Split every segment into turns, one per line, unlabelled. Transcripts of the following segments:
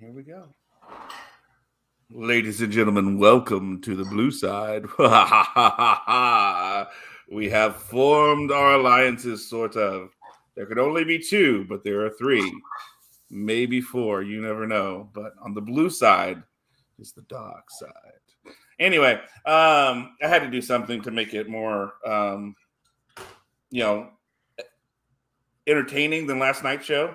Here we go. Ladies and gentlemen, welcome to the blue side. we have formed our alliances, sort of. There could only be two, but there are three, maybe four. You never know. But on the blue side is the dark side. Anyway, um, I had to do something to make it more, um, you know, entertaining than last night's show.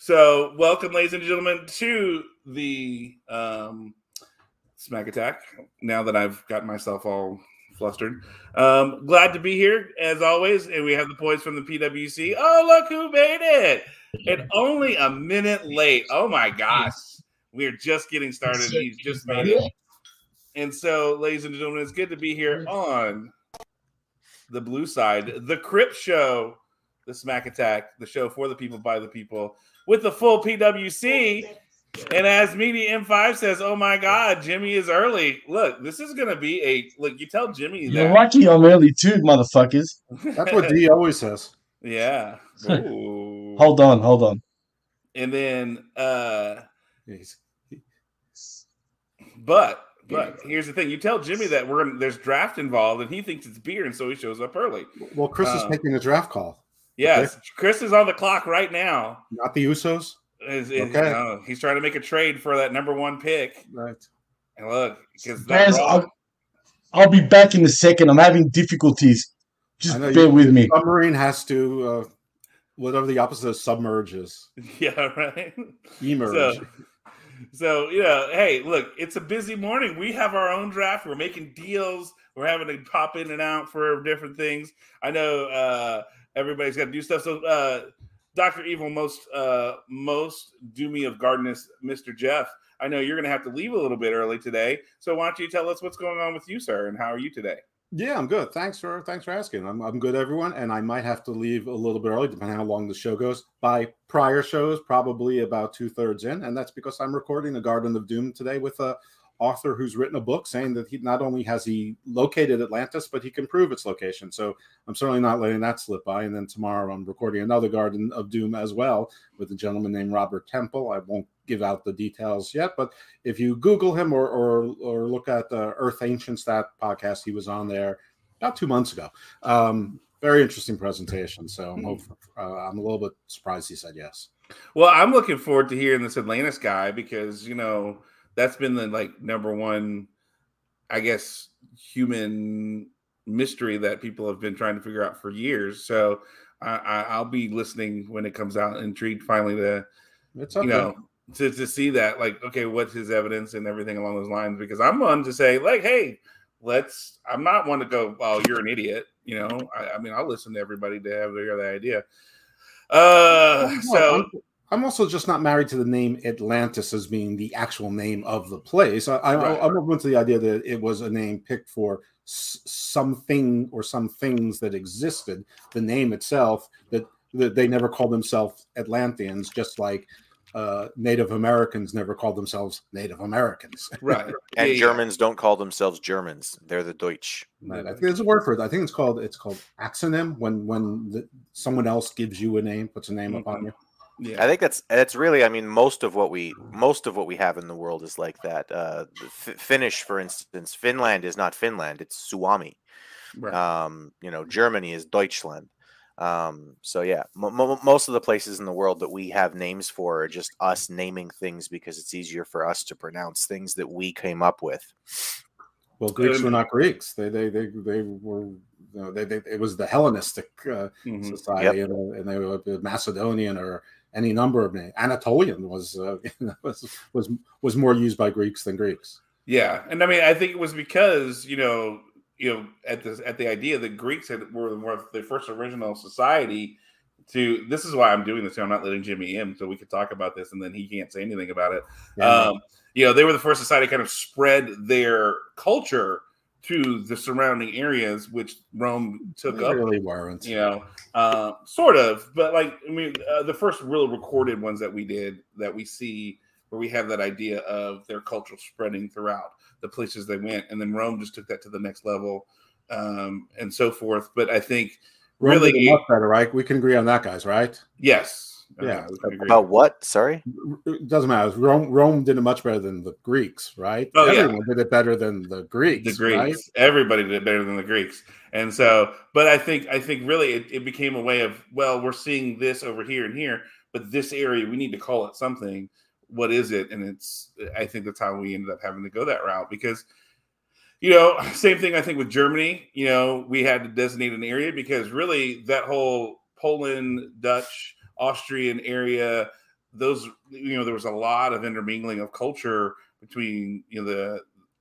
So, welcome, ladies and gentlemen, to the um, Smack Attack. Now that I've got myself all flustered, um, glad to be here as always. And we have the boys from the PWC. Oh, look who made it! And only a minute late. Oh my gosh, we're just getting started. He's just made it. And so, ladies and gentlemen, it's good to be here on the blue side, the Crip Show, the Smack Attack, the show for the people by the people, with the full PWC. And as Media M5 says, oh my God, Jimmy is early. Look, this is going to be a look. You tell Jimmy
You're lucky I'm early too, motherfuckers.
That's what D always says.
yeah. Ooh.
Hold on, hold on.
And then, uh, but but here's the thing: you tell Jimmy that we're there's draft involved, and he thinks it's beer, and so he shows up early.
well, Chris is making a draft call,
Yes, Chris is on the clock right now.
not the Usos.
Is, is,
Okay.
you know, he's trying to make a trade for that number one pick.
Right.
And look, because
Guys, I'll, I'll be back in a second. I'm having difficulties. Just bear
you-
with me.
Submarine has to, uh, whatever the opposite of submerge is,
yeah, right.
emerge.
So, so you know, hey, look, it's a busy morning. We have our own draft. We're making deals. We're having to pop in and out for different things. I know uh, everybody's got to do stuff. So, uh, Doctor Evil, most uh, most do me of Gardenus, Mister Jeff. I know you're going to have to leave a little bit early today. So, why don't you tell us what's going on with you, sir, and how are you today?
yeah, I'm good. Thanks for thanks for asking. I'm I'm good, everyone, and I might have to leave a little bit early, depending on how long the show goes. By prior shows, probably about two thirds in, and that's because I'm recording the Garden of Doom today with a author who's written a book saying that he not only has he located Atlantis, but he can prove its location. So I'm certainly not letting that slip by. And then tomorrow I'm recording another Garden of Doom as well with a gentleman named Robert Temple. I won't give out the details yet, but if you Google him or or, or look at the Earth Ancients that podcast, he was on there about two months ago. Um, very interesting presentation. So I'm hope, uh, I'm a little bit surprised he said yes.
Well, I'm looking forward to hearing this Atlantis guy because you know that's been the like number one, I guess, human mystery that people have been trying to figure out for years. So I, I, I'll be listening when it comes out, intrigued finally to
It's
you know to, to see that like okay, what's his evidence and everything along those lines. Because I'm one to say like, hey, let's. I'm not one to go. Oh, you're an idiot. You know, I, I mean, I'll listen to everybody to have their the idea. Uh, so
I'm, I'm also just not married to the name Atlantis as being the actual name of the place. I, I,
Right.
I'm open to the idea that it was a name picked for s- something or some things that existed. The name itself that, that they never called themselves Atlanteans, just like uh, Native Americans never called themselves Native Americans.
right,
And
Yeah, yeah.
Germans don't call themselves Germans; they're the Deutsch.
Right. I think there's a word for it. I think it's called it's called acronym when when the, someone else gives you a name, puts a name upon you.
Yeah.
I think that's that's really. I mean, most of what we most of what we have in the world is like that. Uh, F- Finnish, for instance, Finland is not Finland; it's Suomi.
Right.
Um, you know, Germany is Deutschland. Um, so yeah, mo- mo- most of the places in the world that we have names for are just us naming things because it's easier for us to pronounce things that we came up with.
Well, Greeks
Um,
were not Greeks. They they they they were. You know, they, they, it was the Hellenistic uh,
Mhm.
society, and, uh, and they were Macedonian or any number of names. Anatolian was, uh, was was was more used by Greeks than Greeks.
Yeah, and I mean, I think it was because you know, you know, at the at the idea that Greeks had were the first original society. To this is why I'm doing this. I'm not letting Jimmy in, so we could talk about this, and then he can't say anything about it. Um, you know, they were the first society to kind of spread their culture to the surrounding areas, which Rome took
they
up.
really weren't.
you know uh, sort of but like i mean uh, the first real recorded ones that we did that we see where we have that idea of their culture spreading throughout the places they went and then rome just took that to the next level um, and so forth but i think
Rome
really
much better, right? We can agree on that, guys, right?
yes
Yeah.
I agree.
About what? Sorry.
It doesn't matter. Rome, Rome did it much better than the Greeks, right?
Oh, yeah.
Did it better than the Greeks.
the Greeks.
right?
Everybody did it better than the Greeks. And so, but I think I think really it, it became a way of well, we're seeing this over here and here, but this area we need to call it something. What is it? And it's I think that's how we ended up having to go that route because you know, same thing I think with Germany, you know, we had to designate an area because really that whole Poland, Dutch, Austrian area, those you know, there was a lot of intermingling of culture between you know the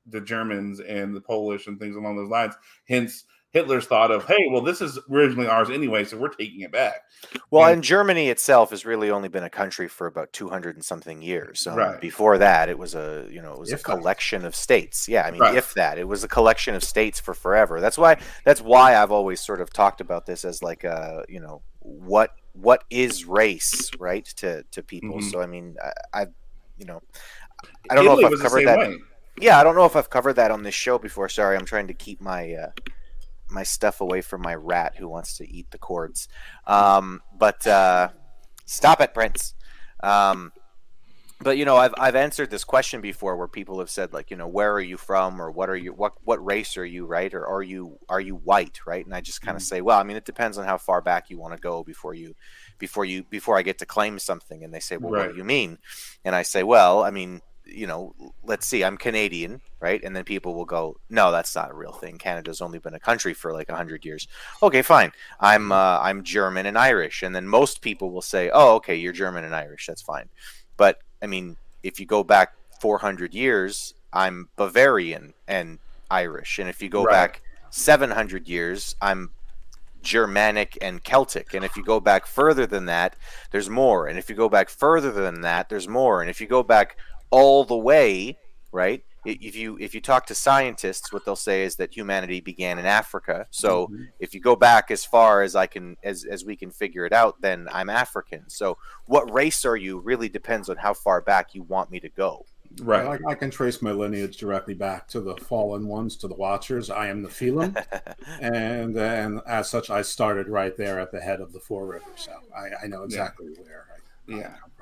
the Germans and the Polish and things along those lines. Hence, Hitler's thought of, hey, well, this is originally ours anyway, so we're taking it back.
Well,
Yeah.
and Germany itself has really only been a country for about 200 and something years. So
Right.
before that, it was a, you know, it was
If
a
that.
collection of states. Yeah, I mean,
Right.
if that, it was a collection of states for forever. That's why that's why I've always sort of talked about this as like a, you know, what what is race, right? To to people.
Mhm.
So I mean, I, I you know, I don't
Italy
know if I've covered that.
way.
Yeah, I don't know if I've covered that on this show before. Sorry, I'm trying to keep my uh, my stuff away from my rat who wants to eat the cords. Um, but uh, stop it, Prince. Um, but you know, I've I've answered this question before where people have said like, you know, where are you from, or what are you, what what race are you, right, or are you are you white, right? And I just kind of say, well, I mean, it depends on how far back you want to go before you before you before I get to claim something. And they say, well, what do you mean? And I say, well, I mean, you know, let's see, I'm Canadian, right? And then people will go, no, that's not a real thing. Canada's only been a country for like hundred years. Okay, fine. I'm uh, I'm German and Irish, and then most people will say, oh, okay, you're German and Irish. That's fine. But I mean, if you go back 400 years, I'm Bavarian and Irish, and if you go
Right.
back 700 years, I'm Germanic and Celtic. And if you go back further than that, there's more. And if you go back further than that, there's more. And if you go back all the way, right? I- If you if you talk to scientists, what they'll say is that humanity began in Africa. So mm-hmm. if you go back as far as I can as as we can figure it out, then I'm African. So what race are you really depends on how far back you want me to go.
Right.
I, I can trace my lineage directly back to the fallen ones, to the Watchers. I am the Phelan, and and as such, I started right there at the head of the Four Rivers. So I, I know exactly where I, I
Yeah.
come from.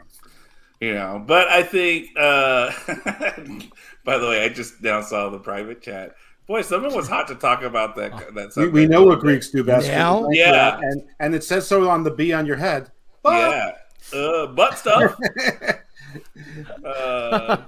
You know, but I think, uh, by the way, I just now saw the private chat. Boy, someone was hot to talk about that. that
We, we know what Greeks do best.
Now?
Yeah.
and and it says so on the B on your head. But
Yeah. Uh, butt stuff. uh,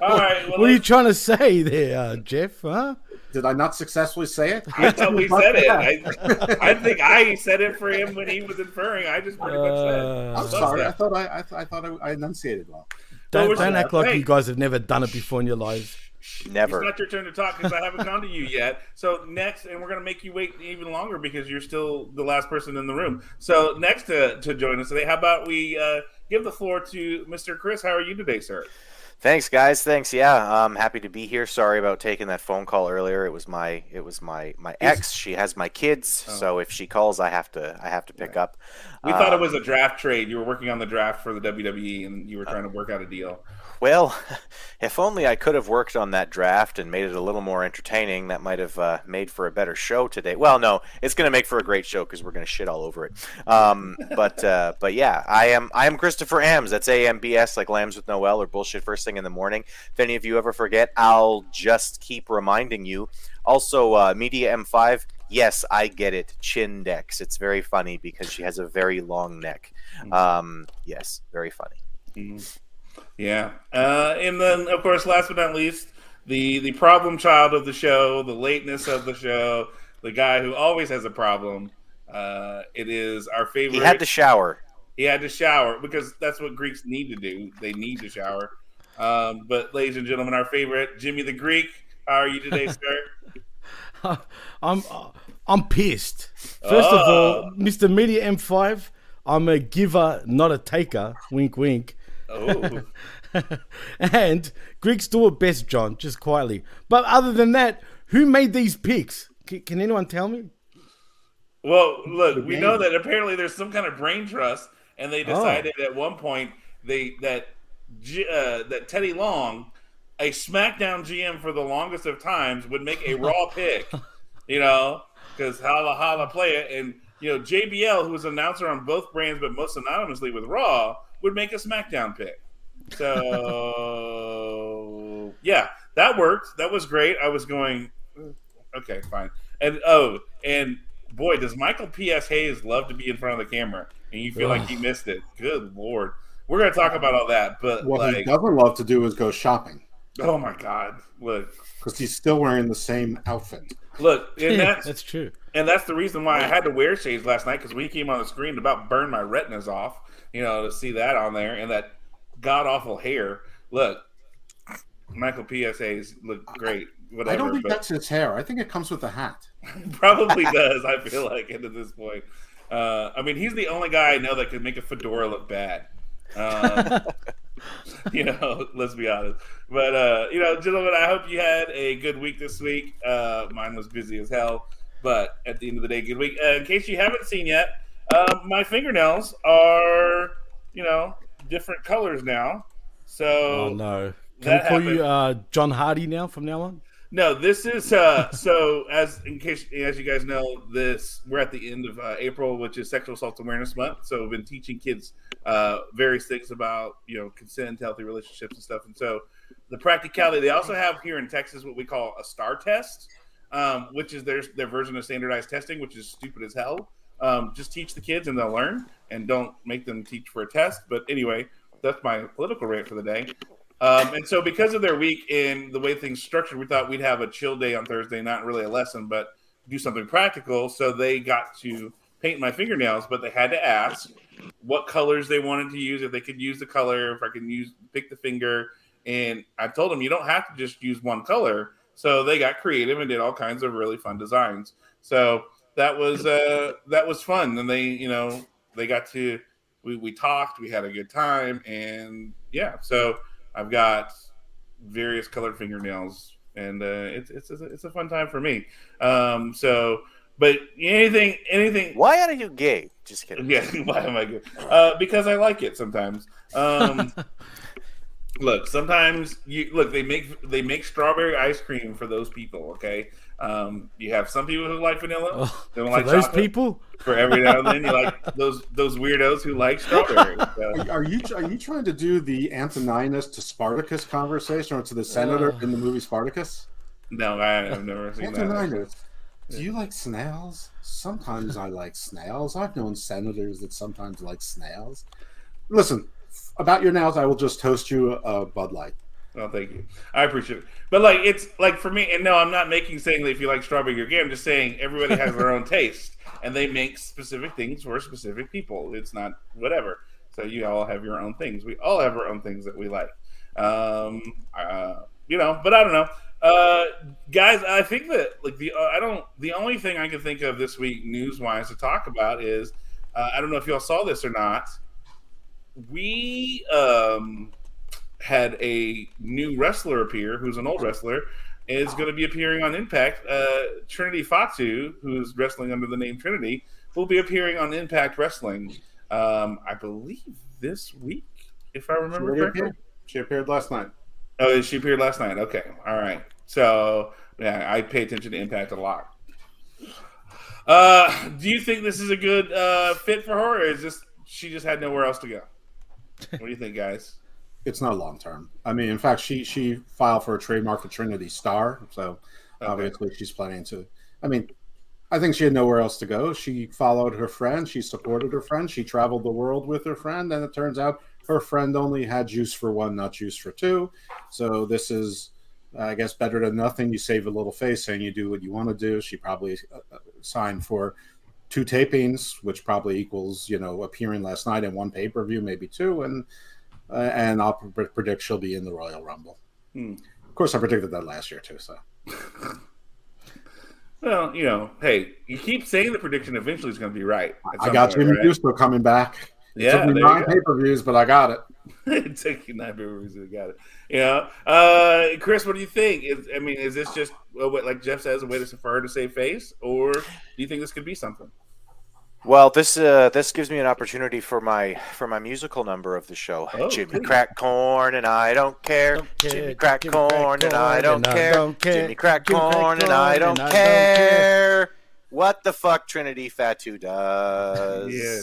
all right. Well,
what are you trying to say there, uh, Jeff? Huh?
Did I not successfully say it?
I thought we said it. I, I think I said it for him when he was inferring. I just pretty much said.
Uh,
I'm sorry. I thought I I, th- I thought I, I enunciated well.
don't
Well,
don't act like
hey.
you guys have never done it before in your lives.
Never.
It's not your turn to talk because I haven't gone to you yet. So next, and we're going to make you wait even longer because you're still the last person in the room. So next to, to join us today, how about we uh, give the floor to Mr. Chris? How are you today, sir?
Thanks, guys. Thanks. Yeah, I'm happy to be here. Sorry about taking that phone call earlier. It was my it was my my ex. She has my kids,
Oh.
so if she calls, I have to I have to pick up.
We thought it
Um,
was a draft trade. You were working on the draft for the WWE, and you were trying to work out a deal.
Well, if only I could have worked on that draft and made it a little more entertaining, that might have uh, made for a better show today. Well, no, it's going to make for a great show because we're going to shit all over it. Um, but uh, but yeah, I am I am Christopher Ambs. That's A M B S like lambs with Noel or bullshit first thing in the morning. If any of you ever forget, I'll just keep reminding you. Also, uh, Media M5. Yes, I get it. Chindex. It's very funny because she has a very long neck. Um, yes, very funny.
Mhm. Yeah, uh, and then of course, last but not least, the the problem child of the show, the lateness of the show, the guy who always has a problem. Uh, it is our favorite.
He had to shower.
he had to shower because that's what Greeks need to do. They need to shower. Um, but ladies and gentlemen, our favorite Jimmy the Greek. How are you today, sir?
I'm I'm pissed. First of all, Mr. Media M5, I'm a giver, not a taker. Wink, wink.
Oh,
and Greeks do it best, John, just quietly. But other than that, who made these picks? C- can anyone tell me?
well, look, we know that apparently there's some kind of brain trust, and they decided at one point they that uh, that Teddy Long, a SmackDown GM for the longest of times, would make a Raw pick. You know, because holla holla play it, and you know, JBL, who was an announcer on both brands but most anonymously with Raw, would make a SmackDown pick. So yeah, that worked. That was great. I was going, mm, okay, fine. And oh, and boy, does Michael P.S. Hayes love to be in front of the camera, and you feel like he missed it. Good lord, we're gonna talk about all that, but
What
like,
he doesn't love to do is go shopping
oh my god, look,
because he's still wearing the same outfit.
look, and that's
that's true.
and that's the reason why I had to wear shades last night because when he came on the screen, it about burned my retinas off. You know, to see that on there and that god awful hair. Look, Michael P.S. Hayes look great. Whatever,
I don't think that's his hair. I think it comes with a hat.
probably does. I feel like at this point. Uh, I mean, he's the only guy I know that can make a fedora look bad. Um, you know, let's be honest. But uh, you know, gentlemen, I hope you had a good week this week. Uh, mine was busy as hell, but at the end of the day, good week. Uh, in case you haven't seen yet, uh, my fingernails are you know different colors now. So
Oh no. Can we call
happened.
you uh, John Hardy now from now on?
No, this is uh so as in case as you guys know, this we're at the end of uh, April, which is Sexual Assault Awareness Month. So we've been teaching kids uh various things about you know consent, healthy relationships, and stuff. And so the practicality they also have here in Texas what we call a STAR test, um, which is their their version of standardized testing, which is stupid as hell. Um, just teach the kids and they'll learn, and don't make them teach for a test. But anyway, that's my political rant for the day. Um, and so, because of their week and the way things structured, we thought we'd have a chill day on Thursday, not really a lesson, but do something practical. So they got to paint my fingernails, but they had to ask what colors they wanted to use, if they could use the color, if I can use pick the finger. And I told them you don't have to just use one color. So they got creative and did all kinds of really fun designs. So that was uh, that was fun. And they, you know, they got to we, we talked, we had a good time, and yeah. So I've got various colored fingernails, and uh, it's it's it's a, it's a fun time for me. Um, so, but anything anything.
Why are you gay? Just kidding.
Yeah, why am I good? Uh, because I like it sometimes. Um, look, sometimes you look. They make they make strawberry ice cream for those people. Okay, um, you have some people who like vanilla.
Oh,
They don't
for
like
those
chocolate.
people,
For every now and then, you like those those weirdos who like strawberry. So,
Are, are you are you trying to do the Antoninus to Spartacus conversation, or to the senator
Uh.
in the movie Spartacus?
no, I, I've never seen that.
Antoninus, do you like snails? Sometimes I like snails. I've known senators that sometimes like snails. Listen, about your nails, I will just toast you a, a Bud Light.
Oh, thank you. I appreciate it. But like, it's like for me, and no, I'm not making saying that if you like strawberry, you're gay. I'm just saying everybody has their own taste, and they make specific things for specific people. It's not whatever. So you all have your own things. We all have our own things that we like. Um, uh, you know, but I don't know. Uh, guys, I think that like the uh, I don't the only thing I can think of this week news wise to talk about is uh, I don't know if y'all saw this or not. We um had a new wrestler appear, who's an old wrestler, is going to be appearing on Impact. Uh, Trinity Fatu, who's wrestling under the name Trinity, will be appearing on Impact Wrestling. Um, I believe this week, if I remember
already
correctly.
appeared. she appeared last night.
Oh, she appeared last night. Okay, all right. So yeah, I pay attention to Impact a lot. Uh, do you think this is a good uh, fit for her, or is this she just had nowhere else to go? What do you think, guys?
It's not long term. I mean, in fact, she she filed for a trademark for Trinity Star, so
Okay.
obviously she's planning to. I mean, I think she had nowhere else to go. She followed her friend. She supported her friend. She traveled the world with her friend, and it turns out her friend only had juice for one, not juice for two. So this is, I guess, better than nothing. You save a little face and you do what you want to do. She probably uh, uh, signed for two tapings, which probably equals you know appearing last night and one pay per view, maybe two, and uh, and I'll pre- predict she'll be in the Royal Rumble.
Hmm.
Of course, I predicted that last year too. So
Well, you know, hey, you keep saying the prediction eventually is going to be right.
I got
point,
Jimmy
right?
Uso coming back. It
Yeah,
took me nine pay per views, but I got it.
it took you nine memories to got it. Yeah, uh, Chris, what do you think? Is, I mean, is this just what, like Jeff says, a way to, for her to save face, or do you think this could be something?
Well, this uh, this gives me an opportunity for my for my musical number of the show.
Oh,
Jimmy
please.
crack corn and I don't care.
Don't care.
Jimmy crack
Jimmy crack
corn and I don't
and I
care.
don't care.
Jimmy crack
Jimmy crack
corn and I don't
and I don't care.
care. what the fuck Trinity Fatu does.
Yeah.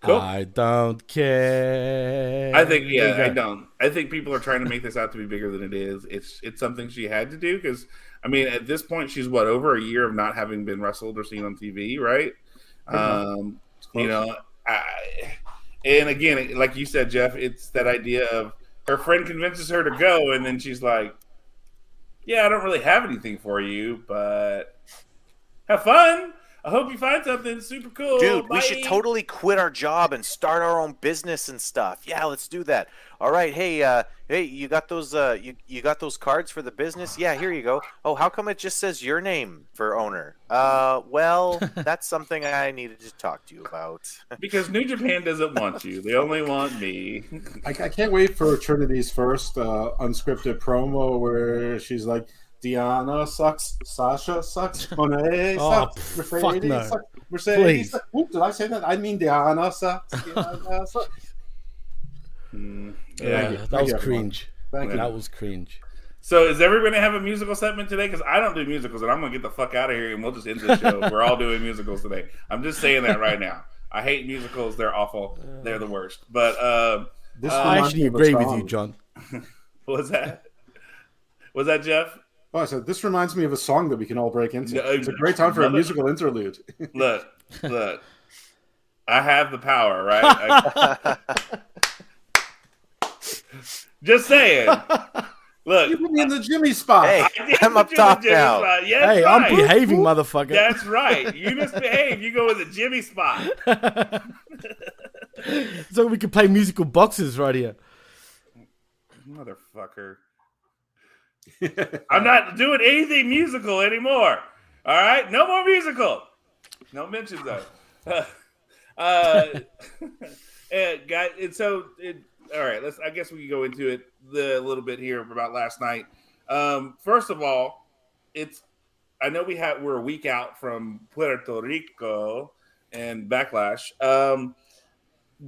Cool.
I don't care.
I think yeah,
Okay.
I don't. I think people are trying to make this out to be bigger than it is. It's it's something she had to do because I mean at this point she's what over a year of not having been wrestled or seen on TV, right? Um, you know, I, and again, like you said, Jeff, it's that idea of her friend convinces her to go, and then she's like, "Yeah, I don't really have anything for you, but have fun. I hope you find something super cool,
Dude, we should totally quit our job and start our own business and stuff. Yeah, let's do that. All right, hey, uh, hey, you got those, uh, you you got those cards for the business? Yeah, here you go. Oh, how come it just says your name for owner? Uh, well, that's something I needed to talk to you about.
Because New Japan doesn't want you; they only want me.
I, I can't wait for Trinity's first uh, unscripted promo where she's like, Diana sucks, Sasha sucks, Moné
Oh,
sucks,
fuck
Mercedes
no.
sucks, Mercedes
Please.
sucks. Oop, did I say that? I mean Diana sucks. Diana sucks.
Mm,
Yeah,
yeah.
Thank you.
that
Thank
was
you,
cringe.
Thank you.
That was cringe.
So, is everybody gonna have a musical segment today? Because I don't do musicals, and I'm gonna get the fuck out of here, and we'll just end the show. We're all doing musicals today. I'm just saying that right now. I hate musicals; they're awful. They're the worst. But um,
This
Uh,
I actually
me of a
agree with you, John.
what was that? Was that Jeff?
Oh, I said this reminds me of a song that we can all break into.
No,
it's a great time for a
another-
musical interlude.
Look, look. I have the power, right? I- just saying. Look,
you put me in the Jimmy spot.
Hey,
I did
I'm up
put you in
top
Jimmy
now.
spot. Yeah,
Hey,
right.
I'm behaving, motherfucker.
That's right. You misbehave. You go in the Jimmy spot.
so we can play musical boxes right here.
Motherfucker. I'm not doing anything musical anymore. All right, no more musical. No mentions though. uh, and and so it, all right. Let's. I guess we can go into it the, a little bit here about last night. Um, first of all, it's. I know we have we're a week out from Puerto Rico and backlash. Um,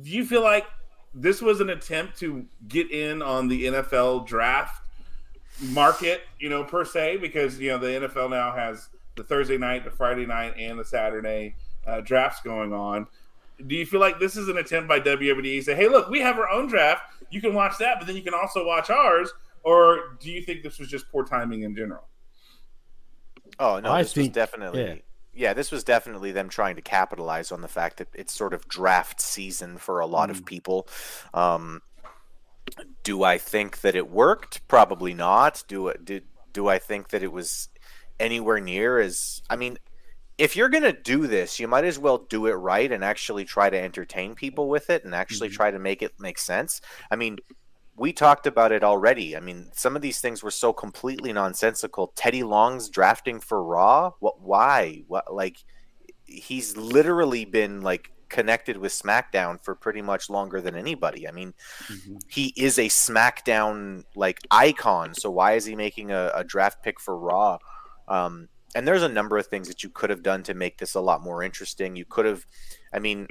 do you feel like this was an attempt to get in on the NFL draft market, you know, per se, because you know the NFL now has the Thursday night, the Friday night, and the Saturday uh, drafts going on. Do you feel like this is an attempt by WWE to say, "Hey, look, we have our own draft. You can watch that, but then you can also watch ours"? Or do you think this was just poor timing in general?
Oh no,
I
this
think-
was definitely
yeah.
yeah. this was definitely them trying to capitalize on the fact that it's sort of draft season for a lot
Mm.
of people. Um, do I think that it worked? Probably not. Do it did do I think that it was anywhere near as I mean if you're going to do this, you might as well do it right and actually try to entertain people with it and actually
Mhm.
try to make it make sense. I mean, we talked about it already. I mean, some of these things were so completely nonsensical. Teddy Long's drafting for Raw. What? Why? What? Like, he's literally been like connected with SmackDown for pretty much longer than anybody. I mean, he is a SmackDown like icon. So why is he making a, a draft pick for Raw? Um, and there's a number of things that you could have done to make this a lot more interesting. You could have, I mean,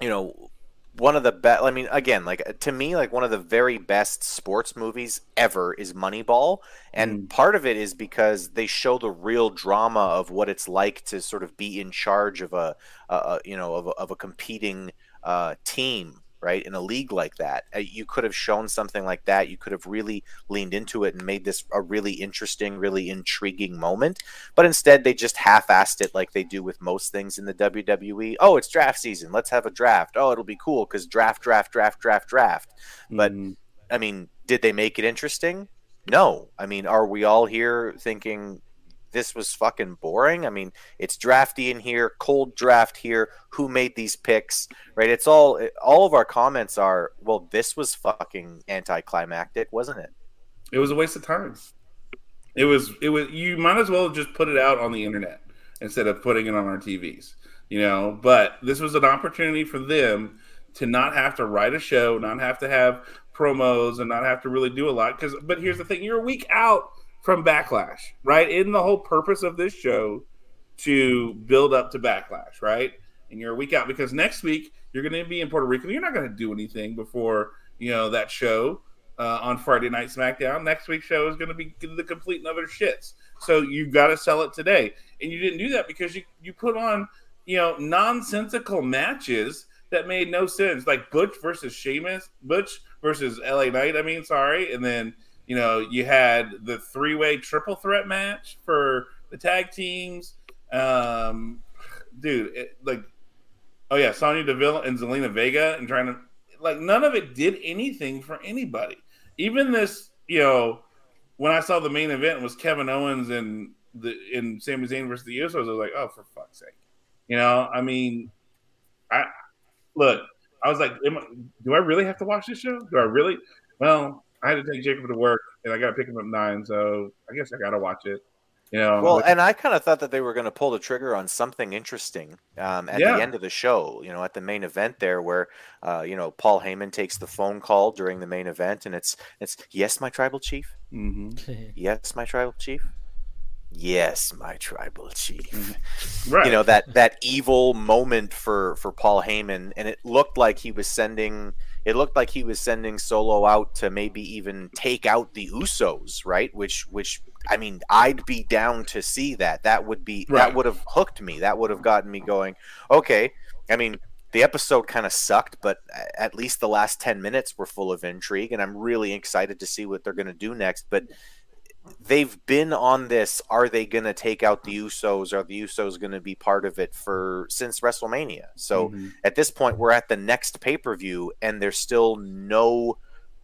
you know, one of the best. I mean, again, like to me, like one of the very best sports movies ever is Moneyball, and part of it is because they show the real drama of what it's like to sort of be in charge of a, a, a you know, of a, of a competing uh, team, right? In a league like that, Uh, you could have shown something like that. You could have really leaned into it and made this a really interesting, really intriguing moment. But instead, they just half-assed it like they do with most things in the WWE. Oh, it's draft season. Let's have a draft. Oh, it'll be cool because draft, draft, draft, draft, draft. But
Mm.
I mean, did they make it interesting? No. I mean, are we all here thinking this was fucking boring? I mean, it's drafty in here, cold draft here. Who made these picks? Right? It's all all of our comments are, well, this was fucking anticlimactic, wasn't it?
It was a waste of time. It was it was you might as well just put it out on the internet instead of putting it on our TVs. You know, but this was an opportunity for them to not have to write a show, not have to have promos and not have to really do a lot cuz but here's the thing, you're a week out from backlash, right? In the whole purpose of this show to build up to backlash, right? And you're a week out because next week you're going to be in Puerto Rico. You're not going to do anything before, you know, that show uh, on Friday Night SmackDown. Next week's show is going to be the complete and utter shits. So you've got to sell it today, and you didn't do that because you you put on you know nonsensical matches that made no sense, like Butch versus Sheamus, Butch versus LA Knight. I mean, sorry, and then you know you had the three way triple threat match for the tag teams. Um, dude, it, like, oh yeah, Sonya Deville and Zelina Vega, and trying to like none of it did anything for anybody. Even this, you know, when I saw the main event was Kevin Owens and the in Sami Zayn versus the Usos, I was like, oh, for fuck's sake, you know. I mean, I look, I was like, I, do I really have to watch this show? Do I really? Well, I had to take Jacob to work, and I got to pick him up nine, so I guess I got to watch it. You know,
well, and I kind of thought that they were going to pull the trigger on something interesting um, at yeah. the end of the show. You know, at the main event there, where uh, you know Paul Heyman takes the phone call during the main event, and it's it's yes, my tribal chief. Mm-hmm. yes, my tribal chief. Yes, my tribal chief. Mm-hmm. Right. You know that that evil moment for for Paul Heyman, and it looked like he was sending it looked like he was sending Solo out to maybe even take out the Usos, right? Which, which I mean, I'd be down to see that. That would be right. that would have hooked me. That would have gotten me going. Okay, I mean, the episode kind of sucked, but at least the last ten minutes were full of intrigue, and I'm really excited to see what they're going to do next. But they've been on this. Are they going to take out the Usos? Are the Usos going to be part of it for since WrestleMania? So mm-hmm. at this point, we're at the next pay per view, and there's still no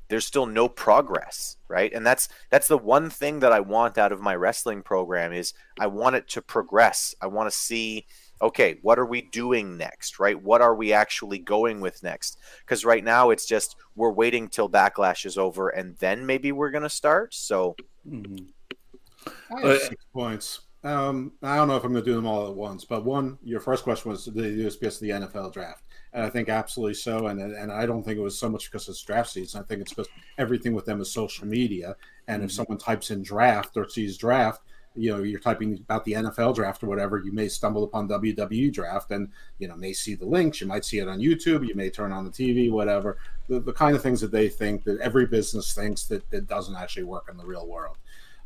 there's still no progress right and that's that's the one thing that i want out of my wrestling program is i want it to progress i want to see okay what are we doing next right what are we actually going with next because right now it's just we're waiting till backlash is over and then maybe we're going to start so
mm-hmm. I have six points um, i don't know if i'm going to do them all at once but one your first question was the usps the nfl draft and I think absolutely so. And and I don't think it was so much because it's draft season. I think it's because everything with them is social media. And mm-hmm. if someone types in draft or sees draft, you know, you're typing about the NFL draft or whatever, you may stumble upon WWE draft and you know may see the links. You might see it on YouTube. You may turn on the TV, whatever. The, the kind of things that they think that every business thinks that that doesn't actually work in the real world.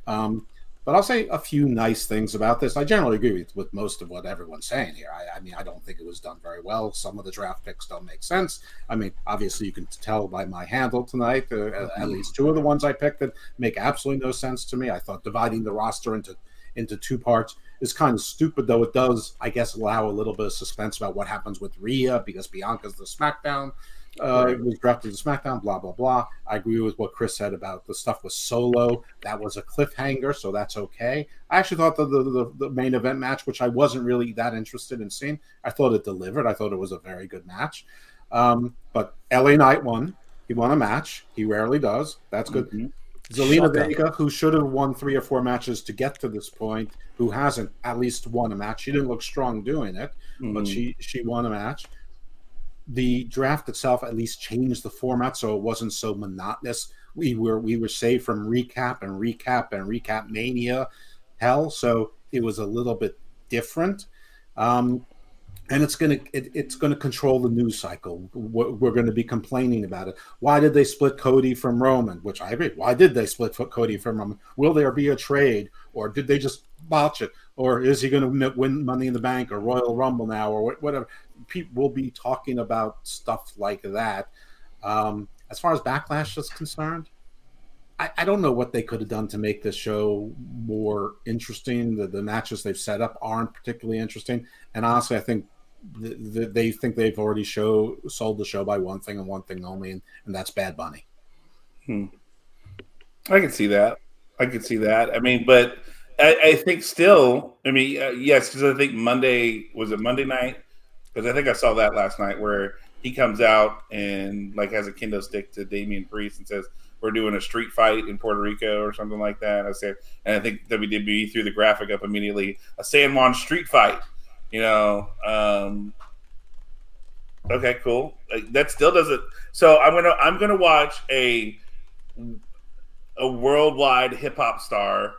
Um, but I'll say a few nice things about this. I generally agree with, with most of what everyone's saying here. I, I, mean, I don't think it was done very well. Some of the draft picks don't make sense. I mean, obviously, you can tell by my handle tonight, uh, at mm-hmm. least two of the ones I picked that make absolutely no sense to me. I thought dividing the roster into into two parts is kind of stupid, though it does, I guess, allow a little bit of suspense about what happens with Rhea because Bianca's the SmackDown uh, it was drafted to SmackDown, blah blah blah. I agree with what Chris said about the stuff with Solo. That was a cliffhanger, so that's okay. I actually thought the the, the main event match, which I wasn't really that interested in seeing, I thought it delivered. I thought it was a very good match. Um, but LA Knight won. He won a match. He rarely does. That's good. Mm-hmm. Zelina Vega, who should have won three or four matches to get to this point, who hasn't at least won a match. She didn't look strong doing it, mm-hmm. but she she won a match the draft itself at least changed the format so it wasn't so monotonous. We were we were saved from recap and recap and recap mania hell, so it was a little bit different. Um, and it's going to it, it's going to control the news cycle. We're, we're going to be complaining about it. Why did they split Cody from Roman? Which I agree. Why did they split Cody from Roman? Will there be a trade, or did they just botch it, or is he going to win Money in the Bank or Royal Rumble now, or whatever? People will be talking about stuff like that. Um, as far as backlash is concerned, I, I, don't know what they could have done to make this show more interesting. The, the matches they've set up aren't particularly interesting, and honestly, I think the, the, they think they've already show sold the show by one thing and one thing only, and, and that's Bad Bunny.
Hmm. I can see that. I can see that. I mean, but I, I think still, I mean, uh, yes, because I think Monday was it Monday night because I think I saw that last night where he comes out and like has a kendo stick to Damian Priest and says, "We're doing a street fight in Puerto Rico or something like that." I said, and I think WWE threw the graphic up immediately, a San Juan street fight. You know, um, okay, cool. Like, that still doesn't. So I'm gonna I'm gonna watch a a worldwide hip hop star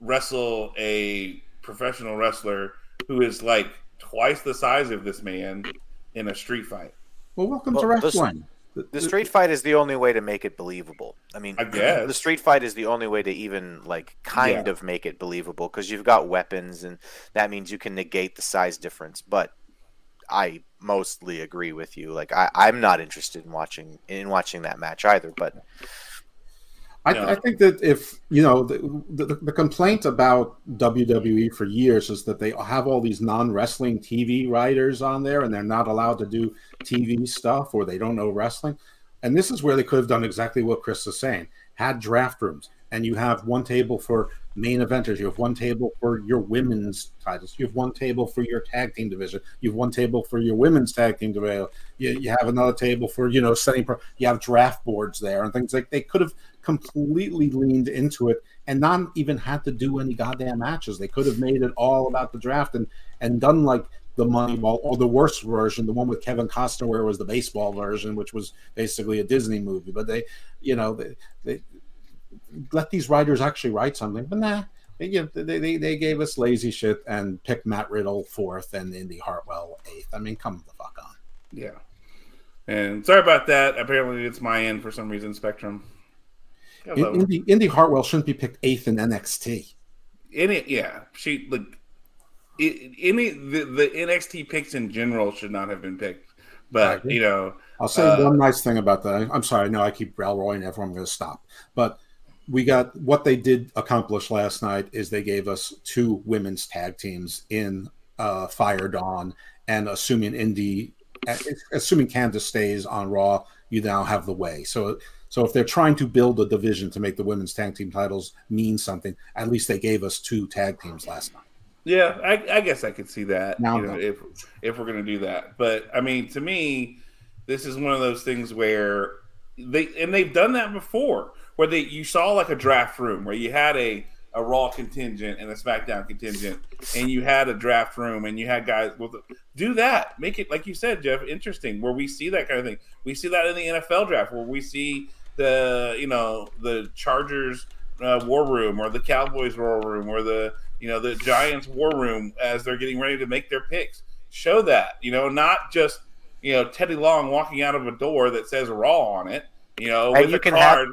wrestle a professional wrestler who is like twice the size of this man in a street fight.
Well, welcome well, to wrestling.
The street fight is the only way to make it believable. I mean,
I guess.
the street fight is the only way to even like kind
Yeah.
of make it believable because you've got weapons and that means you can negate the size difference. But I mostly agree with you. Like I, I'm not interested in watching in watching that match either. But
I,
No.
I think that if you know the, the the complaint about WWE for years is that they have all these non wrestling TV writers on there and they're not allowed to do TV stuff or they don't know wrestling. And this is where they could have done exactly what Chris is saying: had draft rooms, and you have one table for main eventers, you have one table for your women's titles, you have one table for your tag team division, you have one table for your women's tag team division, you, you have another table for you know setting. Pro- you have draft boards there and things like they could have completely leaned into it and not even had to do any goddamn matches. They could have made it all about the draft and and done like the Moneyball or the worst version, the one with Kevin Costner, where it was the baseball version, which was basically a Disney movie. But they, you know, they, they let these writers actually write something. But nah, they, know, they, they they gave us lazy shit and picked Matt Riddle fourth and Indy Hartwell eighth. I mean, come the fuck on.
Yeah. And sorry about that. Apparently, it's my end for some reason. Spectrum. Hello.
Indy, Indy Hartwell shouldn't be picked eighth in NXT.
any yeah she like i- any the, the nxt picks in general should not have been picked but you know
I'll say
Uh,
one nice thing about that. I'm sorry, I know I keep railroading everyone. I'm going to stop. But we got what they did accomplish last night is they gave us two women's tag teams in uh, Fire Dawn, and assuming Indy, assuming Candice stays on Raw, you now have the way. So. So if they're trying to build a division to make the women's tag team titles mean something, at least they gave us two tag teams last night.
yeah i, I guess i could see that
Now
you know if if we're gonna do that. But i mean to me this is one of those things where they and they've done that before where they you saw like a draft room where you had a a raw contingent and a smackdown contingent and you had a draft room and you had guys with do that. Make it like you said jeff interesting where we see that kind of thing. We see that in the nfl draft where we see the you know the chargers uh, war room or the cowboys war room or the you know the giants war room as they're getting ready to make their picks show that you know not just you know teddy long walking out of a door that says raw on it you know
And
with
you
a
can have-
card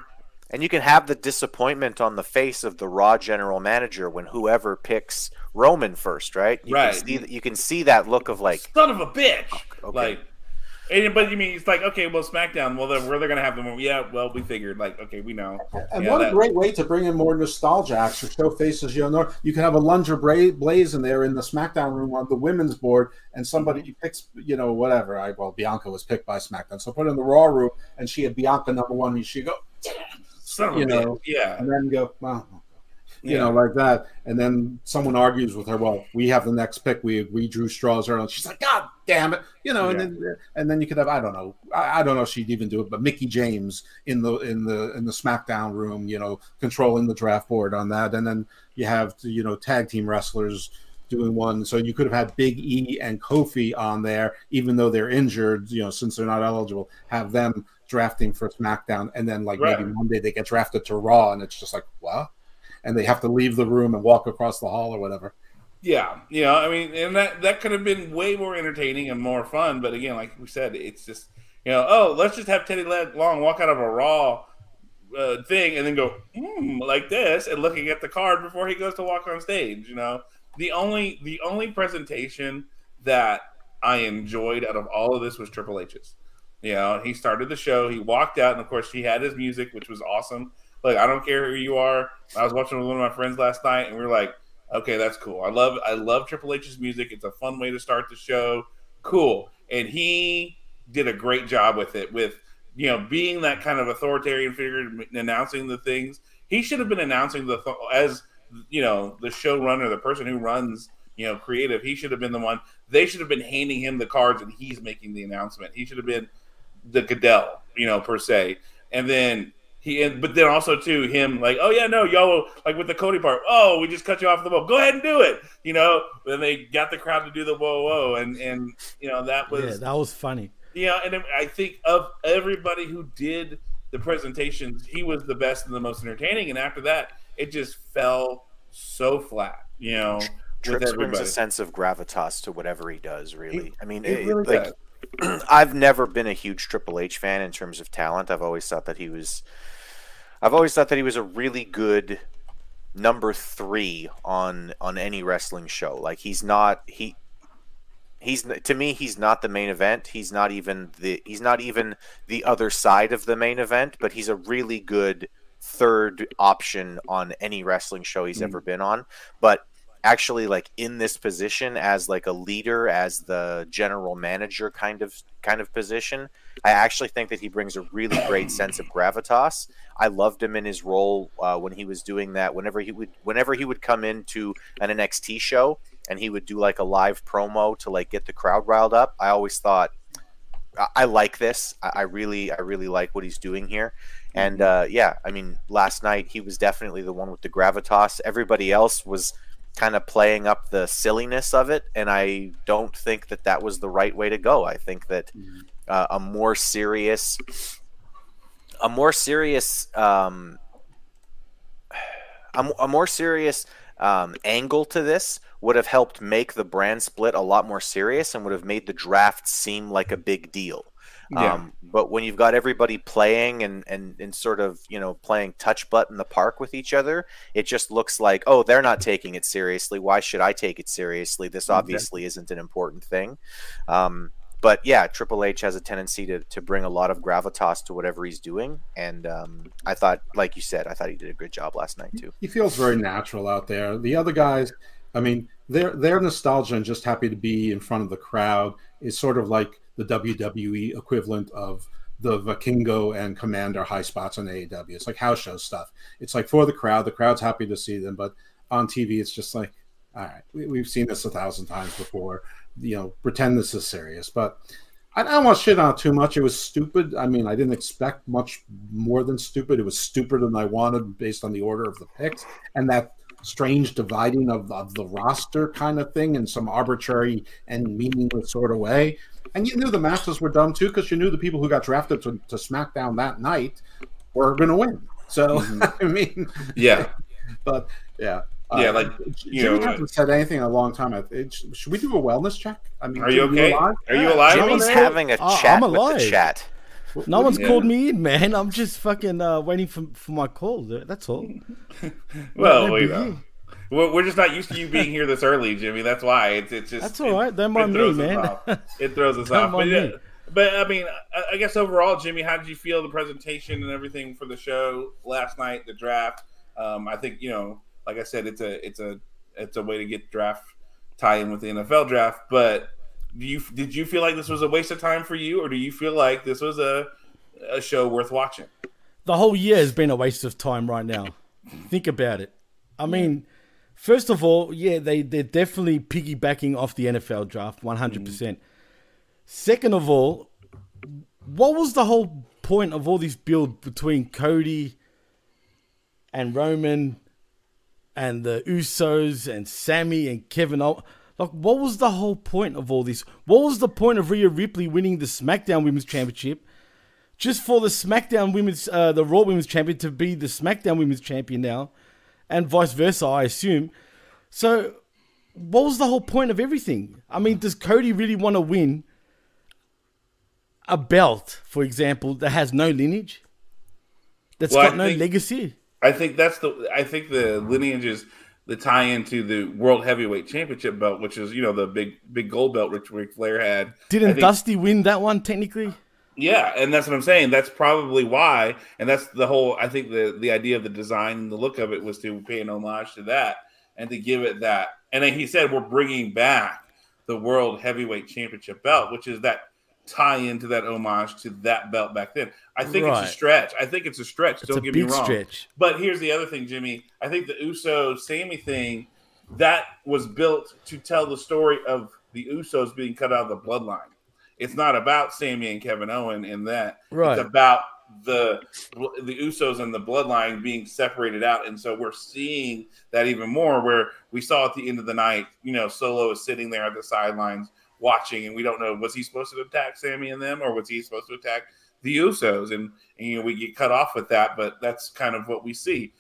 and you can have the disappointment on the face of the Raw general manager when whoever picks Roman first, right? You
Right.
Can see, that- you can see that look of like,
son of a bitch
okay.
like and, but you mean it's like okay well smackdown well then where they're gonna have them yeah well we figured like okay we know
And
Yeah,
what
that-
a great way to bring in more nostalgia acts or show faces you know. You can have a Lunger Bra- Blaze in there in the SmackDown room on the women's board, and somebody mm-hmm. picks, you know, whatever. I well, Bianca was picked by SmackDown, so put her in the Raw room, and she had Bianca number one, and she go,
son
You know,
yeah
and then go, well, you
Yeah.
know, like that, and then someone argues with her. Well, we have the next pick. We we drew straws early. She's like, God damn it, you know.
Yeah.
And then and then you could have I don't know I, I don't know if she'd even do it, but Mickie James in the in the in the SmackDown room, you know, controlling the draft board on that, and then you have you know tag team wrestlers doing one. So you could have had Big E and Kofi on there, even though they're injured, you know, since they're not eligible, have them drafting for SmackDown, and then like
Right.
maybe Monday they get drafted to Raw, and it's just like what? And they have to leave the room and walk across the hall or whatever.
Yeah, you know, I mean, and that that could have been way more entertaining and more fun. But again, like we said, it's just you know, oh, let's just have Teddy Long walk out of a Raw uh, thing and then go mm, like this and looking at the card before he goes to walk on stage. You know, the only the only presentation that I enjoyed out of all of this was Triple H's. You know, he started the show, he walked out, and of course, he had his music, which was awesome. Like, I don't care who you are. I was watching with one of my friends last night, and we were like, okay, that's cool. I love I love Triple H's music. It's a fun way to start the show. Cool. And he did a great job with it, with you know, being that kind of authoritarian figure, announcing the things. He should have been announcing the th- as you know the showrunner, the person who runs you know creative. He should have been the one. They should have been handing him the cards, and he's making the announcement. He should have been the Goodell, you know, per se. And then he, and, but then also too him like, oh yeah, no, y'all like with the Cody part. Oh, we just cut you off the boat. Go ahead and do it. You know. Then they got the crowd to do the whoa whoa, and and you know that was
yeah, that was funny.
yeah, and I think of everybody who did the presentations, he was the best and the most entertaining. And after that, it just fell so flat, you know, with
Trips brings a sense of gravitas to whatever he does. Really, I mean,
It
it-
really
like
does.
I've never been a huge Triple H fan in terms of talent. I've always thought that he was I've always thought that he was a really good number 3 on on any wrestling show. Like he's not he he's to me he's not the main event. He's not even the he's not even the other side of the main event, but he's a really good third option on any wrestling show he's mm. ever been on. But actually like in this position as like a leader as the general manager kind of kind of position i actually think that he brings a really great sense of gravitas. I loved him in his role uh, when he was doing that whenever he would whenever he would come into an nxt show and he would do like a live promo to like get the crowd riled up i always thought i, I like this. I, I really i really like what he's doing here. And mm-hmm. uh, yeah i mean last night he was definitely the one with the gravitas. Everybody else was kind of playing up the silliness of it, and I don't think that that was the right way to go. I think that mm-hmm. uh, a more serious, a more serious, um, a, a more serious um, angle to this would have helped make the brand split a lot more serious and would have made the draft seem like a big deal. Yeah. Um, but when you've got everybody playing and, and, and sort of, you know, playing touch butt in the park with each other, it just looks like, oh, they're not taking it seriously. Why should I take it seriously? This obviously isn't an important thing. Um, but yeah, Triple H has a tendency to, to bring a lot of gravitas to whatever he's doing. And um, I thought, like you said, I thought he did a good job last night too.
He feels very natural out there. The other guys, I mean, their their nostalgia and just happy to be in front of the crowd is sort of like the WWE equivalent of the Vikingo and Komander high spots on AEW. It's like house show stuff. It's like for the crowd. The crowd's happy to see them, but on TV, it's just like, all right, we, have seen this a thousand times before. You know, pretend this is serious. But I don't want to shit on it too much. It was stupid. I mean, I didn't expect much more than stupid. It was stupider than I wanted based on the order of the picks. And that strange dividing of, of the roster kind of thing in some arbitrary and meaningless sort of way. And you knew the Masters were dumb too because you knew the people who got drafted to, to SmackDown that night were going to win. So, mm-hmm. I mean,
yeah.
But yeah.
Yeah, uh, like
you Jimmy know, hasn't said anything in a long time. It, should we do a wellness check?
I mean, are you okay? You are you alive?
Jimmy's having a oh, chat I'm alive. with the chat.
No one's yeah. called me in, man. I'm just fucking uh, waiting for for my call. That's all.
well, you We're just not used to you being here this early, Jimmy. That's why it's it's just
that's all right. Don't me, man.
It throws us off. But, yeah, but I mean, I guess overall, Jimmy, how did you feel the presentation and everything for the show last night, the draft? Um, I think you know, like I said, it's a it's a it's a way to get draft tie in with the NFL draft. But do you did you feel like this was a waste of time for you, or do you feel like this was a a show worth watching?
The whole year has been a waste of time right now. Think about it. I mean, First of all, yeah, they, they're definitely piggybacking off the NFL draft 100%. Mm. Second of all, what was the whole point of all this build between Cody and Roman and the Usos and Sammy and Kevin Like, what was the whole point of all this? What was the point of Rhea Ripley winning the SmackDown Women's Championship just for the SmackDown Women's, uh, the Raw Women's Champion to be the SmackDown Women's Champion now? And vice versa, I assume. So, what was the whole point of everything? I mean, does Cody really want to win a belt, for example, that has no lineage, that's well, got I no think, legacy?
I think that's the. I think the lineage is the tie into the World Heavyweight Championship belt, which is you know the big big gold belt which Ric Flair had.
Didn't think, Dusty win that one technically?
Yeah, and that's what I'm saying. That's probably why, and that's the whole. I think the the idea of the design and the look of it was to pay an homage to that and to give it that. And then he said we're bringing back the World Heavyweight Championship belt, which is that tie into that homage to that belt back then. I think right. it's a stretch. I think it's a stretch. It's Don't get me wrong. Stretch. But here's the other thing, Jimmy. I think the Uso Sammy thing that was built to tell the story of the Usos being cut out of the bloodline. It's not about Sammy and Kevin Owen in that. Right. It's about the the Usos and the bloodline being separated out, and so we're seeing that even more. Where we saw at the end of the night, you know, Solo is sitting there at the sidelines watching, and we don't know was he supposed to attack Sammy and them, or was he supposed to attack the Usos? And, and you know, we get cut off with that, but that's kind of what we see.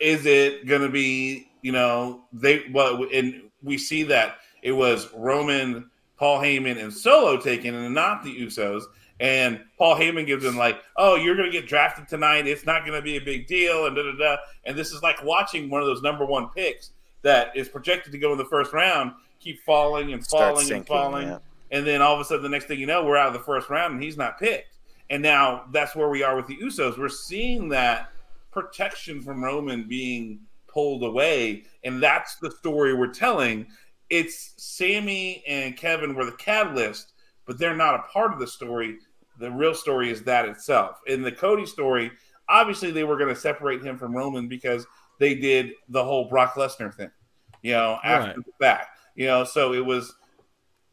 Is it going to be, you know, they well, and we see that it was Roman Paul Heyman and Solo taken and not the Usos. And Paul Heyman gives them like, "Oh, you're going to get drafted tonight. It's not going to be a big deal." And da da da. And this is like watching one of those number one picks that is projected to go in the first round keep falling and falling and falling,
yeah.
and then all of a sudden, the next thing you know, we're out of the first round and he's not picked. And now that's where we are with the Usos. We're seeing that protection from Roman being pulled away, and that's the story we're telling. It's Sammy and Kevin were the catalyst, but they're not a part of the story. The real story is that itself. In the Cody story, obviously they were going to separate him from Roman because they did the whole Brock Lesnar thing, you know, after
Right.
the fact. You know, so it was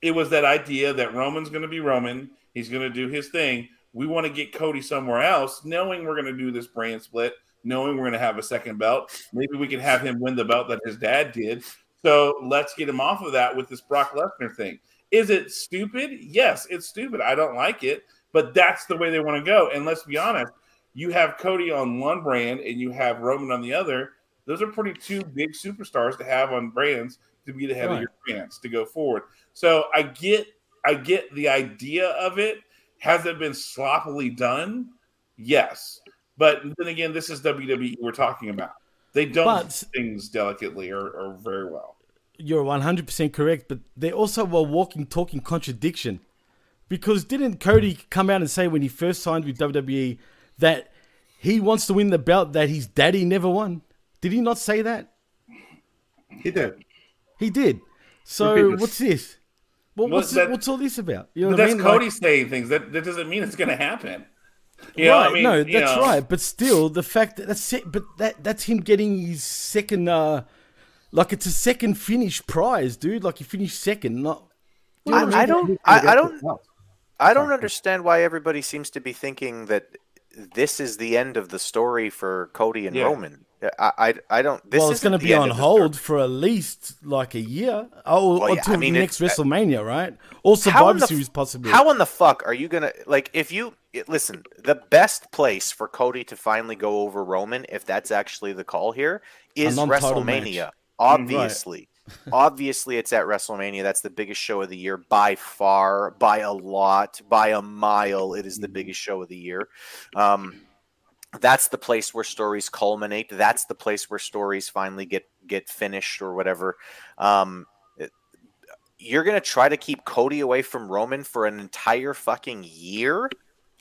it was that idea that Roman's going to be Roman. He's going to do his thing. We want to get Cody somewhere else, knowing we're going to do this brand split, knowing we're going to have a second belt. Maybe we can have him win the belt that his dad did. So let's get him off of that with this Brock Lesnar thing. Is it stupid? Yes, it's stupid. I don't like it, but that's the way they want to go. And let's be honest, you have Cody on one brand and you have Roman on the other. Those are pretty two big superstars to have on brands to be the head of your brands to go forward. So I get I get the idea of it. Has it been sloppily done? Yes. But then again, this is WWE we're talking about. They don't
But-
things delicately or, or very well.
You're 100% correct, but they also were walking, talking contradiction. Because didn't Cody come out and say when he first signed with WWE that he wants to win the belt that his daddy never won? Did he not say that?
He did.
He did. So what's this? Well, what's,
that-
what's all this about? You know what I
that's
mean?
Cody
Like-
saying things. That that doesn't mean it's going to happen. You
right,
I mean,
no, that's
know,
right. But still, the fact that that's it, but that that's him getting his second, uh like it's a second finish prize, dude. Like he finished second, not.
I, I don't. I, I don't. I don't understand why everybody seems to be thinking that this is the end of the story for Cody and
Yeah.
Roman. I, I, I don't. This
well, it's
isn't
going to be on
of the
hold for at least like a year, oh,
Well, yeah,
until
I mean,
next
it's- uh,
WrestleMania, right? Or
story. How
Survivor Series,
f-
possibly.
How in the fuck are you gonna like if you it- listen? The best place for Cody to finally go over Roman, if that's actually the call here, is WrestleMania.
match.
Obviously, obviously, it's at WrestleMania. That's the biggest show of the year by far, by a lot, by a mile. It is the biggest show of the year. Um, that's the place where stories culminate. That's the place where stories finally get get finished or whatever. Um, you're gonna try to keep Cody away from Roman for an entire fucking year.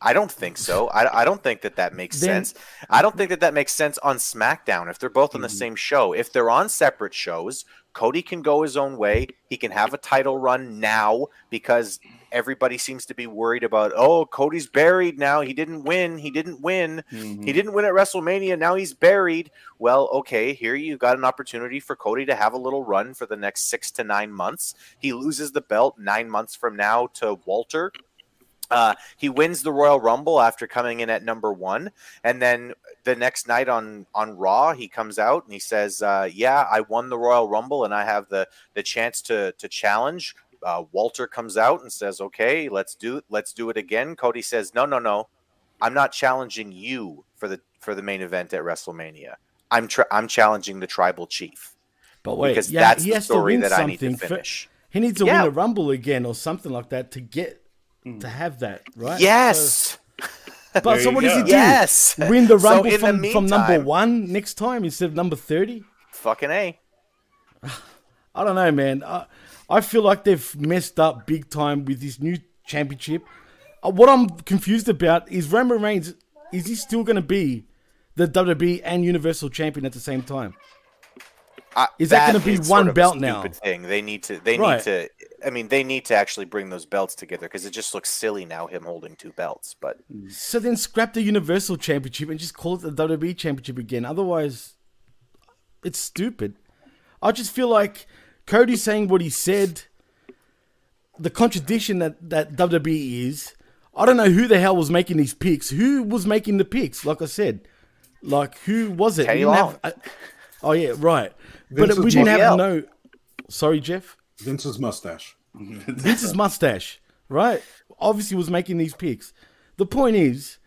I don't think so. I, I don't think that that makes
Then-
sense. I don't think that that makes sense on SmackDown if they're both on the same show. If they're on separate shows, Cody can go his own way. He can have a title run now because everybody seems to be worried about, oh, Cody's buried now. He didn't win. He didn't win.
Mhm.
He didn't win at WrestleMania. Now he's buried. Well, okay, here you've got an opportunity for Cody to have a little run for the next six to nine months. He loses the belt nine months from now to Walter. Uh, he wins the Royal Rumble after coming in at number one, and then the next night on on Raw, he comes out and he says, uh, "Yeah, I won the Royal Rumble, and I have the the chance to to challenge." Uh, Walter comes out and says, "Okay, let's do let's do it again." Cody says, "No, no, no, I'm not challenging you for the for the main event at WrestleMania. I'm tr- I'm challenging the Tribal Chief
but wait,
because
yeah,
that's
he
the
has
story
to win
that I need to finish."
he needs to
Yeah.
win a Rumble again or something like that to get to have that, right?
Yes,
So- but so
you
what does he do?
yes.
Win the
So
Rumble
in the
from, from number one next time instead of number 30?
Fucking a.
I don't know, man. I, I feel like they've messed up big time with this new championship. Uh, what I'm confused about is Roman Reigns. Is he still going to be the WWE and Universal Champion at the same time?
I-
Is that gonna be one
sort of
belt now?
Thing they need to. They
Right.
need to. I mean, they need to actually bring those belts together because it just looks silly now him holding two belts. But
So then scrap the Universal Championship and just call it the WWE Championship again. Otherwise, it's stupid. I just feel like Cody saying what he said, the contradiction that, that WWE is. I don't know who the hell was making these picks. Who was making the picks? Like I said, like who was it?
Teddy Long.
have- uh, oh yeah, right. But
Vince
we didn't have
JBL.
no. Sorry, Jeff.
Vince's mustache.
Vince's mustache, right? Obviously was making these picks. The point is,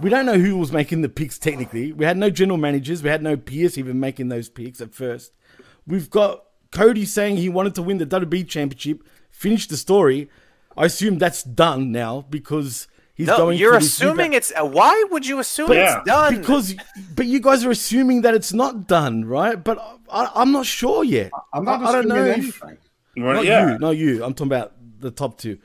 we don't know who was making the picks technically. We had no general managers. We had no Pearce even making those picks at first. We've got Cody saying he wanted to win the WWE Championship finish the story. I assume that's done now because he's
No,
going.
you're
for
assuming
ba-
it's. Uh, why would you assume
But-
Yeah.
it's done?
because, but you guys are assuming that it's not done, right? But I, I'm not sure yet.
I'm not
I, I don't
assuming
know. If,
anything.
Right,
not
yeah.
you, not you. I'm talking about the top 2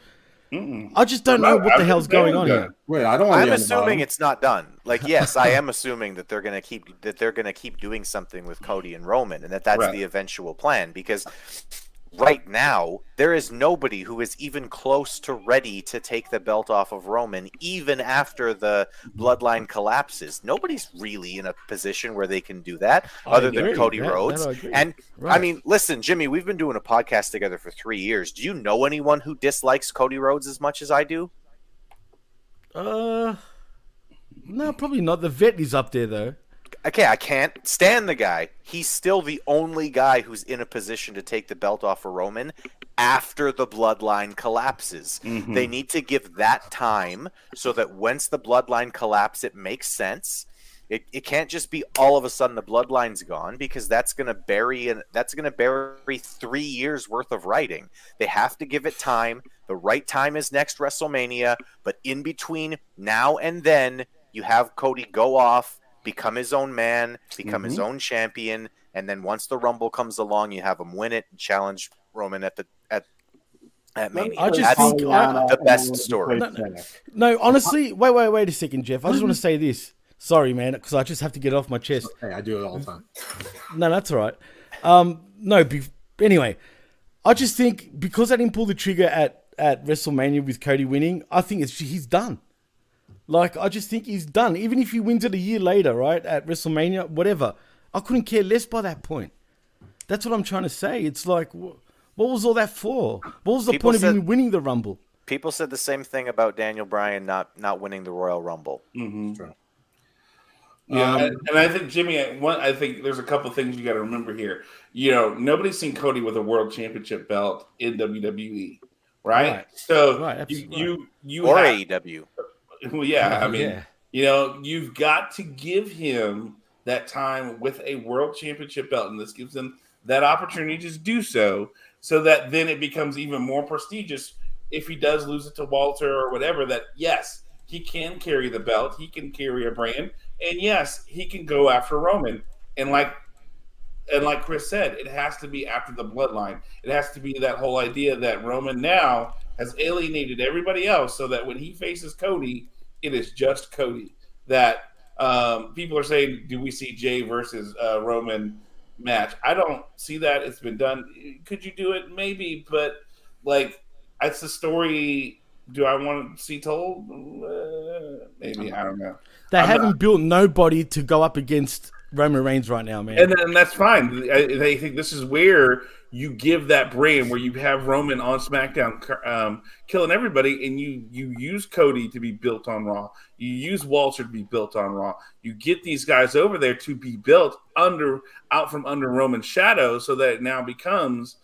Mm-mm.
I just don't know
not-
what the
I'm
hell's going on here.
Wait, I don't want
I'm
to.
assuming it's not done. Like, yes, I am assuming that they're gonna keep that they're gonna keep doing something with Cody and Roman, and that that's
Right.
the eventual plan. Because right now there is nobody who is even close to ready to take the belt off of Roman, even after the bloodline collapses. Nobody's really in a position where they can do that,
I
other than. Cody
that
Rhodes.
I agree.
And I mean, listen, Jimmy, we've been doing a podcast together for three years. Do you know anyone who dislikes Cody Rhodes as much as I do?
Uh, no, probably not. The vet is up there though.
Okay, I can't stand the guy. He's still the only guy who's in a position to take the belt off of Roman after the bloodline collapses.
Mhm.
They need to give that time so that once the bloodline collapse, it makes sense. It, it can't just be all of a sudden the bloodline's gone because that's gonna bury and that's gonna bury three years worth of writing. They have to give it time. The right time is next WrestleMania, but in between now and then, you have Cody go off, become his own man, become his own champion, and then once the Rumble comes along, you have him win it and challenge Roman at the at at Mania.
I just
That's
think I-
the best story.
No, No, honestly, wait, wait, wait a second, Jeff. I just want to say this. Sorry, man, because I just have to get it off my chest.
Hey, I do it all the time.
No, that's all right. Um, no, be, anyway, I just think because I didn't pull the trigger at, at WrestleMania with Cody winning, I think it's he's done. Like, I just think he's done. Even if he wins it a year later, right, at WrestleMania, whatever, I couldn't care less by that point. That's what I'm trying to say. It's like, what was all that for? What was the
People
point
said-
of him winning the Rumble?
People said the same thing about Daniel Bryan not not winning the Royal Rumble.
Mm-hmm.
Yeah,
Um,
and, and I think Jimmy, one, I think there's a couple things you got to remember here. You know, nobody's seen Cody with a world championship belt in WWE, right?
Right.
So
Right,
you
absolutely.
you you
Or
have-
AEW.
well, yeah, I mean,
Yeah.
you know, you've got to give him that time with a world championship belt, and this gives him that opportunity to do so, so that then it becomes even more prestigious if he does lose it to Walter or whatever. That yes, he can carry the belt, he can carry a brand, and yes, he can go after Roman. And like and like Chris said, it has to be after the bloodline. It has to be that whole idea that Roman now has alienated everybody else, so that when he faces Cody, it is just Cody. That um, people are saying, "Do we see Jey versus uh, Roman match?" I don't see that. It's been done. Could you do it? Maybe, but like, that's the story. Do I want to see told? Uh, maybe I don't know.
They
I'm
haven't built nobody to go up against Roman Reigns right now, man.
and then that's fine. I, they think this is where you give that brand where you have Roman on SmackDown um, killing everybody, and you you use Cody to be built on Raw. You use Walter to be built on Raw. You get these guys over there to be built under out from under Roman's shadow, so that it now becomes,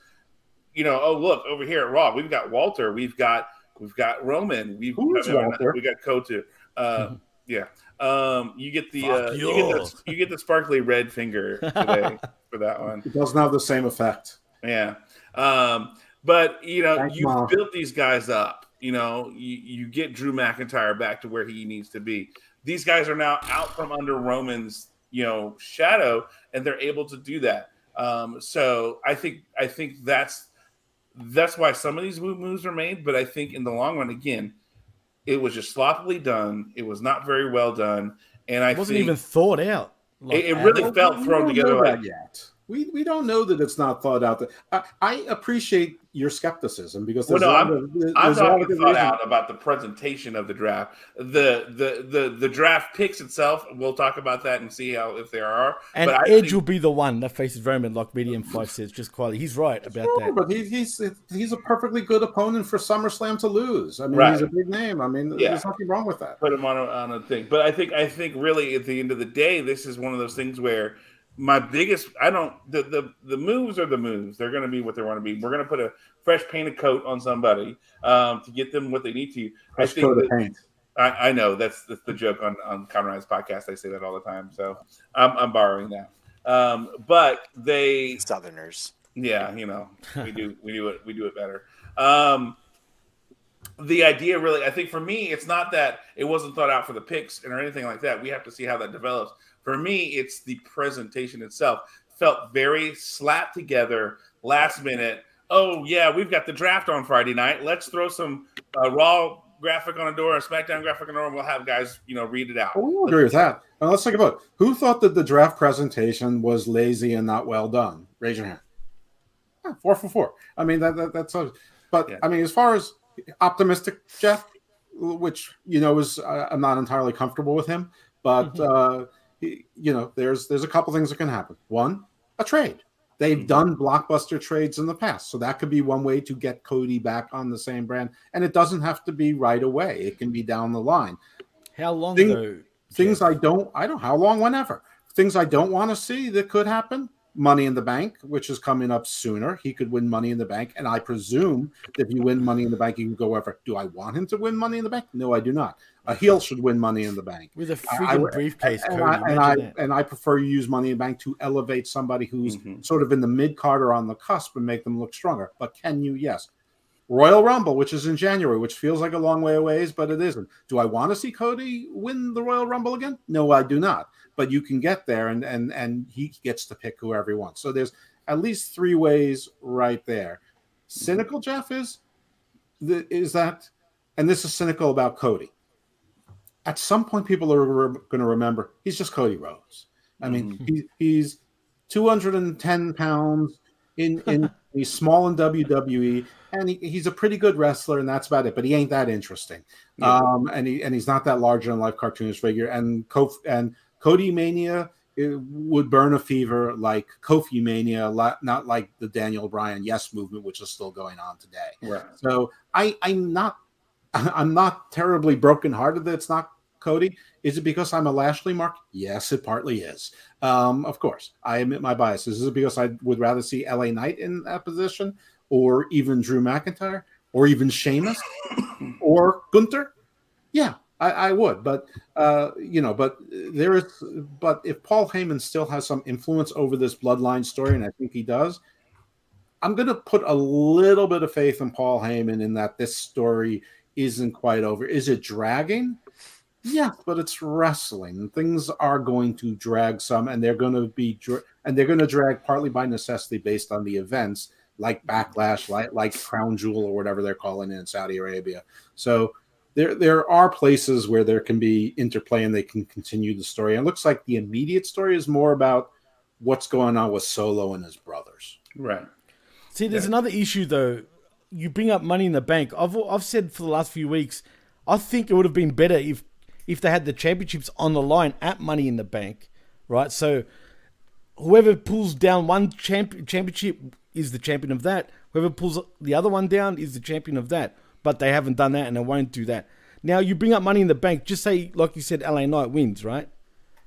you know, oh look over here at Raw, we've got Walter, we've got we've got Roman, we've
Who is
got,
Walter?
we got Kota. Uh, yeah, um, you get the
Fuck
uh, you get the you get the sparkly red finger today for that one.
It doesn't have the same effect.
Yeah. Um, but you know,
Thanks,
you
Mom.
built these guys up. You know, you, you get Drew McIntyre back to where he needs to be. These guys are now out from under Roman's, you know, shadow, and they're able to do that. Um, so I think I think that's that's why some of these moves are made. But I think in the long run, again, it was just sloppily done. It was not very well done, and I
it wasn't
think
even thought out. Like,
it, it really felt thrown together like
yet. We we don't know that it's not thought out. That I, I appreciate your skepticism because
Well,
there's
no,
a lot
I'm-
of, there's
I'm
a lot of
thought
reason-
out about the presentation of the draft. The the the the draft picks itself. We'll talk about that and see how if there are.
And
but
Edge
think-
will be the one that faces Roman, like Medium Five says, just quietly. He's right about
Sure,
that.
but he, he's he's a perfectly good opponent for SummerSlam to lose. I mean,
Right.
he's a big name. I mean,
Yeah.
there's nothing wrong with that.
put him on a, on a thing. But I think I think really at the end of the day, this is one of those things where my biggest I don't the the, the moves are the moves. They're going to be what they want to be. We're going to put a fresh painted coat on somebody um, to get them what they need to.
Fresh
I think
coat of paint.
I, I know that's, that's the joke on on Conrad's podcast. I say that all the time, so I'm, I'm borrowing that. Um, but they
Southerners.
Yeah, you know, we do we do it we do it better. Um, the idea really, I think for me, it's not that it wasn't thought out for the picks and or anything like that. We have to see how that develops. For me, it's the presentation itself. Felt very slapped together, last minute. Oh yeah, we've got the draft on Friday night. Let's throw some uh, raw graphic on a door, a SmackDown graphic on a door, and we'll have guys, you know, read it out.
I will agree with that. Now let's think about it. who thought that the draft presentation was lazy and not well done. Raise your hand. Yeah, four for four. I mean that, that that's a, but
Yeah.
I mean as far as optimistic Jeff, which you know is uh, I'm not entirely comfortable with him, but uh, he- you know there's there's a couple things that can happen. One, a trade. They've
Mhm.
done blockbuster trades in the past, so that could be one way to get Cody back on the same brand. And it doesn't have to be right away; it can be down the line
How long
Thing-
though?
things? I don't I don't how long whenever things I don't want to see that could happen. Money in the Bank, which is coming up sooner, he could win Money in the Bank, and I presume that if you win Money in the Bank, you can go wherever. Do I want him to win Money in the Bank? No, I do not. A heel should win Money in the Bank,
with a freaking
I
briefcase,
and
Cody.
I, and I and I prefer you use Money in the Bank to elevate somebody who's
Mhm.
sort of in the mid card or on the cusp and make them look stronger. But can you? Yes. Royal Rumble, which is in January, which feels like a long way away, but it isn't. Do I want to see Cody win the Royal Rumble again? No, I do not. But you can get there, and and and he gets to pick whoever he wants. So there's at least three ways right there. Cynical Jeff is is that, and this is cynical about Cody. At some point, people are re- going to remember he's just Cody Rhodes. I mean, he, he's 210 pounds in in he's small in WWE, and he, he's a pretty good wrestler, and that's about it. But he ain't that interesting,
Yeah.
um, and he and he's not that larger than life cartoonish figure. And Kof, and Cody Mania would burn a fever like Kofi Mania, not like the Daniel Bryan Yes movement, which is still going on today.
Right.
So I, I'm not, I'm not terribly brokenhearted that it's not Cody. Is it because I'm a Lashley mark? Yes, it partly is. Um, of course, I admit my biases. Is it because I would rather see LA Knight in that position, or even Drew McIntyre, or even Sheamus, or Gunther? Yeah, I, I would. But uh, you know, but there is. But if Paul Heyman still has some influence over this bloodline story, and I think he does, I'm going to put a little bit of faith in Paul Heyman in that this story isn't quite over. Is it dragging? Yeah, but it's wrestling. Things are going to drag some, and they're going to be dra- and they're going to drag partly by necessity based on the events like Backlash, like like Crown Jewel or whatever they're calling it in Saudi Arabia. So there there are places where there can be interplay and they can continue the story. And it looks like the immediate story is more about what's going on with Solo and his brothers.
Right.
See, there's another issue though. You bring up Money in the Bank. I've I've said for the last few weeks, I think it would have been better if if they had the championships on the line at Money in the Bank, right? So whoever pulls down one champ- championship is the champion of that. Whoever pulls the other one down is the champion of that. But they haven't done that and they won't do that. Now you bring up Money in the Bank. Just say, like you said, LA Knight wins, right?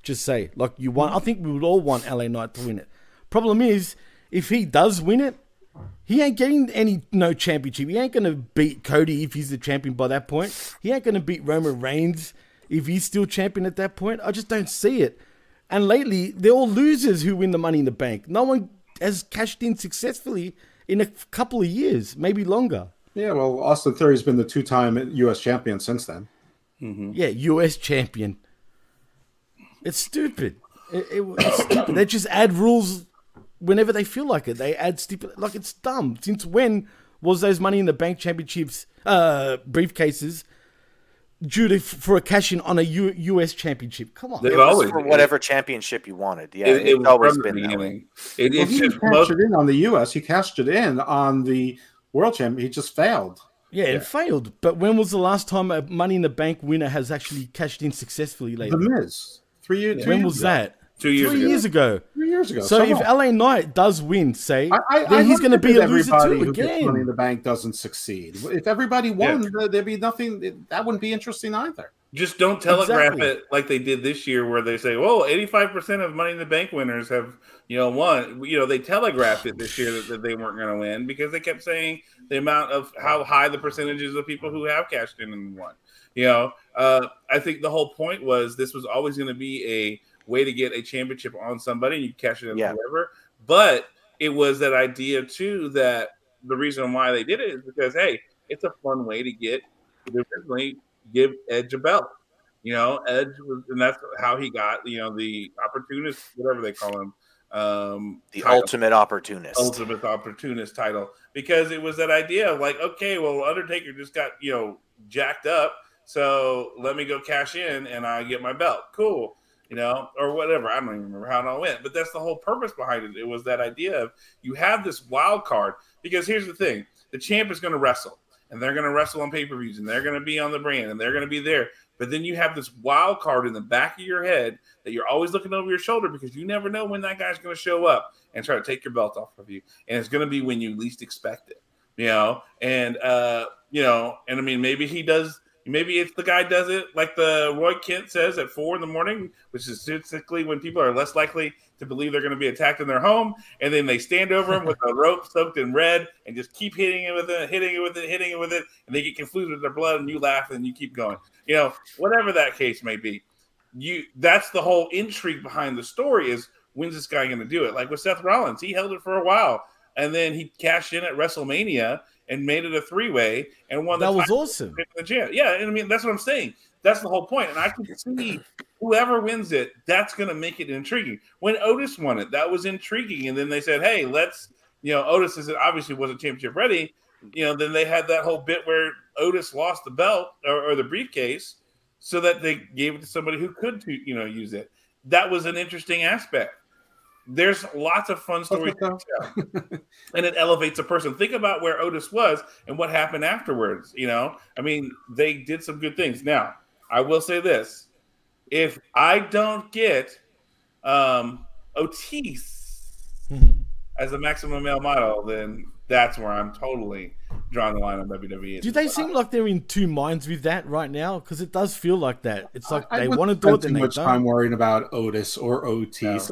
Just say, like you want. I think we would all want LA Knight to win it. Problem is, if he does win it, he ain't getting any no championship. He ain't gonna beat Cody if he's the champion by that point. He ain't gonna beat Roman Reigns if he's still champion at that point. I just don't see it. And lately, they're all losers who win the Money in the Bank. No one has cashed in successfully in a couple of years, maybe longer.
Yeah, well, Austin Theory's been the two-time U.S. champion since then.
Yeah, US champion. It's stupid. It, it- it's stupid. They just add rules whenever they feel like it. They add stupid. Like it's dumb. Since when was those Money in the Bank championships, uh, briefcases, due to for a cash in on a U, US championship? Come on.
It was
always
for whatever championship you wanted. Yeah,
It,
it's
it was
always
from the
been that way.
It,
Well,
it's
he
just
didn't
most.
it in on the U.S. He cashed it in on the World Champion. He just failed.
Yeah, it failed. But when was the last time a Money in the Bank winner has actually cashed in successfully
The
lately?
Miz, three years. two
When
years
was
ago.
that?
Two years
Three
ago.
years ago.
Three years ago.
So if
what?
LA Knight does win, say,
I, I,
then
I
he's going to be a loser
everybody
too
who gets Money in the Bank doesn't succeed. If everybody won, there'd be nothing. That wouldn't be interesting either.
Just don't telegraph
Exactly.
it like they did this year, where they say, "Well, eighty-five percent of Money in the Bank winners have, you know, won." You know, they telegraphed it this year that, that they weren't going to win because they kept saying the amount of how high the percentages of people who have cashed in and won. You know, uh, I think the whole point was this was always going to be a way to get a championship on somebody, and you cash it in
Yeah.
whoever. But it was that idea too that the reason why they did it is because hey, it's a fun way to get originally give Edge a belt. You know, Edge was, and that's how he got you know the opportunist, whatever they call him, um,
The
title.
ultimate opportunist.
ultimate opportunist title because it was that idea of like, okay, well, Undertaker just got you know jacked up, so let me go cash in and I get my belt. Cool, you know, or whatever. I don't even remember how it all went, but that's the whole purpose behind it. It was that idea of you have this wild card because here's the thing: the champ is going to wrestle, and they're going to wrestle on pay per views, and they're going to be on the brand, and they're going to be there. But then you have this wild card in the back of your head that you're always looking over your shoulder because you never know when that guy's going to show up and try to take your belt off of you. And it's going to be when you least expect it, you know? And, uh, you know, and I mean, maybe he does, maybe it's the guy does it like the Roy Kent says at four in the morning, which is statistically when people are less likely to believe they're going to be attacked in their home. And then they stand over him with a rope soaked in red and just keep hitting it with it, hitting it with it, hitting it with it. And they get confused with their blood and you laugh and you keep going, you know, whatever that case may be you that's the whole intrigue behind the story is when's this guy going to do it like with seth rollins he held it for a while and then he cashed in at wrestlemania and made it a three-way and won the
That was awesome.
the gym. yeah and i mean that's what i'm saying that's the whole point. point and i can see whoever wins it that's going to make it intriguing when otis won it that was intriguing and then they said hey let's you know otis is obviously wasn't championship ready you know then they had that whole bit where otis lost the belt or, or the briefcase so that they gave it to somebody who could, to, you know, use it. That was an interesting aspect. There's lots of fun stories, to tell. and it elevates a person. Think about where Otis was and what happened afterwards. You know, I mean, they did some good things. Now, I will say this: if I don't get um, Otis as a maximum male model, then that's where I'm totally drawing the line on WWE.
Do they seem like they're in two minds with that right now? Because it does feel like that. It's like
I- I
they
wouldn't
want to do it,
spend
then
too
they
much time
don't.
worrying about Otis or Otis.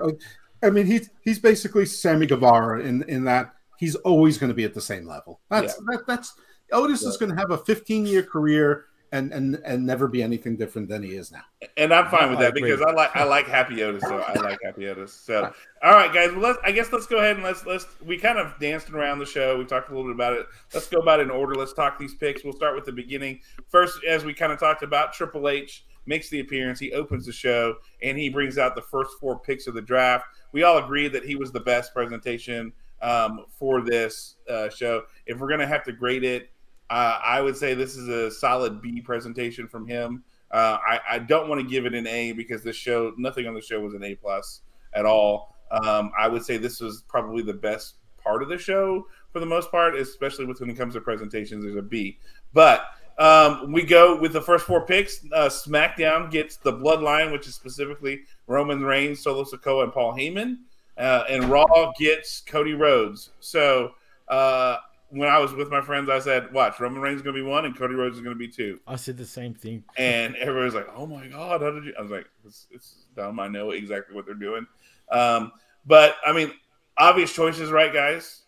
I mean, he's he's basically Sammy Guevara in in that he's always going to be at the same level. That's that, that's Otis is going to have a 15 year career and and and never be anything different than he is now.
and I'm fine with that
agree.
because I like I like Happy Otis. So I like Happy Otis. So all right, guys. Well, let's I guess let's go ahead and let's let's we kind of danced around the show. We talked a little bit about it. Let's go about it in order. Let's talk these picks. We'll start with the beginning first, as we kind of talked about. Triple H makes the appearance. He opens the show and he brings out the first four picks of the draft. We all agreed that he was the best presentation um, for this uh, show. If we're gonna have to grade it, uh, I would say this is a solid B presentation from him. Uh, I, I don't want to give it an A because the show, nothing on the show was an A plus at all. Um, I would say this was probably the best part of the show for the most part, especially when it comes to presentations. There's a B, but um, we go with the first four picks. Uh, SmackDown gets the Bloodline, which is specifically Roman Reigns, Solo Sikoa, and Paul Heyman, uh, and Raw gets Cody Rhodes. So uh, when I was with my friends, I said, "Watch, Roman Reigns is going to be one, and Cody Rhodes is going to be two.
I said the same thing.
And everybody's like, "Oh my god, how did you?" I was like, "It's, it's dumb. I know exactly what they're doing." Um, but I mean, obvious choices, right, guys?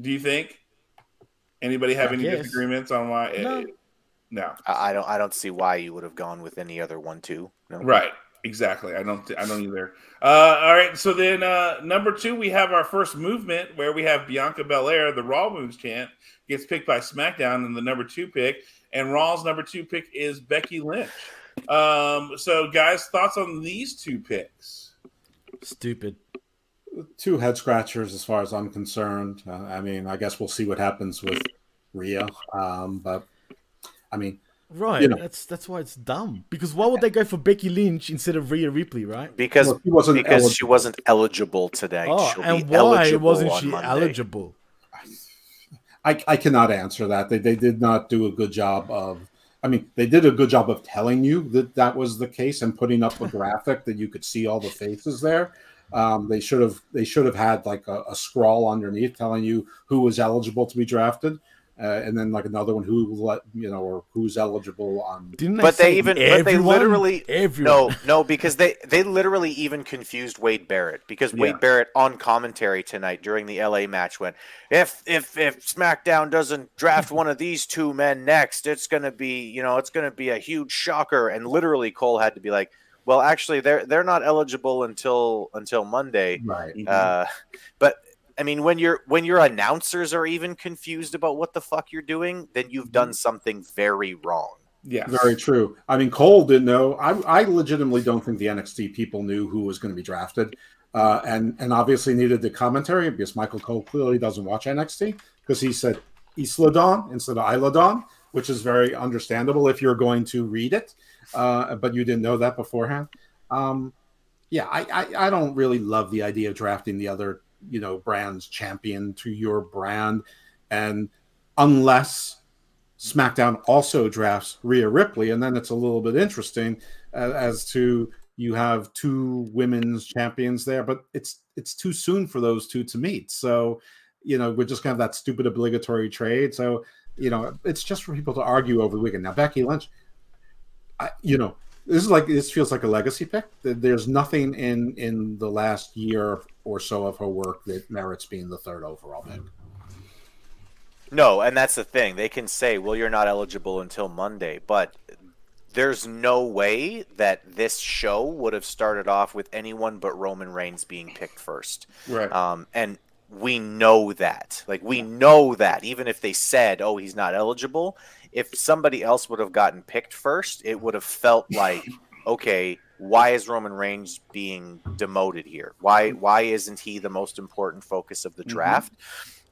Do you think? Anybody have
I
any
guess.
disagreements on why?
No.
no.
I I don't I don't see why you would have gone with any other one too. No.
Right. Exactly. I don't. I don't either. Uh, all right. So then, uh, number two, we have our first movement where we have Bianca Belair, the Raw Women's Champ, gets picked by SmackDown in the number two pick, and Raw's number two pick is Becky Lynch. Um, so, guys, thoughts on these two picks?
Stupid.
Two head scratchers, as far as I'm concerned. Uh, I mean, I guess we'll see what happens with Rhea. Um, but I mean,
Right.
You know.
That's that's why it's dumb. Because why would they go for Becky Lynch instead of Rhea Ripley, right?
Because
Well, he wasn't
because she wasn't eligible today.
Oh,
She'll
and
be
why wasn't she
Monday.
eligible?
I, I cannot answer that. They, they did not do a good job of. I mean, they did a good job of telling you that that was the case and putting up a graphic that you could see all the faces there. Um, they should have they should have had like a, a scroll underneath telling you who was eligible to be drafted, uh, and then like another one who let you know or who's eligible on.
Didn't they
But they
say
even- but they literally-
everyone.
No, no, because they they literally even confused Wade Barrett because Wade
Yeah.
Barrett on commentary tonight during the LA match went, if if if SmackDown doesn't draft one of these two men next, it's gonna be you know it's gonna be a huge shocker. And literally Cole had to be like, well, actually they're they're not eligible until until Monday.
Right.
Uh, but I mean, when your when your announcers are even confused about what the fuck you're doing, then you've done something very wrong.
Yeah.
Very true. I mean, Cole didn't know. I, I legitimately don't think the NXT people knew who was going to be drafted, uh, and and obviously needed the commentary because Michael Cole clearly doesn't watch NXT because he said Isla Dawn instead of Isla Dawn, which is very understandable if you're going to read it, uh, but you didn't know that beforehand. Um, yeah, I, I I don't really love the idea of drafting the other you know brand's champion to your brand, and unless SmackDown also drafts Rhea Ripley, and then it's a little bit interesting uh, as to you have two women's champions there, but it's it's too soon for those two to meet. So, you know, we're just gonna have that stupid obligatory trade. So, you know, it's just for people to argue over the weekend. Now, Becky Lynch, I, you know, this is like this feels like a legacy pick. There's nothing in in the last year or so of her work that merits being the third overall pick.
No, and that's the thing. They can say, "Well, you're not eligible until Monday," but there's no way that this show would have started off with anyone but Roman Reigns being picked first.
Right.
Um, and we know that. Like we know that even if they said, "Oh, he's not eligible," if somebody else would have gotten picked first, it would have felt like, "Okay, why is Roman Reigns being demoted here? Why why isn't he the most important focus of the mm-hmm. draft?"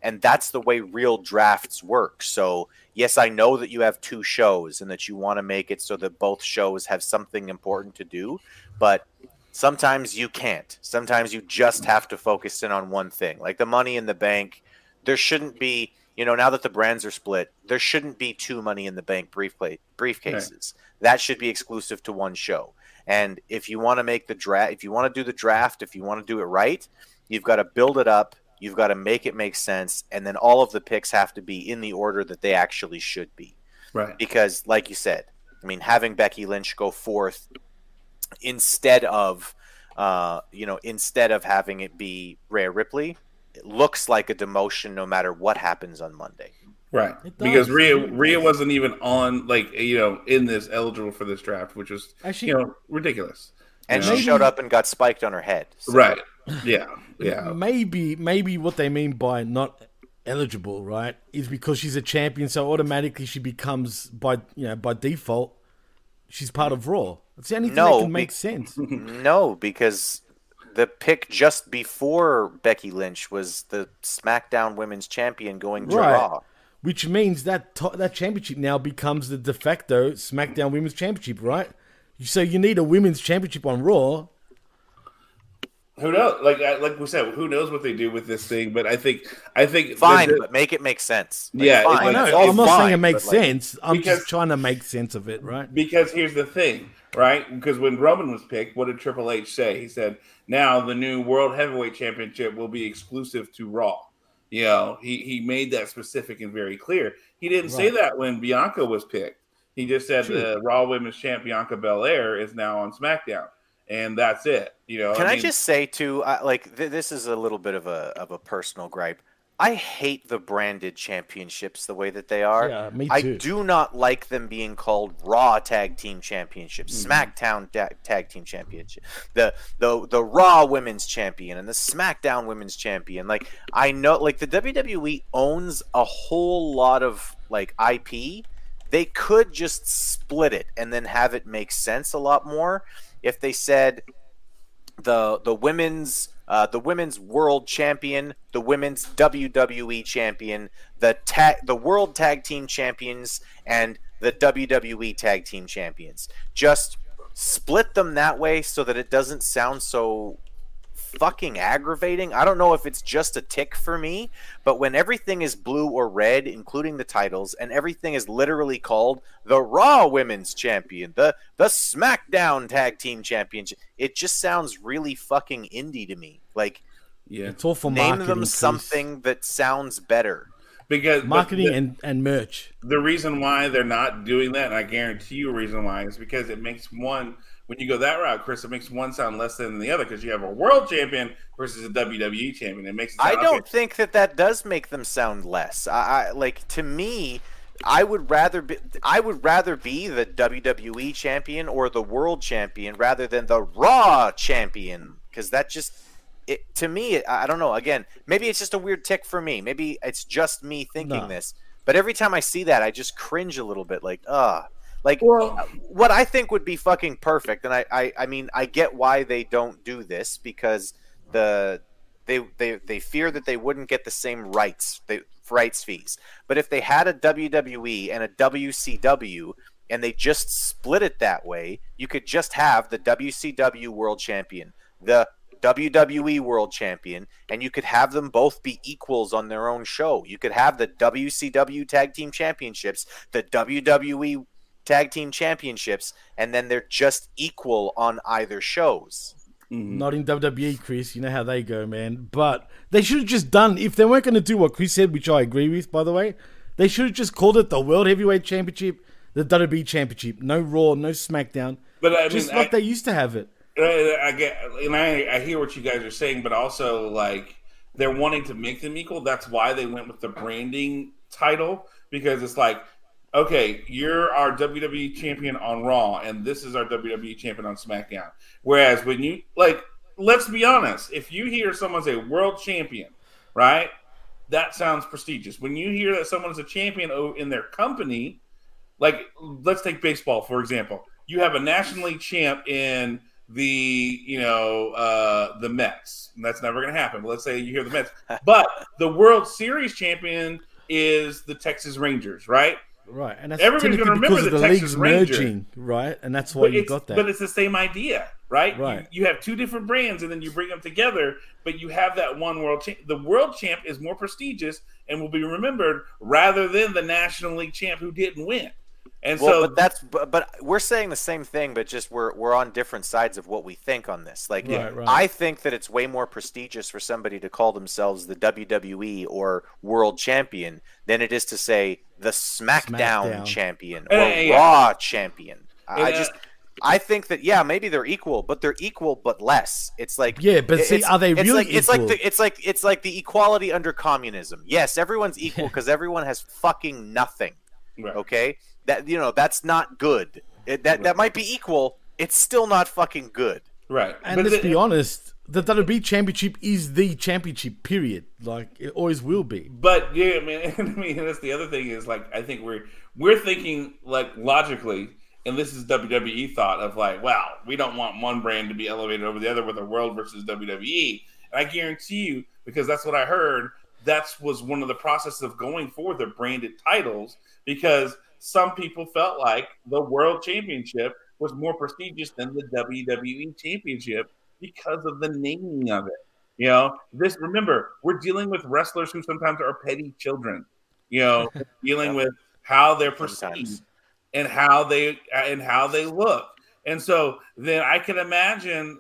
And that's the way real drafts work. So, yes, I know that you have two shows and that you want to make it so that both shows have something important to do, but sometimes you can't. Sometimes you just have to focus in on one thing. Like the money in the bank, there shouldn't be, you know, now that the brands are split, there shouldn't be two money in the bank briefcase briefcases. That should be exclusive to one show. And if you want to make the draft, if you want to do the draft, if you want to do it right, you've got to build it up. You've got to make it make sense, and then all of the picks have to be in the order that they actually should be.
Right.
Because, like you said, I mean, having Becky Lynch go fourth instead of, uh, you know, instead of having it be Rhea Ripley, it looks like a demotion no matter what happens on Monday.
Right. Because Rhea Rhea wasn't even on like you know in this eligible for this draft, which was
Actually,
you know ridiculous.
And
You know?
she showed up and got spiked on her head. So-
Right. Yeah. Yeah.
maybe maybe what they mean by not eligible, right, is because she's a champion, so automatically she becomes by you know by default she's part of Raw. It's the only thing
No,
that can make
be-
sense.
No, because the pick just before Becky Lynch was the SmackDown Women's Champion going to
Right.
Raw.
Which means that to- that championship now becomes the de facto SmackDown Women's Championship, right? So you need a women's championship on Raw.
Who knows? Like like we said, who knows what they do with this thing? But I think I think
Fine,
the-
but make it make sense. Like,
Yeah,
fine.
I
like-
know.
it's all
I'm not
fine,
saying it makes
but, like,
sense. I'm
because-
just trying to make sense of it, right?
because here's the thing, right? Because when Roman was picked, what did Triple H say? He said, "Now the new World Heavyweight Championship will be exclusive to Raw." You know, he he made that specific and very clear. He didn't say that when Bianca was picked. He just said
True.
the Raw Women's Champ Bianca Belair is now on SmackDown, and that's it. You know,
Can I,
mean,
just say too, uh, like th- this is a little bit of a of a personal gripe. I hate the branded championships the way that they are.
Yeah, me
I do not like them being called Raw Tag Team Championships,
Mm-hmm.
SmackDown ta- Tag Team Championship, the the the Raw Women's Champion and the SmackDown Women's Champion. Like I know, like the WWE owns a whole lot of like IP. They could just split it and then have it make sense a lot more if they said the the women's uh, the women's world champion, the women's WWE champion, the tag the world tag team champions, and the WWE tag team champions. Just split them that way so that it doesn't sound so fucking aggravating. I don't know if it's just a tick for me, but when everything is blue or red, including the titles, and everything is literally called the Raw Women's Champion, the the SmackDown Tag Team Championship, it just sounds really fucking indie to me. Like
yeah,
It's all for
name
marketing.
them
Chris.
something that sounds better.
because
marketing
the-
and, and merch.
the reason why they're not doing that, and I guarantee you a reason why, is because it makes one when you go that route, Chris, it makes one sound less than the other because you have a world champion versus a WWE champion. It makes it
I don't
okay,
think that that does make them sound less. I, I like to me, I would rather be I would rather be the WWE champion or the world champion rather than the Raw champion because that just it, to me, I don't know. Again, maybe it's just a weird tick for me. Maybe it's just me thinking
No.
this. But every time I see that, I just cringe a little bit. Like, ah, like
Well-
uh, what I think would be fucking perfect. And I, I, I mean, I get why they don't do this because the they they they fear that they wouldn't get the same rights they, rights fees. But if they had a WWE and a WCW and they just split it that way, you could just have the WCW World Champion, the WWE World Champion, and you could have them both be equals on their own show. You could have the WCW Tag Team Championships, the WWE Tag Team Championships, and then they're just equal on either shows.
Mhm.
Not in WWE, Chris. You know how they go, man. But they should have just done, if they weren't going to do what Chris said, which I agree with, by the way, they should have just called it the World Heavyweight Championship, the WWE Championship. No Raw, no SmackDown.
But I mean,
Just
I-
like they used to have it.
I, I get, and I, I hear what you guys are saying, but also like they're wanting to make them equal. That's why they went with the branding title because it's like, okay, you're our WWE champion on Raw, and this is our WWE champion on SmackDown. Whereas when you like, let's be honest, if you hear someone say world champion, right, that sounds prestigious. When you hear that someone's a champion in their company, like let's take baseball for example. You have a National League champ in the you know uh the Mets. And that's never going to happen. But let's say you hear the Mets, but the World Series champion is the Texas Rangers, right?
Right. And that's
Everybody's gonna remember
because of
the
the
Texas
leagues
Ranger.
merging, right? And that's why
But
you got that.
but it's the same idea, right? You-
Right.
You, have two different brands, and then you bring them together. But you have that one world champ. The world champ is more prestigious and will be remembered rather than the National League champ who didn't win. And
Well,
so
but that's but, but we're saying the same thing, but just we're we're on different sides of what we think on this. Like,
Right, right.
I think that it's way more prestigious for somebody to call themselves the WWE or World Champion than it is to say the SmackDown,
SmackDown.
Champion or
Uh, yeah.
Raw Champion. I I
uh,
just. I think that yeah, maybe they're equal, but they're equal but less. It's like
Yeah, but see, are they
it's
really
like, It's like the, it's like it's like the equality under communism. Yes, everyone's equal because everyone has fucking nothing
right.
okay that you know that's not good it, that that might be equal it's still not fucking good
right.
and
But
let's
the-
be honest, the WWE Championship is the championship, period. Like, it always will be.
But yeah, man. I mean, that's the other thing is like I think we're we're thinking like logically, and this is WWE thought of like, wow, we don't want one brand to be elevated over the other with a world versus WWE. And I guarantee you, because that's what I heard, that was one of the processes of going for the branded titles because some people felt like the world championship was more prestigious than the WWE championship because of the naming of it. You know, this remember, we're dealing with wrestlers who sometimes are petty children. You know, dealing with how they're perceived
Sometimes.
and how they and how they look. And so then I can imagine,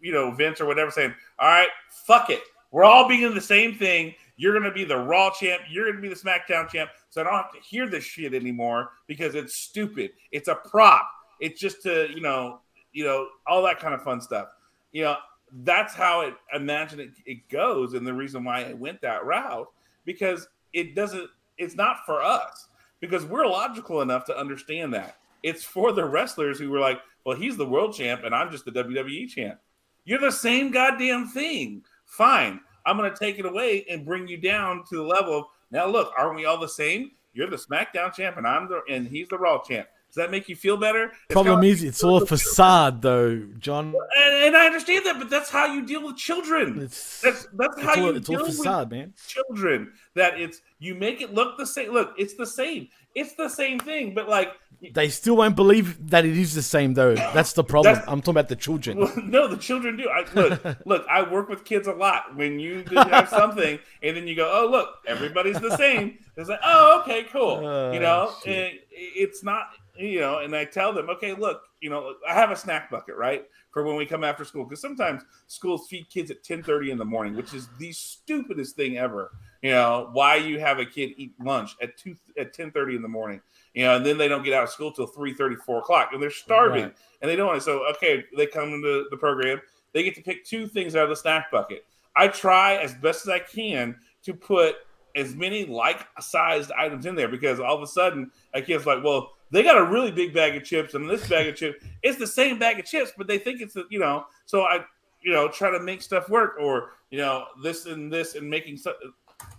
you know, Vince or whatever saying, "All right, fuck it, we're all being the same thing. You're gonna be the Raw champ. You're gonna be the SmackDown champ. So I don't have to hear this shit anymore because it's stupid. It's a prop. It's just to you know, you know, all that kind of fun stuff. You know, that's how it imagine it, it goes, and the reason why it went that route because it doesn't. It's not for us because we're logical enough to understand that. It's for the wrestlers who were like, well, he's the world champ and I'm just the WWE champ. You're the same goddamn thing. Fine. I'm going to take it away and bring you down to the level of now, look, aren't we all the same? You're the SmackDown champ and I'm the, and he's the Raw champ. Does that make you feel better?
Problem is, it's all a facade, though, John.
and, and I understand that, but that's how you deal with children.
It's,
That's that's how
all,
you
it's all
deal with
facade, man.
children. That it's you make it look the same. Look, it's the same. It's the same thing, but like
They still won't believe that it is the same, though. That's the problem.
That's-
I'm talking about the children.
Well, no, the children do. I, look, look. I work with kids a lot. When you have something, and then you go, "Oh, look, everybody's the same." It's like, "Oh, okay, cool." you
Oh,
know, and it's not. You know, and I tell them, "Okay, look, you know, I have a snack bucket, right, for when we come after school, because sometimes schools feed kids at ten thirty in the morning, which is the stupidest thing ever. You know, why you have a kid eat lunch at two at ten thirty in the morning." You know, and then they don't get out of school till 3 4 o'clock, and they're starving
Right.
and they don't want it. So okay, they come into the program. They get to pick two things out of the snack bucket. I try as best as I can to put as many like-sized items in there because all of a sudden a kid's like, well, they got a really big bag of chips, and this bag of chips, it's the same bag of chips, but they think it's the, you know. So I, you know, try to make stuff work, or you know, this and this and making stuff.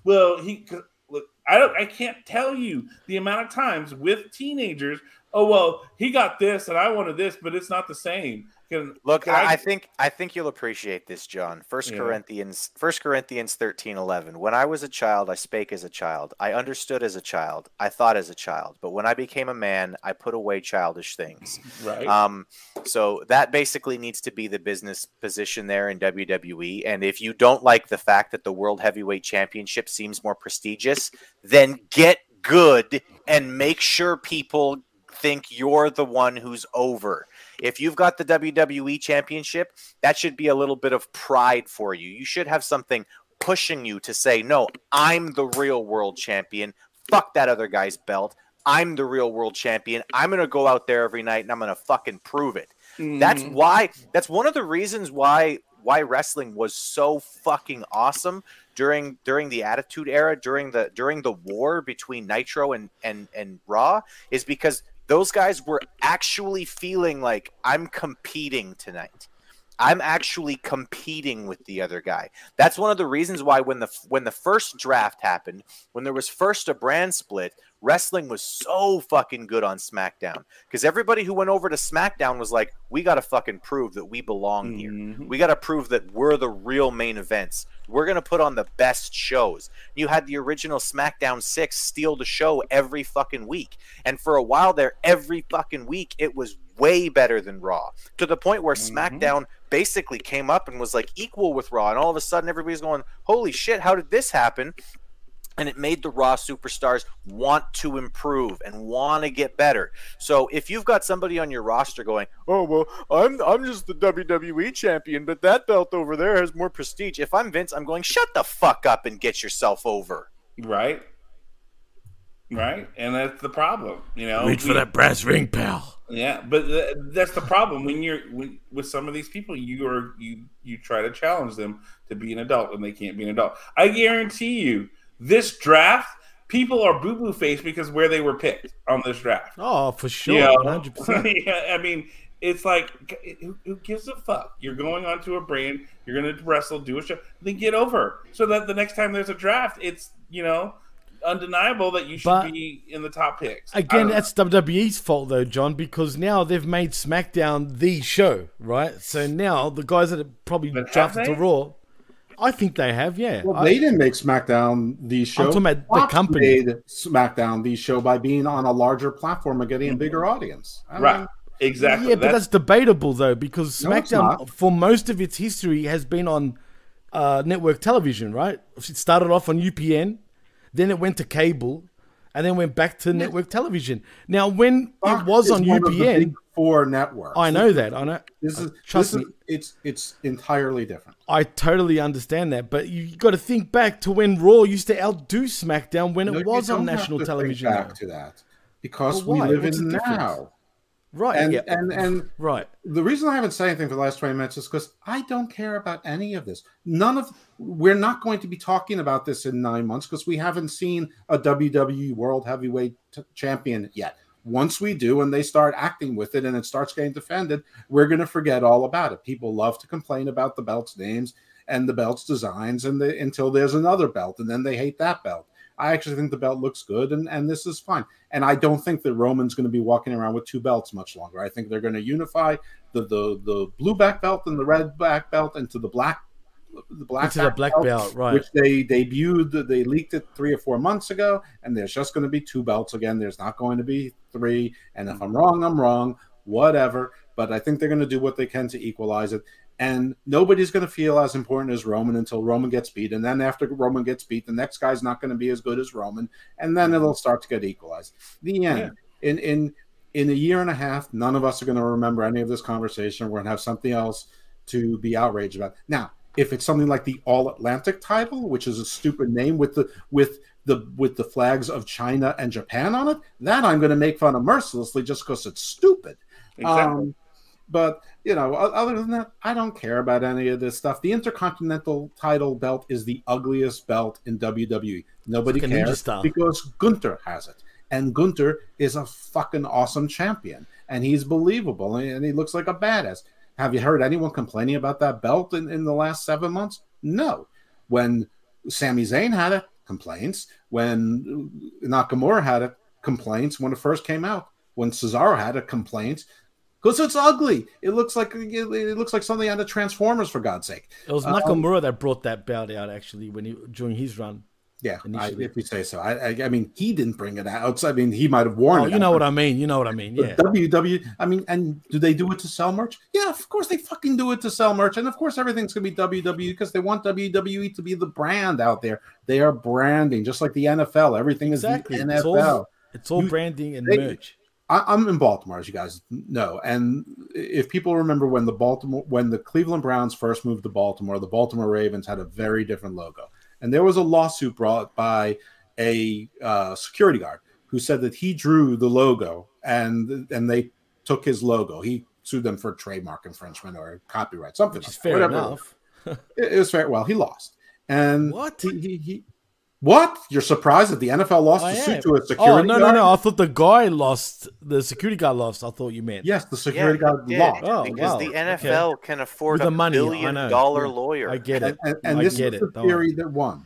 Well, he look, I don't, I can't tell you the amount of times with teenagers. Oh well, he got this and I wanted this, but it's not the same. Can,
Look,
can
I, I think I think you'll appreciate this, John. First
Yeah.
Corinthians, First Corinthians thirteen eleven. When I was a child, I spake as a child. I understood as a child. I thought as a child. But when I became a man, I put away childish things.
right.
Um, so that basically needs to be the business position there in WWE. And if you don't like the fact that the World Heavyweight Championship seems more prestigious, then get good and make sure people think you're the one who's over. If you've got the WWE Championship, that should be a little bit of pride for you. You should have something pushing you to say, no, I'm the real world champion. Fuck that other guy's belt. I'm the real world champion. I'm going to go out there every night and I'm going to fucking prove it. That's
Mhm.
why that's one of the reasons why why wrestling was so fucking awesome during during the attitude era, during the during the war between Nitro and and and Raw is because those guys were actually feeling like I'm competing tonight. I'm actually competing with the other guy. That's one of the reasons why when the when the first draft happened, when there was first a brand split, wrestling was so fucking good on SmackDown because everybody who went over to SmackDown was like, "We got to fucking prove that we belong here.
Mhm.
We got to prove that we're the real main events. We're gonna put on the best shows." You had the original SmackDown six steal the show every fucking week, and for a while there, every fucking week it was way better than Raw to the point where
Mhm.
SmackDown basically came up and was like equal with Raw, and all of a sudden everybody's going, "Holy shit, how did this happen?" And it made the Raw superstars want to improve and want to get better. So if you've got somebody on your roster going, "Oh well, I'm I'm just the WWE champion, but that belt over there has more prestige." If I'm Vince, I'm going, "Shut the fuck up and get yourself over."
right, right, and that's the problem. You know,
Reach for
We-
that brass ring, pal.
Yeah, but th- that's the problem when you're when, with some of these people. You are you you try to challenge them to be an adult, and they can't be an adult. I guarantee you, this draft, people are boo boo faced because where they were picked on this draft.
Oh, for sure,
You know?
100%.
yeah, I mean, it's like who, who gives a fuck? You're going onto a brand. You're going to wrestle, do a show, then get over. So that the next time there's a draft, it's you know undeniable that you should
But-
be in the top picks.
Again,
know.
that's WWE's fault though, John, because now they've made SmackDown the show, right? So now the guys that are probably
But
drafted to? Raw, I think they have, yeah.
Well,
I-
they didn't make SmackDown the show.
talking about the company.
made SmackDown the show by being on a larger platform and getting a bigger audience. I
right.
mean,
Exactly.
Yeah, but that's, debatable though because
No,
SmackDown,
not.
for most of its history, has been on uh, network television. Right? It started off on UPN, then it went to cable, and then went back to network television. Now, when
Fox
it was on
one of the
UPN,
big four networks.
I know that. I know.
This is uh,
Trust
this
me.
is it's it's entirely different.
I totally understand that, but you got to think back to when Raw used to outdo SmackDown when
No,
it was on national television.
Back
though.
to that because we live
What's
in now.
Right?
And,
yeah.
and and
right.
the reason I haven't said anything for the last 20 minutes is because I don't care about any of this. None of we're not going to be talking about this in nine months because we haven't seen a WWE World Heavyweight t- Champion yet. Once we do, and they start acting with it, and it starts getting defended, we're going to forget all about it. People love to complain about the belts' names and the belts' designs, and the, until there's another belt, and then they hate that belt. I actually think the belt looks good, and, and this is fine. And I don't think that Roman's going to be walking around with two belts much longer. I think they're going to unify the the the blue back belt and the red back belt into the black the black back
black belt, right.
which they debuted. They leaked it three or four months ago, and there's just going to be two belts again. There's not going to be three. And if I'm wrong, I'm wrong. Whatever. But I think they're going to do what they can to equalize it. And nobody's going to feel as important as Roman until Roman gets beat. And then after Roman gets beat, the next guy's not going to be as good as Roman. And then it'll start to get equalized. The end. In in in a year and a half, none of us are going to remember any of this conversation. We're going to have something else to be outraged about. Now, if it's something like the All Atlantic title, which is a stupid name with the with the with the flags of China and Japan on it, that I'm going to make fun of mercilessly just because it's stupid.
exactly.
Um, but you know, other than that, I don't care about any of this stuff. The Intercontinental title belt is the ugliest belt in WWE. Nobody
It's like
cares because Gunther has it, and Gunther is a fucking awesome champion, and he's believable, and he looks like a badass. Have you heard anyone complaining about that belt in, in the last seven months? No. When Sami Zayn had it, complaints. When Nakamura had it, complaints when it first came out. When Cesaro had it, complaints because it's ugly. It looks like it looks like something out of Transformers for God's sake.
It was
Uh,
Nakamura that brought that belt out actually when he during his run.
Yeah, I, if you say so. I, I, I mean, he didn't bring it out. I mean, he might have worn
Oh,
it.
you know
out,
what I mean. You know what I mean.
but
Yeah.
WW. I mean, and do they do it to sell merch? Yeah, of course they fucking do it to sell merch, and of course everything's gonna be WWE because they want WWE to be the brand out there. They are branding, just like the NFL. Everything
Exactly.
is the
It's
NFL.
all, it's all
You-
branding and
they-
merch.
I, I'm in Baltimore, as you guys know, and if people remember when the Baltimore, when the Cleveland Browns first moved to Baltimore, the Baltimore Ravens had a very different logo, and there was a lawsuit brought by a uh, security guard who said that he drew the logo, and and they took his logo. He sued them for trademark infringement or copyright, something.
Which
like
fair
whatever.
enough.
It, it was fair. Well, he lost, and
What?
He, he, he, what? You're surprised that the NFL lost
I
the
am.
suit to a security
Oh no no
guard?
no! I thought the guy lost. The security guard lost. I thought you meant.
Yes, the security
Yeah,
guard
did,
lost.
Oh,
because
wow.
the
Okay.
NFL can afford
With the
a
money, I
billion
know.
dollar
Yeah.
lawyer.
I get it.
and, and, and
I
this
get
is
it.
the theory that won.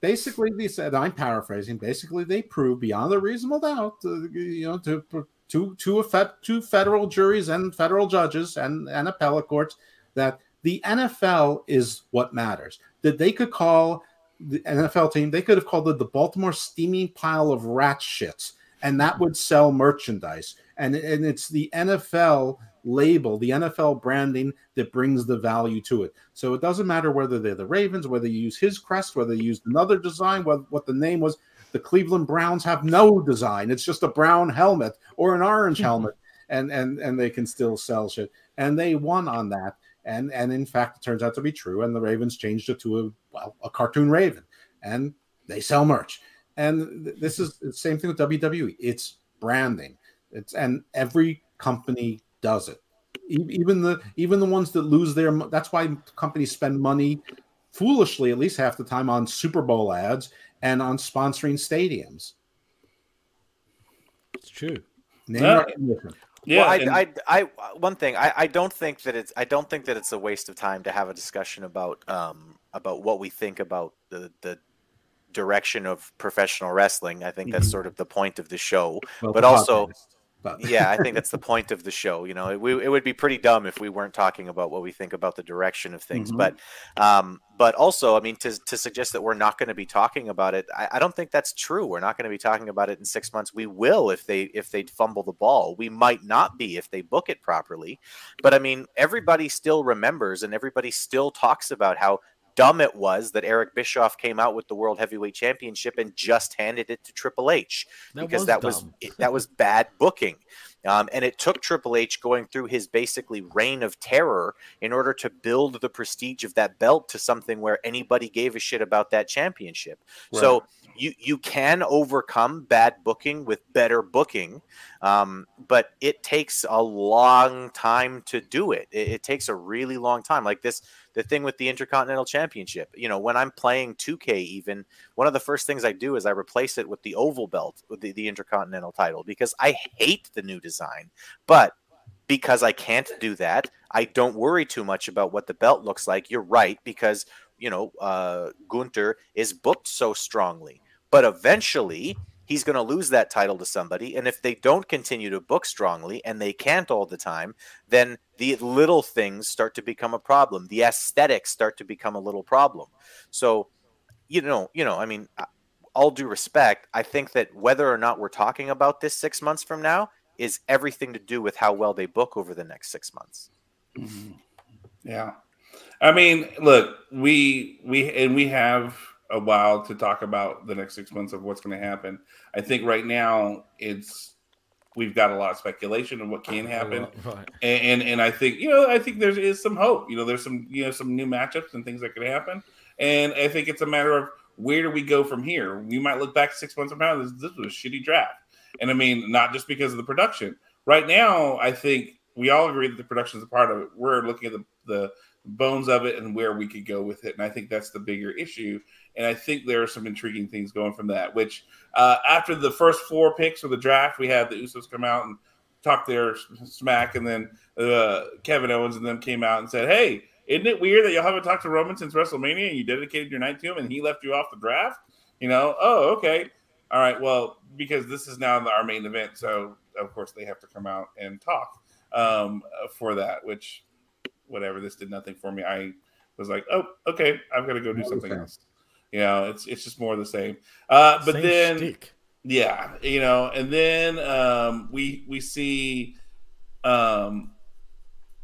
Basically, they said, I'm paraphrasing. Basically, they proved beyond a reasonable doubt, uh, you know, to to to a fed, to federal juries and federal judges and and appellate courts that the NFL is what matters. That they could call the NFL team, they could have called it the Baltimore steaming pile of rat shits, and that would sell merchandise. And and it's the NFL label, the NFL branding that brings the value to it. So it doesn't matter whether they're the Ravens, whether you use his crest, whether you used another design, what, what the name was. The Cleveland Browns have no design. It's just a brown helmet or an orange mm-hmm. helmet, and and and they can still sell shit. And they won on that. And and in fact, it turns out to be true. And the Ravens changed it to a well a cartoon raven, and they sell merch. And th- this is the same thing with WWE. It's branding. It's and every company does it. E- Even the even the ones that lose their that's why companies spend money foolishly at least half the time on Super Bowl ads and on sponsoring stadiums.
It's true.
Name
Yeah.
recognition.
Yeah,
well,
and-
I, I, I, one thing, I, I don't think that it's, I don't think that it's a waste of time to have a discussion about, um, about what we think about the, the direction of professional wrestling. I think that's
Mhm.
sort of the point of the show.
Well,
But
the
also-
podcast, but
yeah, I think that's the point of the show. You know, it, we, it would be pretty dumb if we weren't talking about what we think about the direction of things.
Mhm.
But, um, but also, I mean, to, to suggest that we're not going to be talking about it, I, I don't think that's true. We're not going to be talking about it in six months. We will if they if they fumble the ball. We might not be if they book it properly. But I mean, everybody still remembers and everybody still talks about how dumb it was that Eric Bischoff came out with the World Heavyweight Championship and just handed it to Triple H
That
because
was
that was
dumb.
it- that was bad booking. Um, and it took Triple H going through his basically reign of terror in order to build the prestige of that belt to something where anybody gave a shit about that championship. So you you can overcome bad booking with better booking, um, but it takes a long time to do it. it. It takes a really long time. Like this, the thing with the Intercontinental Championship. You know, when I'm playing 2K, even one of the first things I do is I replace it with the oval belt, with the, the Intercontinental title, because I hate the new design. But because I can't do that, I don't worry too much about what the belt looks like. You're right, because you know uh, Gunther is booked so strongly, but eventually he's going to lose that title to somebody, and if they don't continue to book strongly, and they can't all the time, then the little things start to become a problem. The aesthetics start to become a little problem. So, you know, you know, I mean, all due respect, I think that whether or not we're talking about this six months from now is everything to do with how well they book over the next six months.
Mhm. Yeah. I mean, look, we we and we have a while to talk about the next six months of what's going to happen. I think right now it's we've got a lot of speculation of what can happen,
Right.
and and, and I think you know I think there is some hope. You know, there's some you know some new matchups and things that could happen, and I think it's a matter of where do we go from here. We might look back six months from now. This, this was a shitty draft, and I mean not just because of the production. Right now, I think we all agree that the production is a part of it. We're looking at the the bones of it and where we could go with it, and I think that's the bigger issue. And I think there are some intriguing things going from that. Which uh, after the first four picks of the draft, we had the Usos come out and talk their smack, and then uh, Kevin Owens and them came out and said, "Hey, isn't it weird that y'all haven't talked to Roman since WrestleMania and you dedicated your night to him and he left you off the draft?" You know, oh, okay, all right, well, because this is now our main event, so of course they have to come out and talk um, for that. Which, whatever, this did nothing for me. I was like, oh, okay, I've got to go do something else. You know, it's it's just more of the same. Uh, but
Same
then,
shtick.
yeah, you know, and then um, we we see um,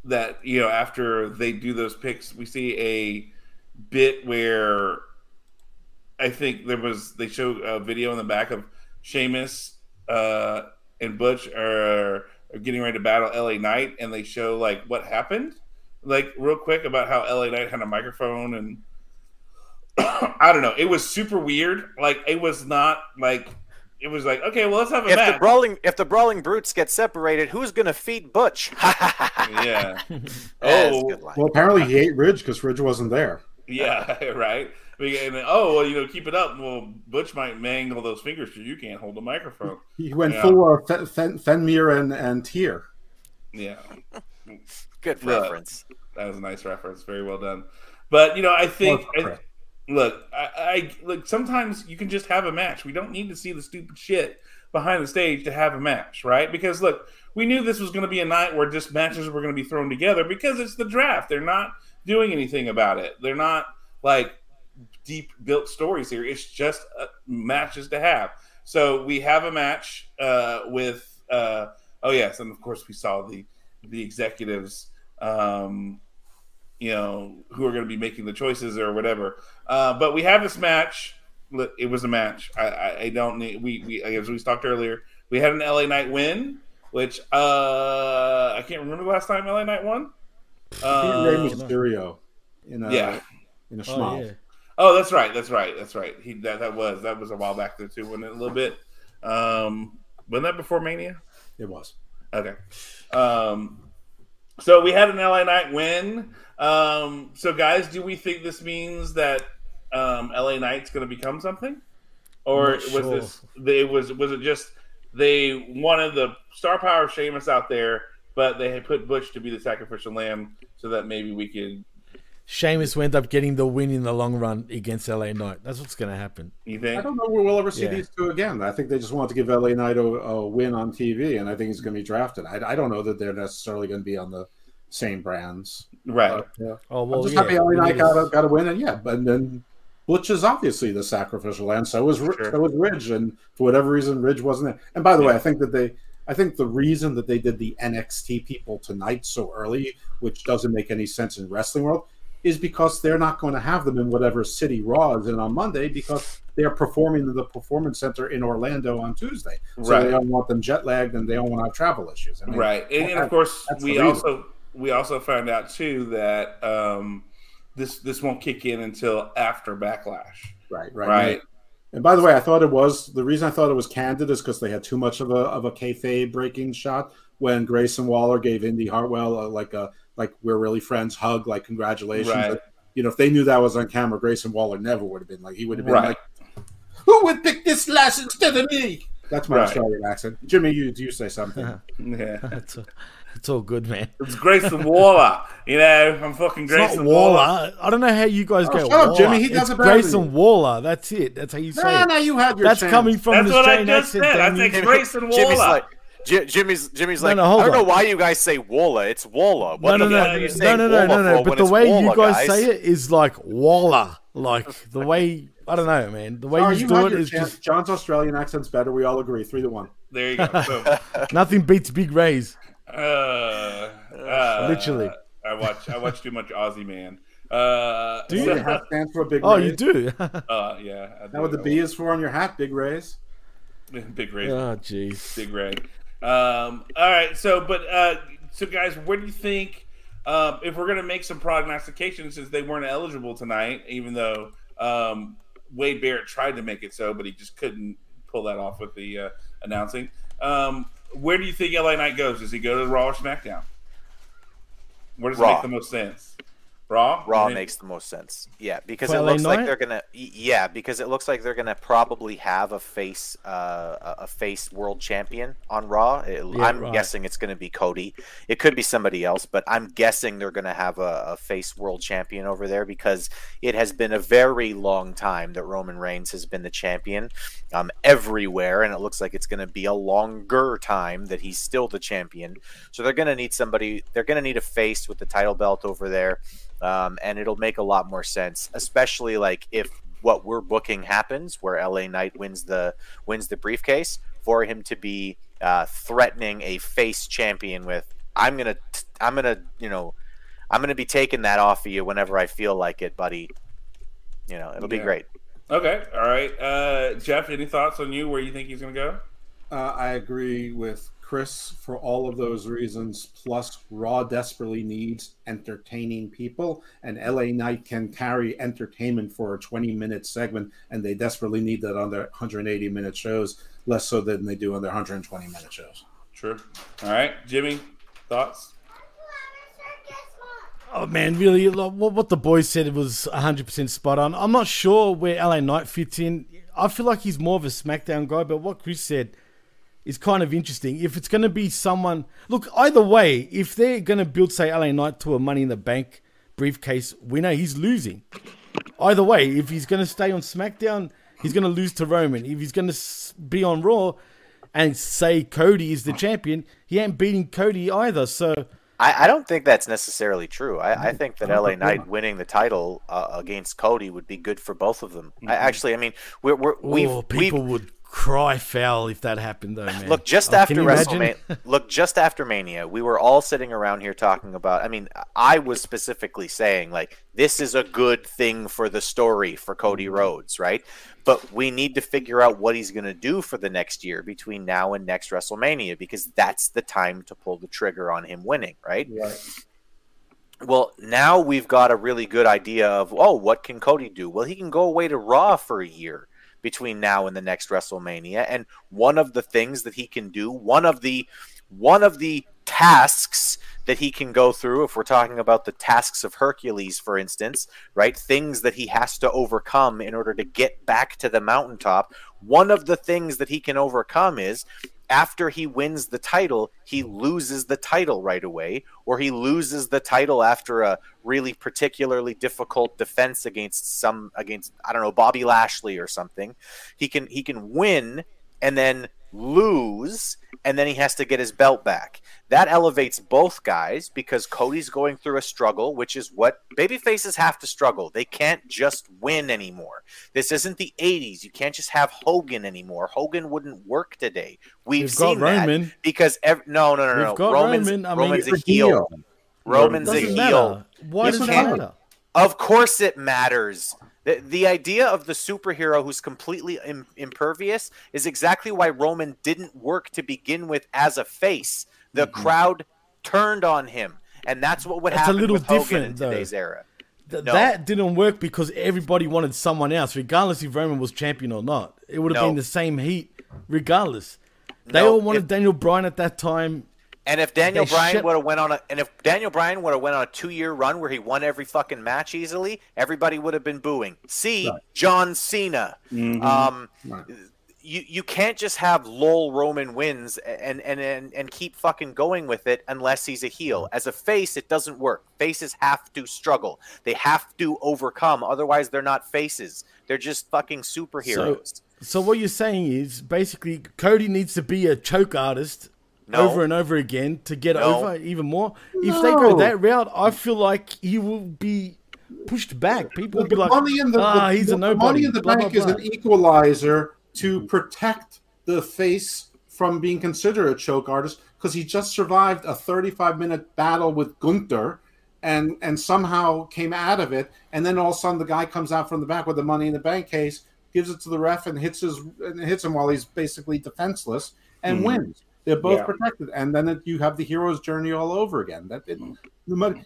that you know after they do those picks, we see a bit where I think there was they show a video in the back of Sheamus uh, and Butch are, are getting ready to battle LA Knight, and they show like what happened, like real quick about how LA Knight had a microphone and I don't know. It was super weird. Like it was not like it was like okay, well let's have a
If the brawling if the brawling brutes get separated, who's gonna feed Butch?
yeah. Oh.
a good line.
Well, apparently he ate Ridge because Ridge wasn't there.
Yeah, right. And then, oh well, you know, keep it up. Well, Butch might mangle those fingers because you can't hold the microphone.
He went
Yeah.
full of Fen- Fen- Fenrir and and Tyr.
Yeah,
Good
Yeah.
reference.
that was a nice reference. Very well done. But you know, I think
Well,
I,
correct.
Look, I, I look. Sometimes you can just have a match. We don't need to see the stupid shit behind the stage to have a match, right? Because look, we knew this was going to be a night where just matches were going to be thrown together because it's the draft. They're not doing anything about it. They're not like deep built stories here. It's just uh, matches to have. So we have a match uh, with. Uh, oh yes, and of course we saw the the executives. Um, you know who are going to be making the choices or whatever. Uh, but we have this match. It was a match. I, I, I don't need. We, we as we talked earlier, we had an LA Knight win, which uh, I can't remember the last time LA Knight won.
He Rey
Um,
Mysterio in a
yeah.
in a
Oh, yeah.
Oh, that's right. That's right. That's right. He that, that was that was a while back there too, wasn't it? A little bit. Um, wasn't that before Mania?
It was.
Okay. Um, so we had an LA Knight win. Um, so guys, do we think this means that um, LA Knight's going to become something, or
Not
was
sure.
this? They was was it just they wanted the star power of Sheamus out there, but they had put Butch to be the sacrificial lamb so that maybe we could.
Sheamus will end up getting the win in the long run against LA Knight. That's what's going to happen.
You
I don't know where we'll ever see
Yeah.
these two again. I think they just wanted to give LA Knight a, a win on TV, and I think he's going to be drafted. I, I don't know that they're necessarily going to be on the same brands.
Right.
But, yeah.
Oh well,
I'm just
yeah,
happy LA Knight got a, got a win, and yeah, but then Butch is obviously the sacrificial lamb. So was
Sure.
so was Ridge, and for whatever reason, Ridge wasn't there. And by the way, I think that they, I think the reason that they did the NXT people tonight so early, which doesn't make any sense in wrestling world, is because they're not going to have them in whatever city Raw is in on Monday because they are performing in the Performance Center in Orlando on Tuesday. So
Right.
they don't want them jet lagged, and they don't want to have travel issues. I mean,
right and, and of course we also we also found out too that um this this won't kick in until after backlash
right, right,
right,
And by the way, I thought it was the reason I thought it was candid is because they had too much of a of a kayfabe breaking shot when Grayson Waller gave Indi Hartwell a, like a like we're really friends hug like congratulations.
Right.
But, you know, if they knew that was on camera, Grayson Waller never would have been like he would have been
Right.
like, "Who would pick this last instead of me?" That's my
Right.
Australian accent. Jimmy, you do you say something?
yeah
it's, it's all good, man.
it's grayson waller you know i'm fucking
It's
grayson
not Waller. I don't know how you guys
Oh,
go.
shut up, Jimmy. He does
it's
it better
Grayson
you.
Waller. That's it. That's how you say
no,
it.
no, you had your
That's
chance.
coming from
That's
an
what I
Australian
just
accent.
said. I
Damien.
think Grayson
Jimmy's
Waller.
like J- Jimmy's Jimmy's like
no, hold
I don't know why you guys say Walla. It's Walla. What
no, no,
the
no,
fuck are you
no, no, no, no, no. But the way
Waller,
you guys,
guys?
say it is like Walla. Like the way I don't know, man. The way
Sorry,
you
you
do
had
it
your
is
chance.
just
John's Australian accent's better. We all agree. Three to one.
there you go
nothing beats Big Rays.
uh, uh,
Literally.
i watch i watch too much aussie man uh
Do you?
your hat stands for a big.
Oh,
raise.
you do.
uh yeah I
Now what the. B is for on your hat, big raise.
big raise
oh, jeez.
Big Ray. Um, all right, so but uh, so guys, what do you think? Um, if we're gonna make some prognostications, since they weren't eligible tonight, even though um, Wade Barrett tried to make it so, but he just couldn't pull that off with the uh, announcing. Um, where do you think LA Knight goes? Does he go to Raw or SmackDown? Where does it make the most sense? Raw.
Raw
Yeah.
makes the most sense. Yeah, because
For
it
LA
looks like they're gonna. Yeah, because it looks like they're gonna probably have a face, uh, a- a face world champion on Raw. It-
Yeah,
I'm
right.
guessing it's gonna be Cody. It could be somebody else, but I'm guessing they're gonna have a, a face world champion over there because it has been a very long time that Roman Reigns has been the champion, um, everywhere, and it looks like it's gonna be a longer time that he's still the champion. So they're gonna need somebody. They're gonna need a face with the title belt over there um, and it'll make a lot more sense, especially like if what we're booking happens, where LA Knight wins the wins the briefcase, for him to be uh, threatening a face champion with, I'm gonna, I'm gonna, you know, I'm gonna be taking that off of you whenever I feel like it, buddy. You know, it'll be great.
Okay. All right. Uh, Jeff, any thoughts on you? Where you think he's going to go?
Uh, I agree with Chris for all of those reasons. Plus, Raw desperately needs entertaining people, and LA Knight can carry entertainment for a 20 minute segment, and they desperately need that on their 180 minute shows, less so than they do on their 120 minute shows.
True. All right, Jimmy, thoughts?
Oh man, really, like, what what the boys said was 100% spot on. I'm not sure where LA Knight fits in. I feel like he's more of a SmackDown guy, but what Chris said is kind of interesting. If it's going to be someone, look, either way, if they're going to build, say, LA Knight to a Money in the Bank briefcase winner, he's losing. Either way, if he's going to stay on SmackDown, he's going to lose to Roman. If he's going to be on Raw and say Cody is the champion, he ain't beating Cody either. So.
I, I don't think that's necessarily true. I, I think that LA Knight winning the title uh, against Cody would be good for both of them. I actually, I mean, we're, we're we've,
oh,
we've
people would cry foul if that happened, though, man.
Look, just
Oh,
after
can you imagine?
WrestleMania, look, just after Mania, we were all sitting around here talking about. I mean, I was specifically saying like this is a good thing for the story for Cody
Mm-hmm.
Rhodes, right? But we need to figure out what he's going to do for the next year between now and next WrestleMania because that's the time to pull the trigger on him winning, right?
Right.
Well, now we've got a really good idea of oh, what can Cody do? Well, he can go away to Raw for a year between now and the next WrestleMania, and one of the things that he can do, one of the one of the tasks that he can go through, if we're talking about the tasks of Hercules, for instance, right? Things that he has to overcome in order to get back to the mountaintop. One of the things that he can overcome is after he wins the title, he loses the title right away, or he loses the title after a really particularly difficult defense against some against I don't know Bobby Lashley or something. He can he can win and then lose and then he has to get his belt back. That elevates both guys because Cody's going through a struggle, which is what babyfaces have to struggle. They can't just win anymore. This isn't the 80s. You can't just have Hogan anymore. Hogan wouldn't work today. We've,
We've got
seen that
Roman.
because ev- no, no, no, no.
We've got
Roman's,
Roman. I mean,
Roman's a heel.
heel.
Roman's a
Doesn't
heel.
matter. Why
Yes,
does
it
it
does.
matter?
Of course, it matters. The, the idea of the superhero who's completely Im- impervious is exactly why Roman didn't work to begin with as a face. The
Mm-hmm.
crowd turned on him, and that's what would
That's a
happen
little
with Hogan
different,
in
though.
today's era.
Th-
No.
That didn't work because everybody wanted someone else, regardless if Roman was champion or not. It would have
No.
been the same heat, regardless. They
No,
all wanted
if-
Daniel Bryan at that time.
And if Daniel
They
Bryan would have went on a and if Daniel Bryan would have went on a two year run where he won every fucking match easily, everybody would have been booing. See
Right.
John Cena.
Mhm.
Um,
Right.
you you can't just have lol Roman wins and, and and and keep fucking going with it unless he's a heel. As a face, it doesn't work. Faces have to struggle. They have to overcome. Otherwise, they're not faces. They're just fucking superheroes.
So what you're saying is basically Cody needs to be a choke artist
No.
over and over again to get
No.
over even more. If they go that route, I feel like he will be pushed back. People will be
the
like,
money in the,
ah,
the-
he's a nobody.
money in the
blah,
bank
blah,
is an equalizer to protect the face from being considered a choke artist because he just survived a 35 minute battle with Gunther and and somehow came out of it and then all of a sudden the guy comes out from the back with the money in the bank case gives it to the ref and hits his and hits him while he's basically defenseless and
Mhm.
wins they're both
Yeah.
protected and then it, you have the hero's journey all over again that it, money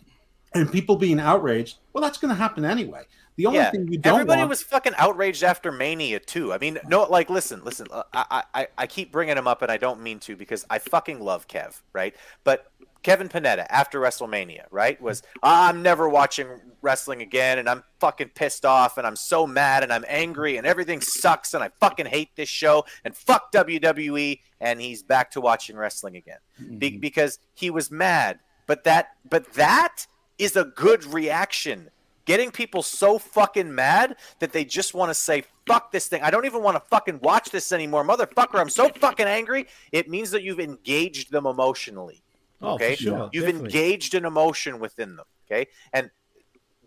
and people being outraged well that's going to happen anyway the only
Yeah,
thing you don't
Everybody
want
was fucking outraged after Mania too. I mean, no, like listen, listen. uh, I, I I keep bringing him up, and I don't mean to because I fucking love Kev, right? But Kevin Panetta after WrestleMania, right? Was I'm never watching wrestling again and I'm fucking pissed off and I'm so mad and I'm angry and everything sucks and I fucking hate this show and fuck WWE and he's back to watching wrestling again. Be-
Mm-hmm.
because he was mad. But that but that is a good reaction. Getting people so fucking mad that they just want to say fuck this thing. I don't even want to fucking watch this anymore, motherfucker. I'm so fucking angry. It means that you've engaged them emotionally.
Oh,
Okay,
sure.
you've
definitely.
engaged an emotion within them. Okay, and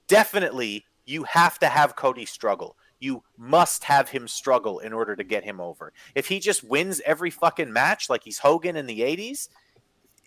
definitely you have to have Cody struggle. You must have him struggle in order to get him over. If he just wins every fucking match like he's Hogan in the '80s,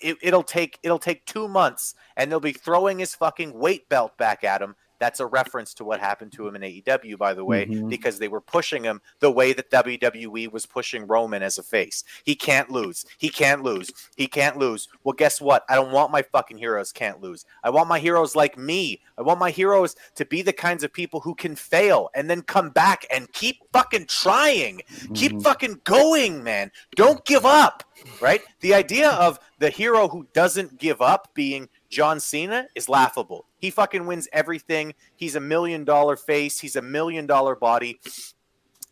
it, it'll take it'll take two months, and they'll be throwing his fucking weight belt back at him. That's a reference to what happened to him in AEW, by the way,
Mhm.
because they were pushing him the way that WWE was pushing Roman as a face. He can't lose. He can't lose. He can't lose. Well, guess what? I don't want my fucking heroes can't lose. I want my heroes like me. I want my heroes to be the kinds of people who can fail and then come back and keep fucking trying. Keep
Mhm.
fucking going, man. Don't give up. Right? The idea of the hero who doesn't give up being John Cena is laughable. He fucking wins everything. He's a million dollar face. He's a million dollar body.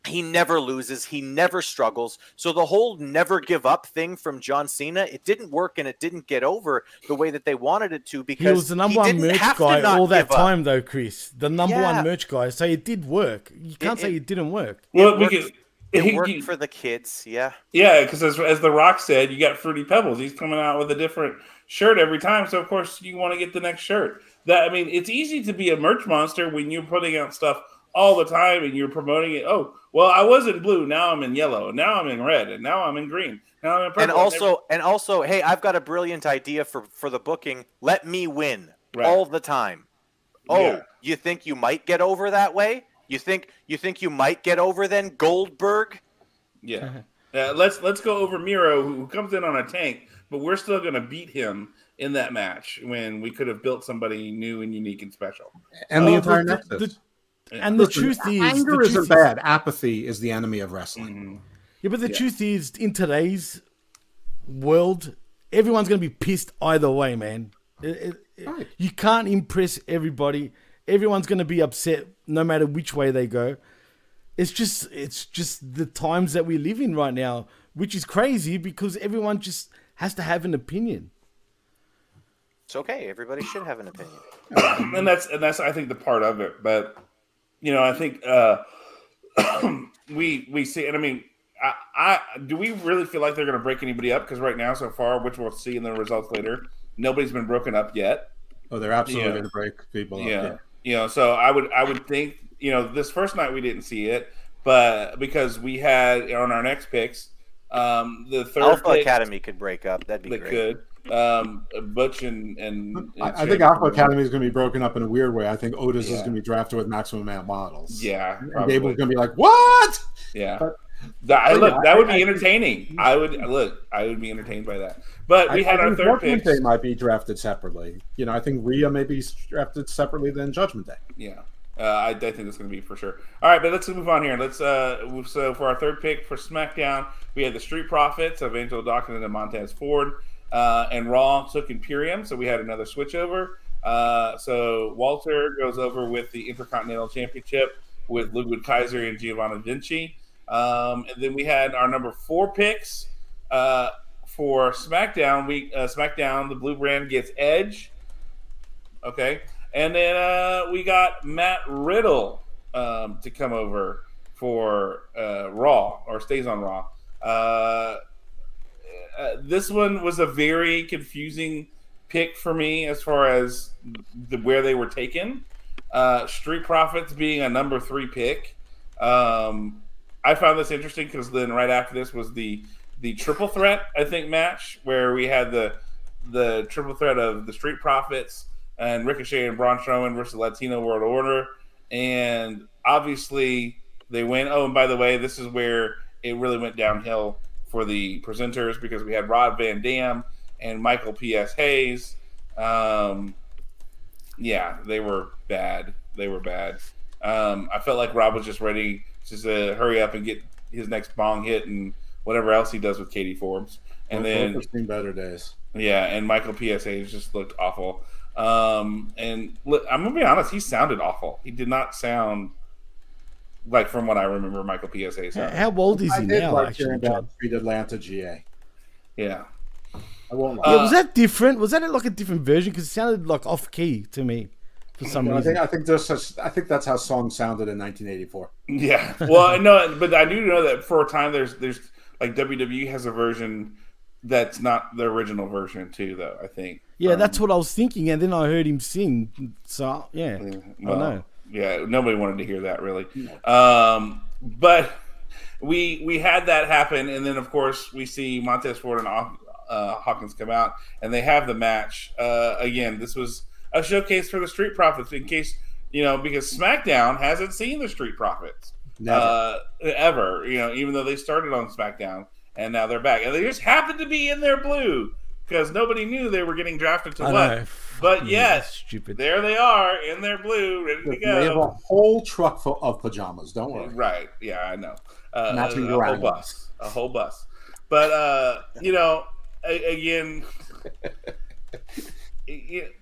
He never loses. He never struggles. So the whole never give up thing from John Cena, it didn't work and it didn't get over the way that they wanted it to because
He was the number one merch guy all that
give up.
time, though, Chris. The number
Yeah.
one merch guy. So it did work. You can't
It-
say
it-
it didn't work.
Well,
It
because
worked- It
he-
worked
he-
for the kids, yeah.
Yeah, because as, as The Rock said, you got Fruity Pebbles. He's coming out with a different shirt every time, so of course you want to get the next shirt. That I mean, it's easy to be a merch monster when you're putting out stuff all the time and you're promoting it. Oh, well, I was in blue, now I'm in yellow, and now I'm in red, and now I'm in green, now I'm in purple.
And also, and also, hey, I've got a brilliant idea for for the booking. Let me win
Right.
all the time. Oh,
Yeah.
you think you might get over that way? You think you think you might get over then Goldberg?
yeah. Uh, let's let's go over Miro, who comes in on a tank, but we're still going to beat him in that match when we could have built somebody new and unique and special.
and the
Oh,
entire
but the-
Nexus.
And the
Listen,
truth is,
anger
the
isn't
is-
bad. Apathy is the enemy of wrestling.
Mhm.
Yeah, but the
Yeah.
truth is, in today's world, everyone's gonna be pissed either way, man. It- it- it-
Right.
You can't impress everybody. Everyone's gonna be upset no matter which way they go. It's just, it's just the times that we live in right now, which is crazy because everyone just has to have an opinion.
It's okay. Everybody should have an opinion.
and that's and that's I think the part of it. But you know, I think uh we we see, and I mean, I, I do we really feel like they're going to break anybody up? Because right now, so far, which we'll see in the results later, nobody's been broken up yet.
Oh, they're absolutely
Yeah.
going to break people up.
Yeah.
Yeah.
you know, so I would I would think you know this first night we didn't see it, but because we had on our next picks, um, the third
Alpha
pick,
Academy could break up. That'd be
they
great.
could. Um, Butch and and, and
I, I think Alpha Academy is going to be broken up in a weird way. I think Otis is going to be drafted with Maximum Male Models.
Yeah,
And
probably.
Gable's going to be like, "What?"
Yeah.
But-
that,
but
look,
yeah,
that would
I-
be entertaining. I would look. I would be entertained by that. But we
I,
had
I
our
think
third
Judgment. Day might be drafted separately. You know, I think Rhea may be drafted separately than Judgment Day.
Yeah, uh, I, I think that's going to be for sure. All right, but let's move on here. Let's uh, so for our third pick for SmackDown, we had the Street Profits of Angelo Dawkins and Montez Ford, uh, and Raw took Imperium. So we had another switch over. Uh, so Walter goes over with the Intercontinental Championship with Ludwig Kaiser and Giovanni Vinci. Um, and then we had our number four picks uh, for SmackDown. We uh, SmackDown, the blue brand gets Edge. Okay, and then uh, we got Matt Riddle um, to come over for uh, Raw or stays on Raw. Uh, uh, this one was a very confusing pick for me as far as the, where they were taken. Uh, Street Profits being a number three pick. Um, I found this interesting because then right after this was the the triple threat I think match where we had the the triple threat of the Street Profits and Ricochet and Braun Strowman versus Latino World Order, and obviously they win. Oh, and by the way, this is where it really went downhill for the presenters because we had Rob Van Dam and Michael P.S. Hayes. Um, yeah, they were bad. They were bad. Um, I felt like Rob was just ready just to hurry up and get his next bong hit and whatever else he does with Katie Forbes. And
both
then
seen better days.
Yeah, and Michael P.S. Hayes just looked awful. Um, and look, I'm gonna be honest, he sounded awful. He did not sound like from what I remember Michael P.S. Hayes sounded.
How old is he
did
now?
like
actually,
hearing Street Atlanta GA.
Yeah.
I won't lie.
Yeah, was that different? Was that like a different version? Because it sounded like off key to me for some
I
reason.
think I think there's such, I think that's how songs sounded in 1984.
Yeah. Well, no, but I do know that for a time there's there's like WWE has a version that's not the original version too, though. I think.
Yeah,
Um,
that's what I was thinking, and then I heard him sing. So yeah,
Well,
know.
Yeah, nobody wanted to hear that really. Um, but we we had that happen, and then of course we see Montez Ford and uh, Dawkins come out, and they have the match. Uh, again, this was a showcase for the Street Profits, in case you know, because SmackDown hasn't seen the Street Profits
Never.
uh, ever. You know, even though they started on SmackDown and now they're back, and they just happened to be in their blue because nobody knew they were getting drafted to
I
what.
know.
But yes,
stupid.
there they are in their blue, ready to go.
They have a whole truck full of pajamas. Don't worry.
Right? Yeah, I know. Uh,
Matching
a, a whole
Durangos.
bus, a whole bus. But uh, you know, a, again, it-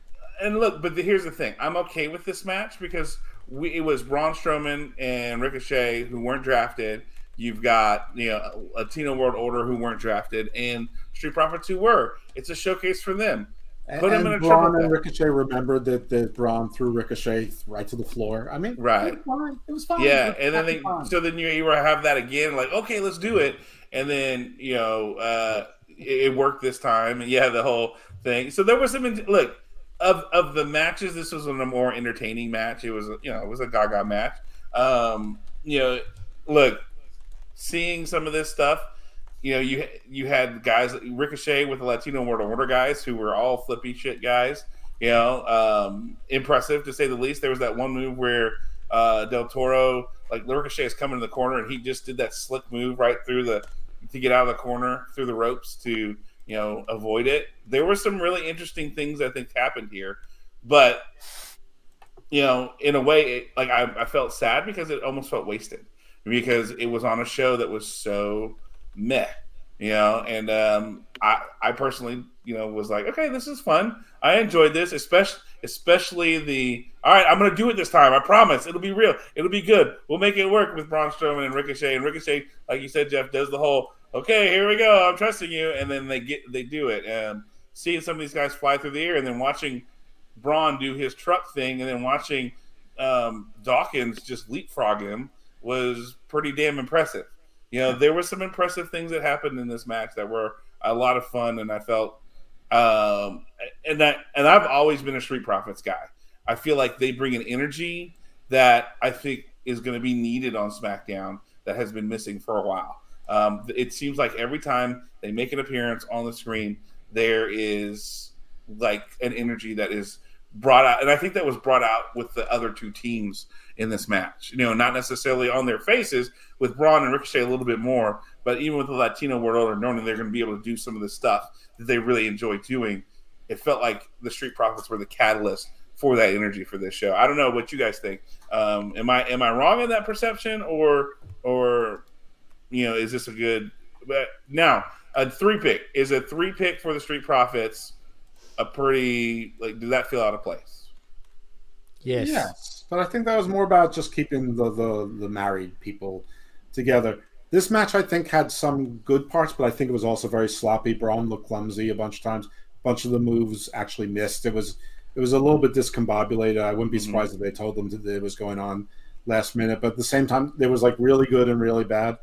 and look. But the, here's the thing: I'm okay with this match because we, it was Braun Strowman and Ricochet who weren't drafted. You've got you know Latino World Order who weren't drafted, and Street Profits who were. It's a showcase for them.
And,
Put him in a
Braun and. Ricochet remembered that, that Braun threw Ricochet right to the floor. I mean,
Right.
It was fine. It was fine.
Yeah,
was
and then they
fine.
so then you you have that again, like okay, let's do it, and then you know uh, it, it worked this time, and yeah, the whole thing. So there was some look of of the matches. This was a more entertaining match. It was you know it was a Gaga match. Um, you know, look, seeing some of this stuff. You know, you you had guys Ricochet with the Latino World Order guys who were all flippy shit guys. You know, um, impressive to say the least. There was that one move where uh, Del Toro, like Ricochet, is coming to the corner, and he just did that slick move right through the to get out of the corner through the ropes to you know avoid it. There were some really interesting things I think happened here, but you know, in a way, it, like I, I felt sad because it almost felt wasted because it was on a show that was so meh, you know. And um, I, I personally, you know, was like, okay, this is fun. I enjoyed this, especially, especially the. All right, I'm to do it this time. I promise. It'll be real. It'll be good. We'll make it work with Braun Strowman and Ricochet. And Ricochet, like you said, Jeff, does the whole. Okay, here we go. I'm trusting you, and then they get they do it. And seeing some of these guys fly through the air, and then watching Braun do his truck thing, and then watching um, Dawkins just leapfrog him was pretty damn impressive. You know, there were some impressive things that happened in this match that were a lot of fun, and I felt, um, and that, and I've always been a Street Profits guy. I feel like they bring an energy that I think is going to be needed on SmackDown that has been missing for a while. Um, it seems like every time they make an appearance on the screen, there is like an energy that is brought out, and I think that was brought out with the other two teams in this match. You know, not necessarily on their faces with Braun and Ricochet a little bit more, but even with the Latino World Order, knowing they're going to be able to do some of the stuff that they really enjoy doing, it felt like the Street Profits were the catalyst for that energy for this show. I don't know what you guys think. Um, am I am I wrong in that perception, or or you know, is this a good? But now a three pick is a three pick for the Street Profits. A pretty like, does that feel out of place?
Yes.
Yes, but I think that was more about just keeping the, the the married people together. This match, I think, had some good parts, but I think it was also very sloppy. Braun looked clumsy a bunch of times. A bunch of the moves actually missed. It was it was a little bit discombobulated. I wouldn't be
Mhm.
surprised if they told them that it was going on last minute. But at the same time, there was like really good and really bad.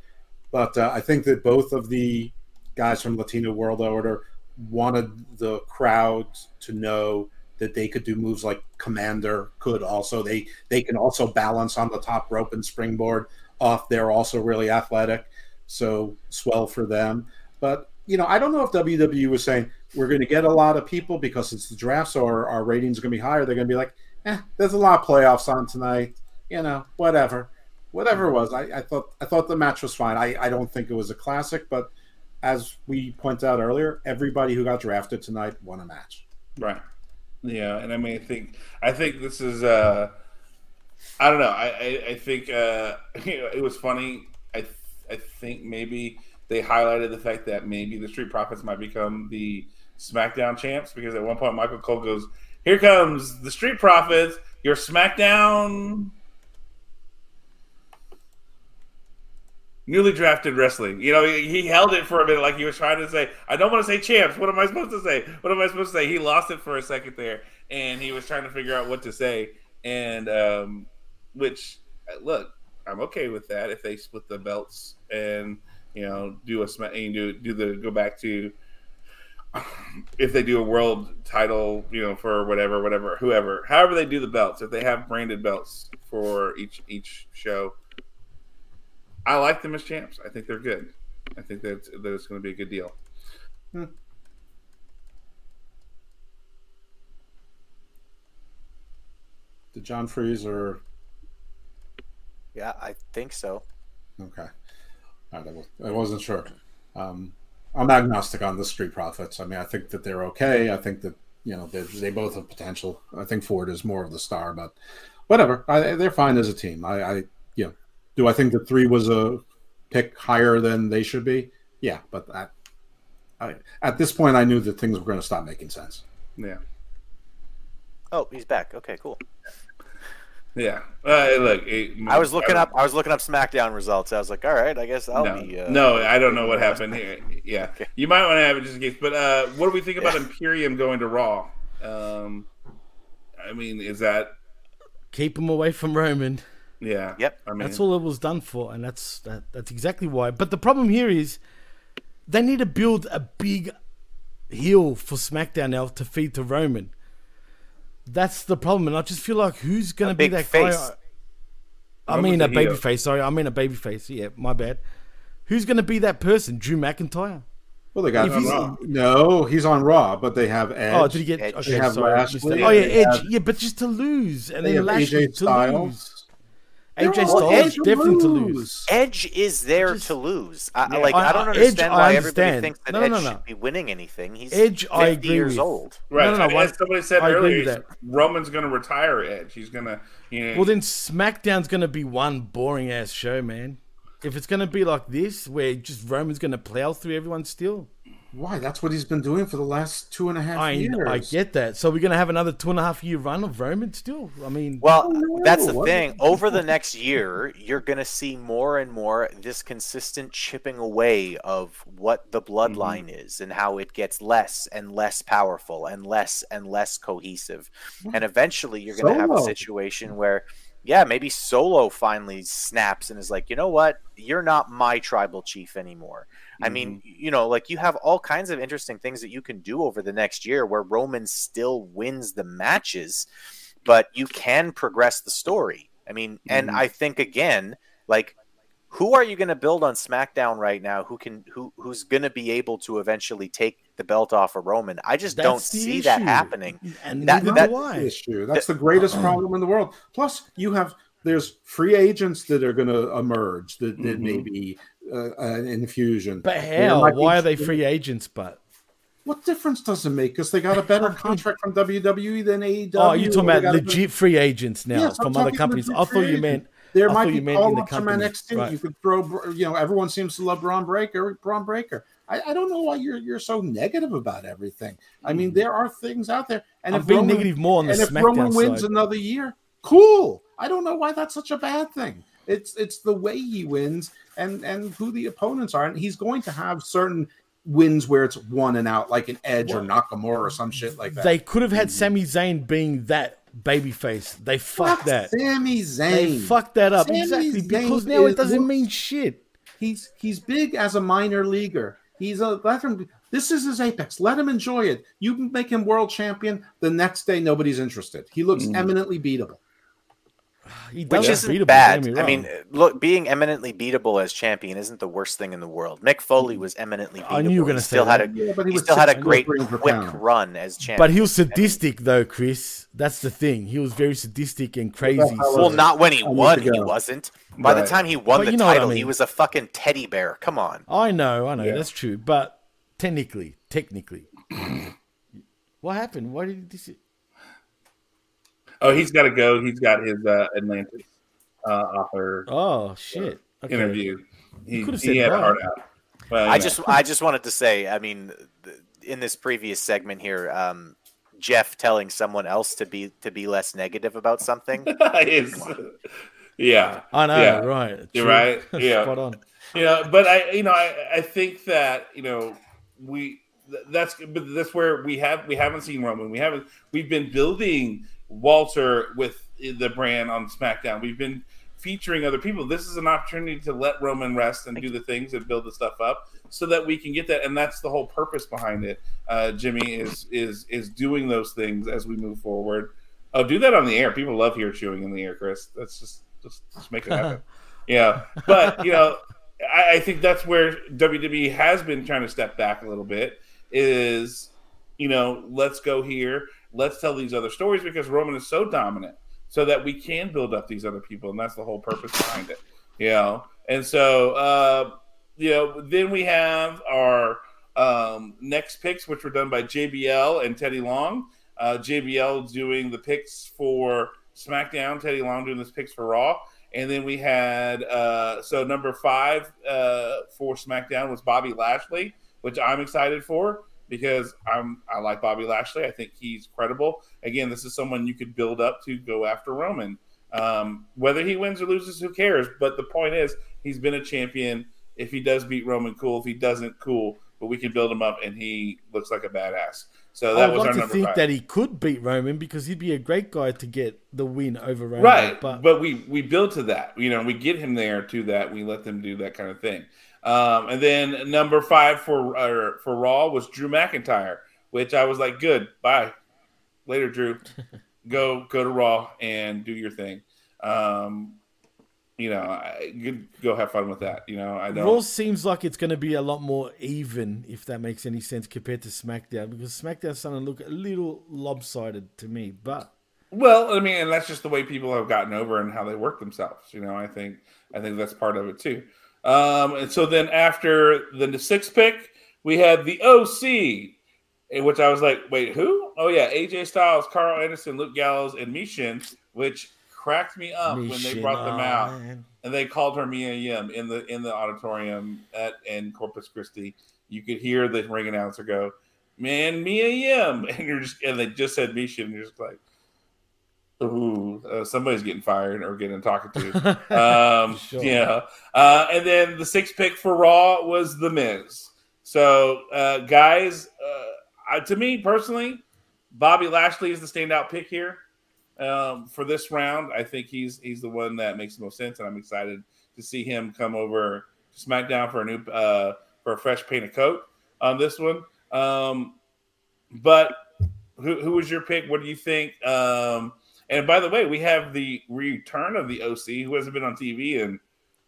But uh, I think that both of the guys from Latino World Order wanted the crowd to know that they could do moves like Commander could also. They they can also balance on the top rope and springboard off. They're also really athletic, so swell for them. But you know, I don't know if WWE was saying we're going to get a lot of people because it's the draft, so our, our ratings are going to be higher. They're going to be like, eh, there's a lot of playoffs on tonight. You know, whatever, whatever it was. I, I thought I thought the match was fine. I, I don't think it was a classic, but as we pointed out earlier, everybody who got drafted tonight won a match.
Right. Yeah, and I mean, I think I think this is. uh I don't know. I I, I think uh, you know, it was funny. I I think maybe they highlighted the fact that maybe the Street Profits might become the SmackDown champs because at one point Michael Cole goes, "Here comes the Street Profits, your SmackDown newly drafted wrestling." You know, he, he held it for a minute, like he was trying to say, "I don't want to say champs. What am I supposed to say? What am I supposed to say?" He lost it for a second there, and he was trying to figure out what to say, and um, which look, I'm okay with that if they split the belts and you know do a sma- and do do the go back to if they do a world title, you know, for whatever, whatever, whoever, however they do the belts, if they have branded belts for each each show, I like them as champs. I think they're good. I think that that it's going to be a good deal.
Did John Freeze or
Yeah, I think so.
okay? All right, I was- I wasn't sure. Um, I'm agnostic on the Street Profits. I mean, I think that they're okay. I think that you know they, they both have potential. I think Ford is more of the star, but whatever. I, they're fine as a team. I, I, you know, do I think the three was a pick higher than they should be? Yeah, but I, I, at this point, I knew that things were going to stop making sense.
Yeah,
Oh, he's back. Okay, cool.
yeah. Uh, look, it,
I was looking up. I was looking up SmackDown results. I was like, all right, I guess I'll
no,
be. Uh,
no, I don't know what happened here. Yeah,
Okay.
you might want to have it just in case. But uh, what do we think about Imperium going to Raw? Um, I mean, is that
Keep him away from Roman.
Yeah?
Yep.
I mean,
That's all it was done for, and that's that, that's exactly why. But the problem here is they need to build a big heel for SmackDown now to feed to Roman. That's the problem, and I just feel like who's going to be that
face.
guy? I
Roman's
mean
a
a baby
heel.
face. Sorry, I mean a baby face. Yeah, my bad. Who's going to be that person? Drew McIntyre.
Well, they got
If he's-
Raw.
no. He's on Raw, but they have oh, Edge.
Oh, did he get?
Edge.
Okay,
They have
sorry.
Lashley,
Oh yeah, Edge.
have-
yeah, but just to lose, and
They
then
have
Lashley
AJ
to
Styles.
lose. AJ
They're all
Styles
Edge
definitely to lose.
Edge is there
Just-
to lose. I,
Yeah.
like
I-
I don't
I- Edge,
understand
I
why everybody thinks that
No, no,
Edge
no, no.
should be winning anything. He's
Edge,
50
I agree
years
with.
old.
Right.
No, no, no,
and
one-
as somebody said
I agree
earlier,
with that.
Roman's going to retire Edge. He's going to, you know,
Well, then SmackDown's going to be one boring ass show, man. If it's going to be like this, where just Roman's going to plow through everyone still,
Why? That's what he's been doing for the last two and a half
I
years.
I get that. So we're going to have another two and a half year run of Roman still. I mean,
Well,
no,
that's the
what-
thing. Over the next year, you're going to see more and more this consistent chipping away of what the bloodline
Mm-hmm.
is and how it gets less and less powerful and less and less cohesive. And eventually, you're going to have a situation where, yeah, maybe Solo finally snaps and is like, you know what? You're not my tribal chief anymore. I mean, you know, like you have all kinds of interesting things that you can do over the next year where Roman still wins the matches, but you can progress the story. I mean, and
Mhm.
I think again, like who are you going to build on SmackDown right now who can who who's going to be able to eventually take the belt off of Roman? I just don't
that's the
see that happening.
And
That-
neither
that-
do I.
issue. That's the greatest problem in the world. Plus, you have there's free agents that are going to emerge that, that may
Mhm.
Be uh, an infusion.
But
There
how?
might be-
Why are they free agents? But
What difference does it make? Because they got a better contract from WWE than AEW.
oh, you're talking about legit free agents now
Yes,
from other companies. I thought you meant.
There might be
you the
call ups from. NXT.
Right.
You could throw, you know, everyone seems to love Bron Breakker. Bron Breakker. I, I don't know why you're you're so negative about everything. I mean, there are things out there, and
I'm
if
being
Roman,
negative more on the
and if Roman
SmackDown
wins
side.
another year, cool. I don't know why that's such a bad thing. It's it's the way he wins and and who the opponents are, and he's going to have certain wins where it's one and out, like an Edge or Nakamura or some shit like that.
They could have had Sami Zayn being that babyface. They fucked
Fuck
that.
Sami Zayn.
They fucked that up
Sami
exactly
Zayn
because now it doesn't
what-
mean shit.
He's he's big as a minor leaguer. He's a let him. This is his apex. Let him enjoy it. You make him world champion. The next day, nobody's interested. He looks
Mm.
eminently beatable.
He
Which isn't
beatable,
bad.
me
I mean, look, being eminently beatable as champion isn't the worst thing in the world. Mick Foley mm. was eminently beatable.
I knew you were
He
gonna say
still had a.
Yeah, but
he
was
still had a great quick run as champion.
but he was sadistic though, Chris. That's the thing. He was very sadistic and crazy.
hell
so-
well, not when he won. He wasn't. By the time he won
But
the
you know what I
title, he was a fucking teddy bear. Come on.
I know, I know,
Yeah.
that's true. But technically, technically, what happened? Why did he? Dis-
oh, he's got to go. He's got his uh, Atlantis uh, author
oh shit! Okay.
interview. He,
could've
he had a
that.
hard out. Well,
I
yeah.
just I just wanted to say, I mean, th- in this previous segment here, um, Jeff telling someone else to be to be less negative about something.
Is- yeah,
I know,
Yeah.
right?
You're
True.
right, yeah.
Spot on.
you know, but I, you know, I, I think that you know we th- that's but that's where we have we haven't seen Roman. We haven't. We've been building Walter with the brand on SmackDown. We've been featuring other people. This is an opportunity to let Roman rest and do the things and build the stuff up so that we can get that. And that's the whole purpose behind it. Uh, Jimmy is is is doing those things as we move forward. Oh, do that on the air. People love hear chewing in the air, Chris. That's just just, just make it happen. yeah, but you know, I, I think that's where WWE has been trying to step back a little bit. Is you know, let's go here. Let's tell these other stories because Roman is so dominant, so that we can build up these other people, and that's the whole purpose behind it. You know, and so uh, you know, then we have our um, next picks, which were done by JBL and Teddy Long. Uh, JBL doing the picks for SmackDown, Teddy Long doing the picks for Raw. And then we had uh, so number five uh, for SmackDown was Bobby Lashley, which I'm excited for because I'm I like Bobby Lashley. I think he's credible. Again, this is someone you could build up to go after Roman. Um, whether he wins or loses, who cares? But the point is, he's been a champion. If he does beat Roman, cool. If he doesn't, cool. But we can build him up, and he looks like a badass. So that
I'd
was
like
our
to think
five.
that he could beat Roman because he'd be a great guy to get the win over Roman.
right
but,
but, we we build to that you know we get him there to that we let them do that kind of thing um, and then number five for uh, for raw was drew mcintyre which i was like good bye later drew go go to raw and do your thing um, you know I, good, go have fun with that you know i don't
Raw seems like it's going to be a lot more even, if that makes any sense, compared to SmackDown, because SmackDown's starting to look a little lopsided to me. But
Well, I mean, and that's just the way people have gotten over and how they work themselves. You know, I think I think that's part of it too. Um, and so then after the sixth pick, we had the OC, in which I was like, wait, who? Oh yeah, AJ Styles, Karl Anderson, Luke Gallows, and Michin, which cracked me up when they brought them out
man.
and they called her Mia Yim in the in the auditorium at in Corpus Christi. You could hear the ring announcer go, "Man, Mia Yim," and you're just and they just said Misha, and you're just like, "Ooh, uh, somebody's getting fired or getting talked to." Um,
Sure.
Yeah, uh, and then the sixth pick for Raw was The Miz. So, uh, guys, uh, I, to me personally, Bobby Lashley is the standout pick here um, for this round. I think he's he's the one that makes the most sense, and I'm excited to see him come over to SmackDown for a new uh, for a fresh paint of coat on this one. Um, but who who was your pick? What do you think? And by the way, we have the return of the OC, who hasn't been on TV, and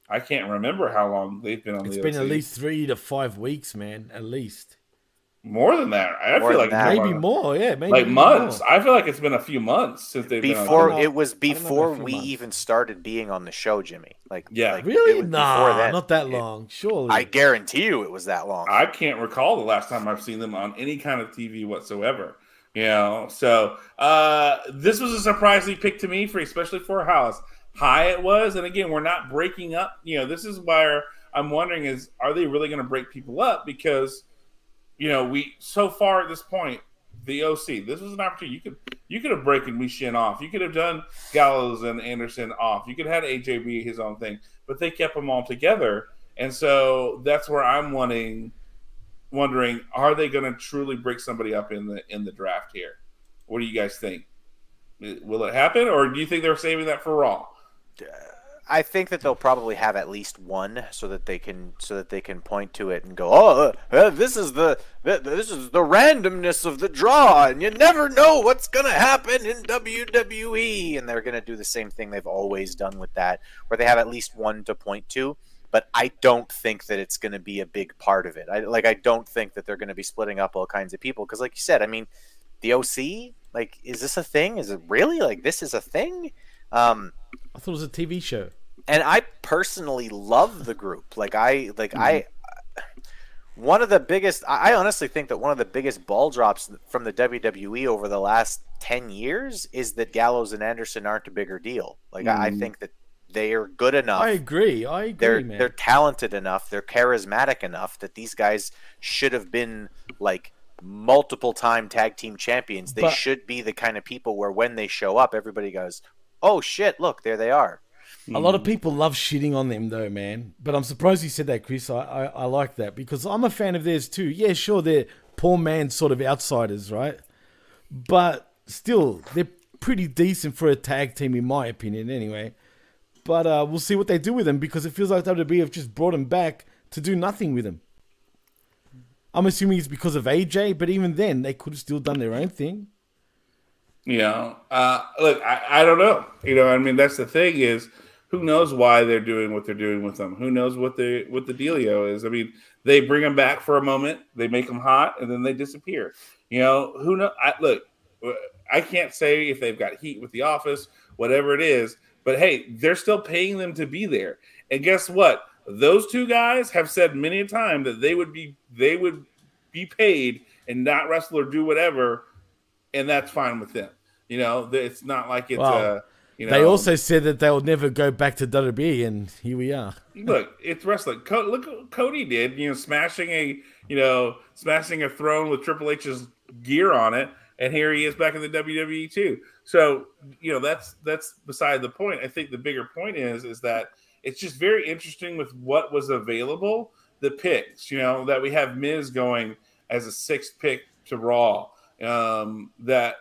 I can't remember how long they've been on
It's
the
been
OC.
at least three to five weeks, man. At least.
more than that. I
More
feel like
that.
Maybe
than-
more, yeah. Maybe
like
even
months.
more.
I feel like it's been a few months since they've
before
been on.
know.
it was
I don't know
before
about a few
we
months.
even started being on the show, Jimmy. Like
Yeah.
like,
Really? Nah,
that.
not that
It-
long. Surely.
I guarantee you, it was that long.
I can't recall the last time I've seen them on any kind of TV whatsoever. You know, so uh, this was a surprising pick to me for especially for how high it was. And again, we're not breaking up. You know, this is where I'm wondering is are they really going to break people up? Because you know, we so far at this point, the OC, this was an opportunity. You could you could have broken Michin off. You could have done Gallows and Anderson off. You could have had AJ be his own thing, but they kept them all together. And so that's where I'm wanting wondering are they going to truly break somebody up in the in the draft here? What do you guys think? Will it happen, or do you think they're saving that for Raw?
I think that they'll probably have at least one, so that they can so that they can point to it and go, "Oh, uh, this is the this is the randomness of the draw, and you never know what's gonna happen in WWE." And they're gonna do the same thing they've always done with that, where they have at least one to point to. But I don't think that it's going to be a big part of it. I like. I don't think that they're going to be splitting up all kinds of people because, like you said, I mean, the OC. Like, is this a thing? Is it really like this is a thing? Um,
I thought it was a TV show.
and I personally love the group. Like I like I one of the biggest I honestly think that one of the biggest ball drops from the WWE over the last 10 years is that Gallows and Anderson aren't a bigger deal. Like I, I
Mhm.
think that they are good enough.
I agree. I agree,
they're
man.
they're talented enough, they're charismatic enough that these guys should have been like multiple time tag team champions. They
But-
should be the kind of people where when they show up, everybody goes, "Oh shit! Look, there they are."
A lot of people love shitting on them, though, man. But I'm surprised you said that, Chris. I, I, I like that because I'm a fan of theirs too. Yeah, sure, they're poor man sort of outsiders, right? But still, they're pretty decent for a tag team, in my opinion, anyway. But uh, we'll see what they do with him because it feels like WWE have just brought him back to do nothing with him. I'm assuming it's because of AJ, but even then, they could have still done their own thing.
Know, uh, look, I, I don't know. You know, I mean, that's the thing is, who knows why they're doing what they're doing with them? Who knows what the what the dealio is? I mean, they bring them back for a moment, they make them hot, and then they disappear. You know, who know? I, look, I can't say if they've got heat with the office, whatever it is, but hey, they're still paying them to be there. And guess what? Those two guys have said many a time that they would be they would be paid and not wrestle or do whatever, and that's fine with them. You know, it's not like it's
Well,
uh, you know.
They also said that they will never go back to WWE, and here we are.
look, it's wrestling. Co- look what Cody did, you know, smashing a, you know, smashing a throne with Triple H's gear on it, and here he is back in the WWE too. So, you know, that's that's beside the point. I think the bigger point is is that it's just very interesting with what was available, the picks, you know, that we have Miz going as a sixth pick to Raw. Um, that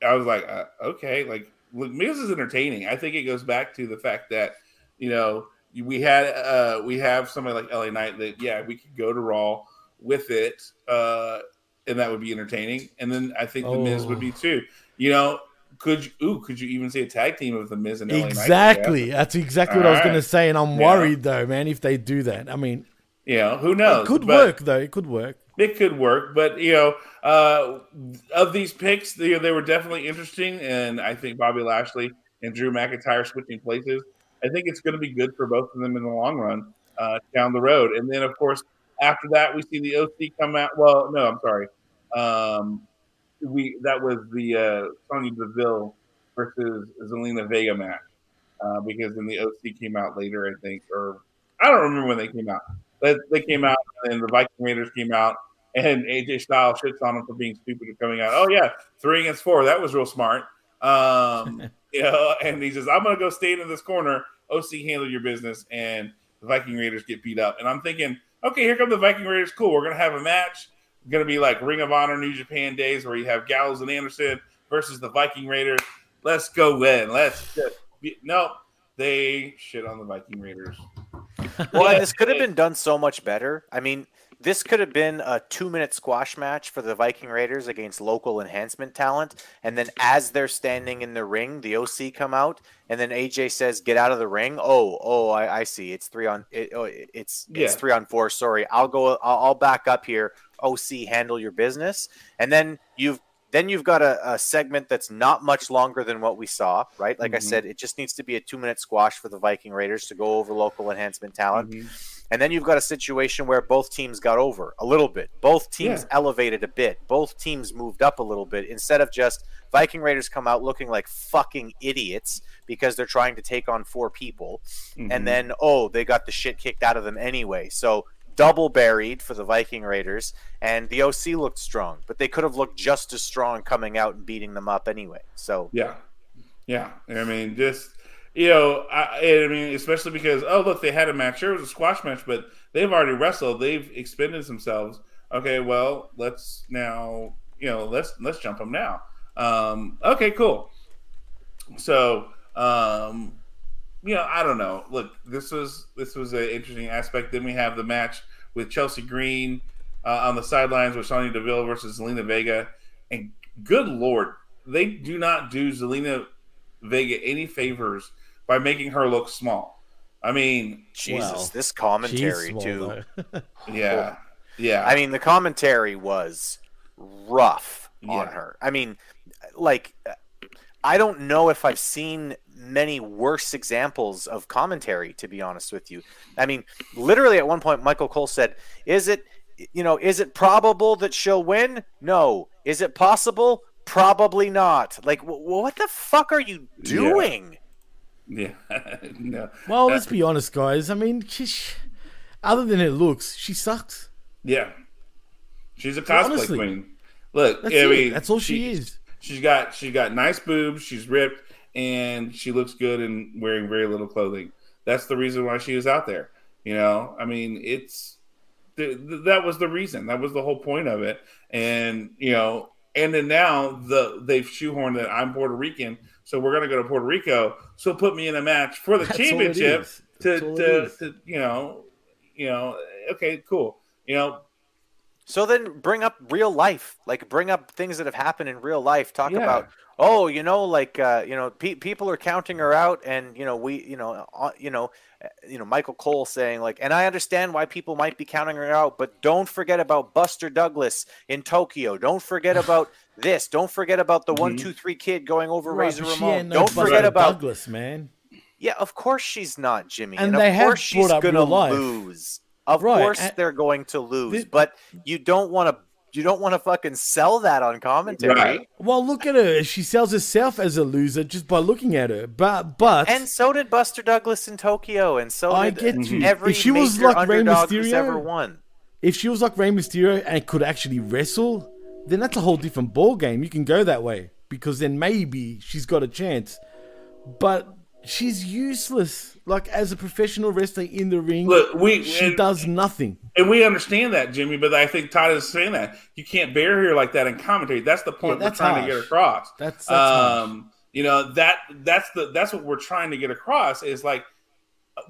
I was like, uh, okay, like look, Miz is entertaining. I think it goes back to the fact that you know we had uh we have somebody like LA Knight that yeah we could go to Raw with it uh and that would be entertaining. And then I think the Miz would
Oh.
be too. You know, could you ooh could you even see a tag team of the Miz and LA Knight?
Exactly. That's exactly what I was going to say, and I'm
Yeah.
worried though, man. If they do that, I mean,
yeah, who knows?
it could
But-
work though. It could work.
It could work, but you know, uh, of these picks, they, they were definitely interesting, and I think Bobby Lashley and Drew McIntyre switching places. I think it's going to be good for both of them in the long run uh, down the road. And then, of course, after that, we see the OC come out. Well, no, I'm sorry. Um, we that was the uh, Sonya Deville versus Zelina Vega match uh, because then the OC came out later, I think, or I don't remember when they came out. But they came out, and the Viking Raiders came out, and AJ Styles shits on them for being stupid and coming out. Oh yeah, three against four. That was real smart. Um, you know, and he says, "I'm gonna go stand in this corner. OC handle your business." And the Viking Raiders get beat up. And I'm thinking, okay, here come the Viking Raiders. Cool. We're gonna have a match. Gonna be like Ring of Honor, New Japan days, where you have Gallows and Anderson versus the Viking Raiders. Let's go win. Let's just be- no. They shit on the Viking Raiders.
Well, and this could have been done so much better. I mean, this could have been a two-minute squash match for the Viking Raiders against local enhancement talent, and then as they're standing in the ring, the OC come out, and then AJ says, "Get out of the ring." Oh, oh, I, I see. It's three on. It, oh, it's it's
Yeah.
three on four. Sorry, I'll go. I'll, I'll back up here. OC, handle your business, and then you've then you've got a, a segment that's not much longer than what we saw, right? Like I
Mhm.
said, it just needs to be a two minute squash for the Viking Raiders to go over local enhancement talent.
Mhm.
And then you've got a situation where both teams got over a little bit. Both teams
Yeah.
elevated a bit. Both teams moved up a little bit instead of just Viking Raiders come out looking like fucking idiots because they're trying to take on four people.
Mhm.
And then, oh, they got the shit kicked out of them anyway. So double buried for the Viking Raiders. And the OC looked strong, but they could have looked just as strong coming out and beating them up anyway. So
Yeah, yeah. I mean, just you know, I, I mean, especially because oh look, they had a match. Sure, it was a squash match, but they've already wrestled. They've expended themselves. Okay, well, let's now you know let's let's jump them now. Um, okay, cool. So um, you know, I don't know. Look, this was this was an interesting aspect. Then we have the match with Chelsea Green uh, on the sidelines with Sonya Deville versus Zelina Vega, and good lord, they do not do Zelina Vega any favors by making her look small. I mean,
Jesus,
Well,
this commentary
small,
too.
yeah, yeah.
I mean, the commentary was rough on her. I mean, like, I don't know if I've seen many worse examples of commentary, to be honest with you. I mean, literally at one point, Michael Cole said, Is it, you know, is it probable that she'll win? No. Is it possible? Probably not. Like, wh- what the fuck are you doing?
yeah, no,
Well,
Uh,
let's be honest, guys. I mean, she, other than her looks, she sucks.
yeah. She's a cosplay
Honestly.
queen. Look,
That's
I mean,
That's all she, is.
She's got she's got nice boobs. She's ripped, and she looks good and wearing very little clothing. That's the reason why she is out there. You know, I mean, it's th- th- that was the reason. That was the whole point of it. And you know, and then now the they've shoehorned that I'm Puerto Rican, so we're gonna go to Puerto Rico. So put me in a match for the
That's
championship to
That's all it
to, to you know, you know. Okay, cool. You know,
So then bring up real life, like bring up things that have happened in real life. Talk
Yeah.
about, oh, you know, like uh, you know, pe- people are counting her out, and you know, we, you know, uh, you know, uh, you know, Michael Cole saying like, and I understand why people might be counting her out, but don't forget about Buster Douglas in Tokyo. Don't forget about this. Don't forget about the one
Mhm.
two three kid going over
Right,
Razor Ramon.
no
don't
Buster
forget about
Douglas, man.
yeah, of course she's not, Jimmy.
And
And,
they
of
have
course she's gonna lose. Of
Right,
course
and-
they're going to lose.
This-
but you don't want to you don't want to fucking sell that on commentary.
Right.
Well, look at her. She sells herself as a loser just by looking at her. But but
And so did Buster Douglas in Tokyo, and so
I
did
get mhm. you.
every
If she was
major
like Rey
underdog who's
Mysterio-
ever won.
if she was like Rey Mysterio and could actually wrestle, then that's a whole different ball game. You can go that way because then maybe she's got a chance. But she's useless. Like as a professional wrestler in the ring,
look, we
she
and-
does nothing.
And we understand that, Jimmy, but I think Todd is saying that you can't bear her like that in commentary. That's the point
Yeah,
we're
that's
trying to get across.
That's, that's harsh.
um, you know that that's the that's what we're trying to get across is like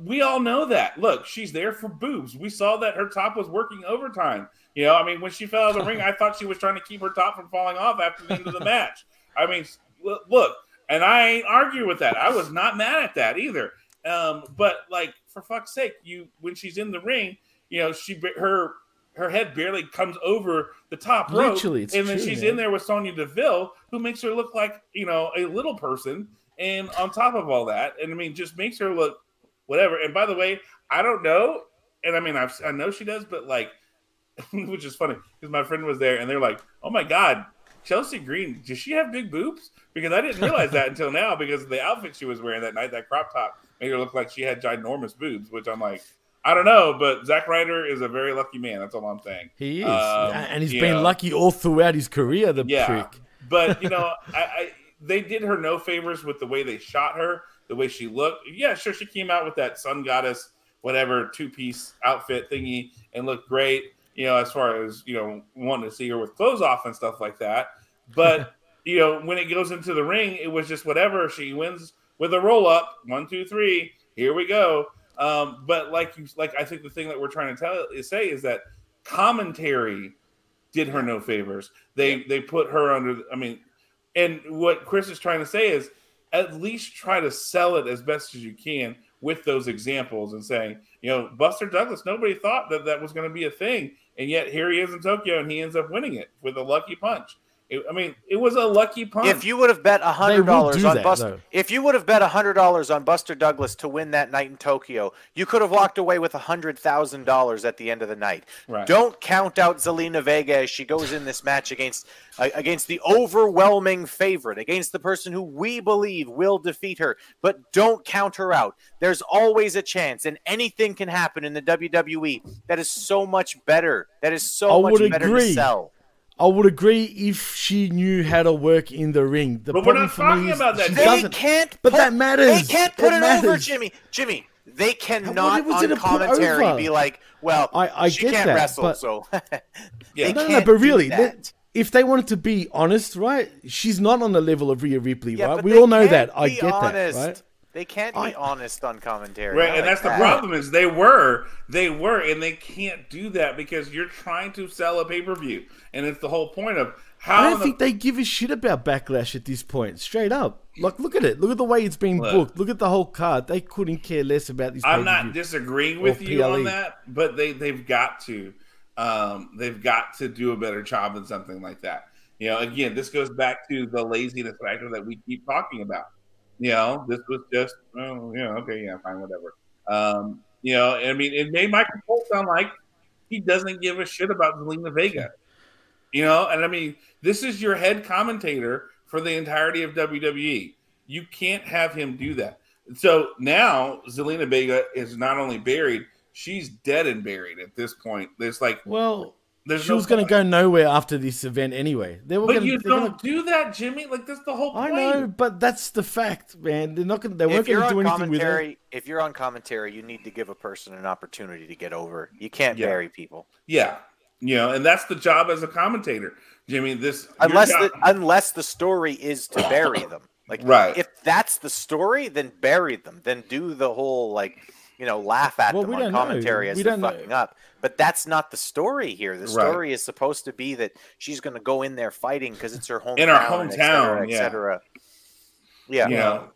we all know that. Look, she's there for boobs. We saw that her top was working overtime. You know, I mean, when she fell out of the ring, I thought she was trying to keep her top from falling off after the end of the match. I mean, look, and I ain't argue with that. I was not mad at that either. Um, but like, for fuck's sake, you when she's in the ring, you know, she her her head barely comes over the top rope,
Literally,
and then
true,
she's
man.
in there with Sonya Deville, who makes her look like you know a little person. And on top of all that, and I mean, just makes her look whatever. And by the way, I don't know, and I mean, I've, I know she does, but like, which is funny because my friend was there, and they're like, "Oh my god, Chelsea Green, does she have big boobs?" Because I didn't realize that until now because of the outfit she was wearing that night, that crop top made her look like she had ginormous boobs. Which I'm like, I don't know, but Zack Ryder is a very lucky man. That's all I'm saying.
He is,
Um,
and he's been
know.
lucky all throughout his career. The
Yeah.
prick.
But you know, I, I they did her no favors with the way they shot her, the way she looked. Yeah, sure, she came out with that sun goddess, whatever two piece outfit thingy, and looked great. You know, as far as you know, wanting to see her with clothes off and stuff like that. But you know, when it goes into the ring, it was just whatever. She wins with a roll up, one, two, three. Here we go. Um, but like you, like I think the thing that we're trying to tell is say is that commentary did her no favors. They they put her under. I mean, and what Chris is trying to say is at least try to sell it as best as you can with those examples and saying, you know, Buster Douglas. Nobody thought that that was going to be a thing, and yet here he is in Tokyo, and he ends up winning it with a lucky punch. It, I mean, it was a lucky punch.
If you would have bet a hundred dollars on
that,
Buster,
though.
if you would have bet a hundred dollars on Buster Douglas to win that night in Tokyo, you could have walked away with a hundred thousand dollars at the end of the night.
Right.
Don't count out Zelina Vega as she goes in this match against uh, against the overwhelming favorite, against the person who we believe will defeat her. But don't count her out. There's always a chance, and anything can happen in the WWE. That is so much better. That is so
I
much better
agree.
to sell.
I would agree if she knew how to work in the ring. The
But we're
problem
not
for
talking about that.
she
They
doesn't.
can't.
But
put-
that matters.
They can't put
That
it over. Jimmy. Jimmy, they cannot
was it
on commentary be like, "Well,
I- I
she
get
can't
that,
wrestle,
but-
so
Yeah.
they
No, no, no,
can't
but
do
really,
that.
that- if they wanted to be honest, right? She's not on the level of Rhea Ripley,
Yeah,
right? We all know that. I get
honest.
that, right?
They can't be
I-
honest on commentary,
Right, and
like
that's the problem is they were, they were, and they can't do that because you're trying to sell a pay per view, and it's the whole point of how.
I don't
the-
think they give a shit about backlash at this point. Straight up, like look at it. Look at the way it's being
Look.
booked. Look at the whole card. They couldn't care less about this.
I'm not disagreeing with
Or
you on that, but they they've got to, um, they've got to do a better job than something like that. You know, again, this goes back to the laziness factor that we keep talking about. You know, this was just, oh, yeah, okay, yeah, fine, whatever. Um, you know, I mean, it made Michael Cole sound like he doesn't give a shit about Zelina Vega. You know, and I mean, this is your head commentator for the entirety of WWE. You can't have him do that. So now Zelina Vega is not only buried, she's dead and buried at this point. There's like
Well,
There's
she
no
was going to go nowhere after this event anyway. They were
But
going
you
to.
don't do that, Jimmy. Like that's the whole
I know, but that's the fact, man. They're not going. They weren't
If you're
going to do
on
anything with it.
commentary, if you're on commentary, you need to give a person an opportunity to get over. You can't
Yeah.
bury people
Yeah, you know, and that's the job as a commentator, Jimmy. This
unless
job-
the unless the story is to bury them. Like
Right.
if that's the story, then bury them. Then do the whole like you know laugh at
Well,
them on
don't know.
commentary as
We
they're
don't know.
fucking up. But that's not the story here. The
Right.
story is supposed to be that she's going to go in there fighting because it's her hometown,
In her
et cetera,
hometown,
et
yeah.
cetera. Yeah,
you know,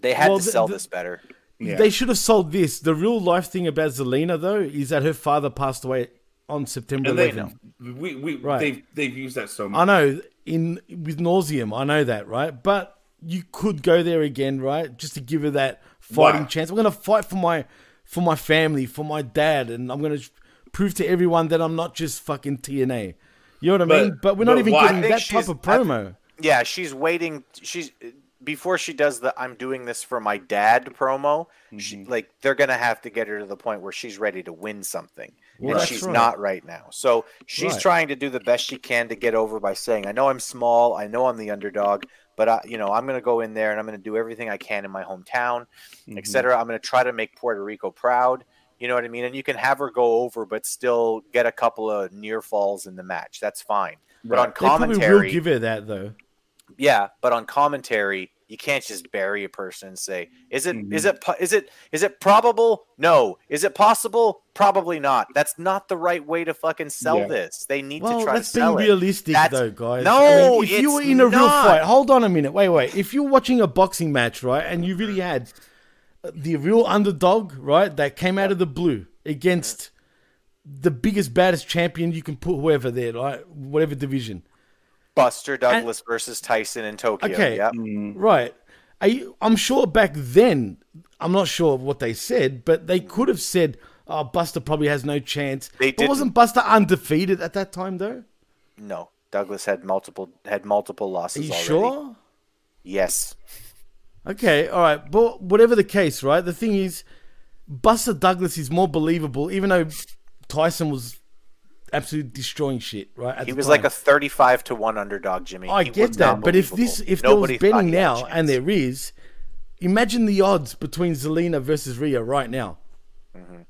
they had
Well,
to sell
the-
this better.
yeah.
They should have sold this. The real life thing about Zelina, though, is that her father passed away on September
and they
11th.
we we
Right.
they've they've used that so much.
I know in with nauseum, I know that, right? But you could go there again, right? Just to give her that fighting
Why?
chance. I'm gonna fight for my for my family, for my dad, and I'm gonna prove to everyone that I'm not just fucking TNA. You know what I
But-
mean? But we're not
but
even
why? I
getting that type
she's-
of
I thi-
promo.
Yeah, she's waiting. She's before she does the "I'm doing this for my dad" promo.
Mm-hmm.
like they're gonna have to get her to the point where she's ready to win something,
Well,
and she's
right.
not right now. So she's
Right.
trying to do the best she can to get over by saying, "I know I'm small. I know I'm the underdog." But I, you know, I'm going to go in there and I'm going to do everything I can in my hometown,
Mhm.
etc. I'm going to try to make Puerto Rico proud. You know what I mean? And you can have her go over, but still get a couple of near falls in the match. That's fine. But on
commentary,
They probably will give her that though.
yeah, but on commentary, you can't just bury a person and say, "Is it? Is
Mhm.
it? po- Is it? Is it probable? No. Is it possible? Probably not. That's not the right way to fucking sell
Yeah.
this. They need
Well,
to try to
that's being
sell it.
realistic,
That's-
though, guys.
No,
I mean, if you were in a real fight, hold on a minute. Wait, wait. If you're watching a boxing match, right, and you really had the real underdog, right, that came out of the blue against the biggest, baddest champion you can put whoever there, right, whatever division,
Buster Douglas versus Tyson in Tokyo.
Okay.
Yep.
Mm,
right? I, I'm sure back then, I'm not sure of what they said, but they could have said, "Oh, Buster probably has no chance."
They
but wasn't Buster undefeated at that time, though?
No, Douglas had multiple had multiple losses.
Are
losses
you
already.
sure?
Yes.
Okay, all right, but whatever the case, right? The thing is, Buster Douglas is more believable, even though Tyson was absolutely destroying shit, right? at
He was
time.
like a 35 to 1 underdog, Jimmy.
I
He
get that, but if this, if there was betting
he had a
now, and there is, imagine the odds between Zelina versus Rhea right now.
Mm-hmm.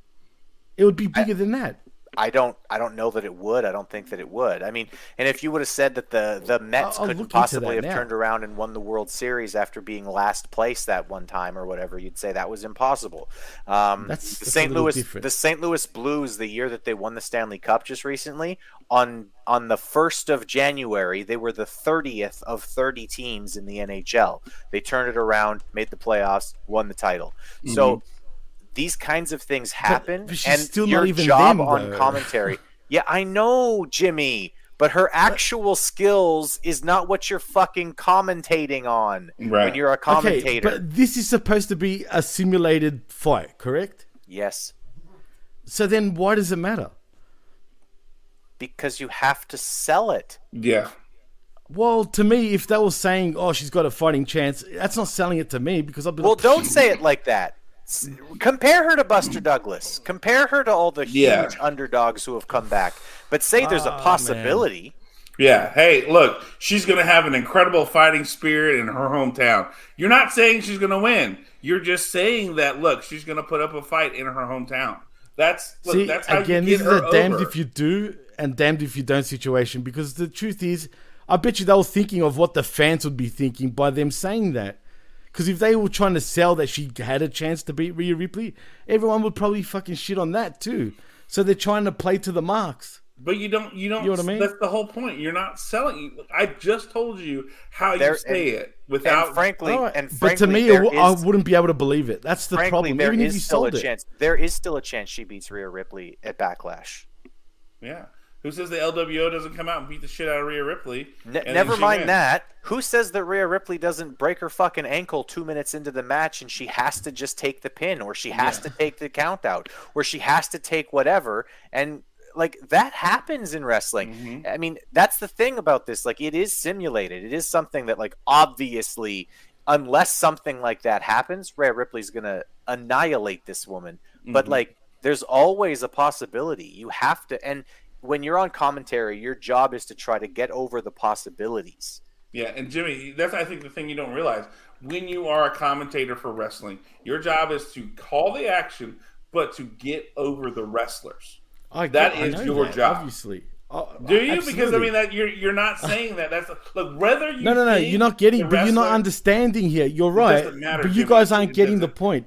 It would be bigger than that.
I don't I don't know that it would. I don't think that it would. I mean, and if you would have said that the the Mets
I'll
couldn't
into
possibly have
now.
turned around and won the World Series after being last place that one time or whatever, you'd say that was impossible. Um,
That's-
the
that's
St. Louis
different.
the St. Louis Blues the year that they won the Stanley Cup just recently on on the 1st of January, they were the 30th of 30 teams in the NHL. They turned it around, made the playoffs, won the title. So these kinds of things happen
but she's
and
still not
your
even
job
them,
on commentary yeah, I know, Jimmy, but her actual skills is not what you're fucking commentating on
Right.
when you're a commentator.
Okay, but this is supposed to be a simulated fight, correct?
yes,
So then why does it matter?
because you have to sell it.
Yeah.
Well, to me, if they were saying, "Oh, she's got a fighting chance," that's not selling it to me because I've been.
Well, don't say it like that. S- Compare her to Buster Douglas. Compare her to all the
Yeah.
huge underdogs who have come back. But say there's a
oh, man.
possibility.
Yeah. Hey, look, she's going to have an incredible fighting spirit in her hometown. You're not saying she's going to win. You're just saying that, look, she's going to put up a fight in her hometown. That's look,
See,
that's how
again,
you
this is
her
a damned
over.
if you do and damned if you don't situation because the truth is, I bet you they were thinking of what the fans would be thinking by them saying that. Because if they were trying to sell that she had a chance to beat Rhea Ripley, everyone would probably fucking shit on that too. So they're trying to play to the marks.
But you don't, you don't.
You know what I mean?
That's the whole point. You're not selling. I just told you how
There-
you say
and-
it without.
and frankly,
All right,
and
but to me,
there
it w- I wouldn't be able to believe it. That's the
frankly,
problem.
there
Even if you
still a
it.
chance. There is still a chance she beats Rhea Ripley at Backlash.
yeah. Who says the LWO doesn't come out and beat the shit out of Rhea Ripley?
Ne- never mind
wins?
that. Who says that Rhea Ripley doesn't break her fucking ankle two minutes into the match and she has to just take the pin or she has to take the count out or she has to take whatever and like that happens in wrestling.
Mm-hmm.
I mean, that's the thing about this. Like it is simulated. It is something that like obviously unless something like that happens, Rhea Ripley's gonna annihilate this woman. But
Mhm.
like there's always a possibility. You have to and when you're on commentary, your job is to try to get over the possibilities.
Yeah, and Jimmy, that's I think the thing you don't realize. When you are a commentator for wrestling, your job is to call the action, but to get over the wrestlers.
I,
That
I
is
know
your
that,
job.
obviously. Oh,
Do you? Because I mean that you're you're not uh, saying that. That's look whether you
no no no you're not getting,
the
but you're not understanding here. You're right,
doesn't matter,
but you
Jimmy.
guys aren't
It
getting the point.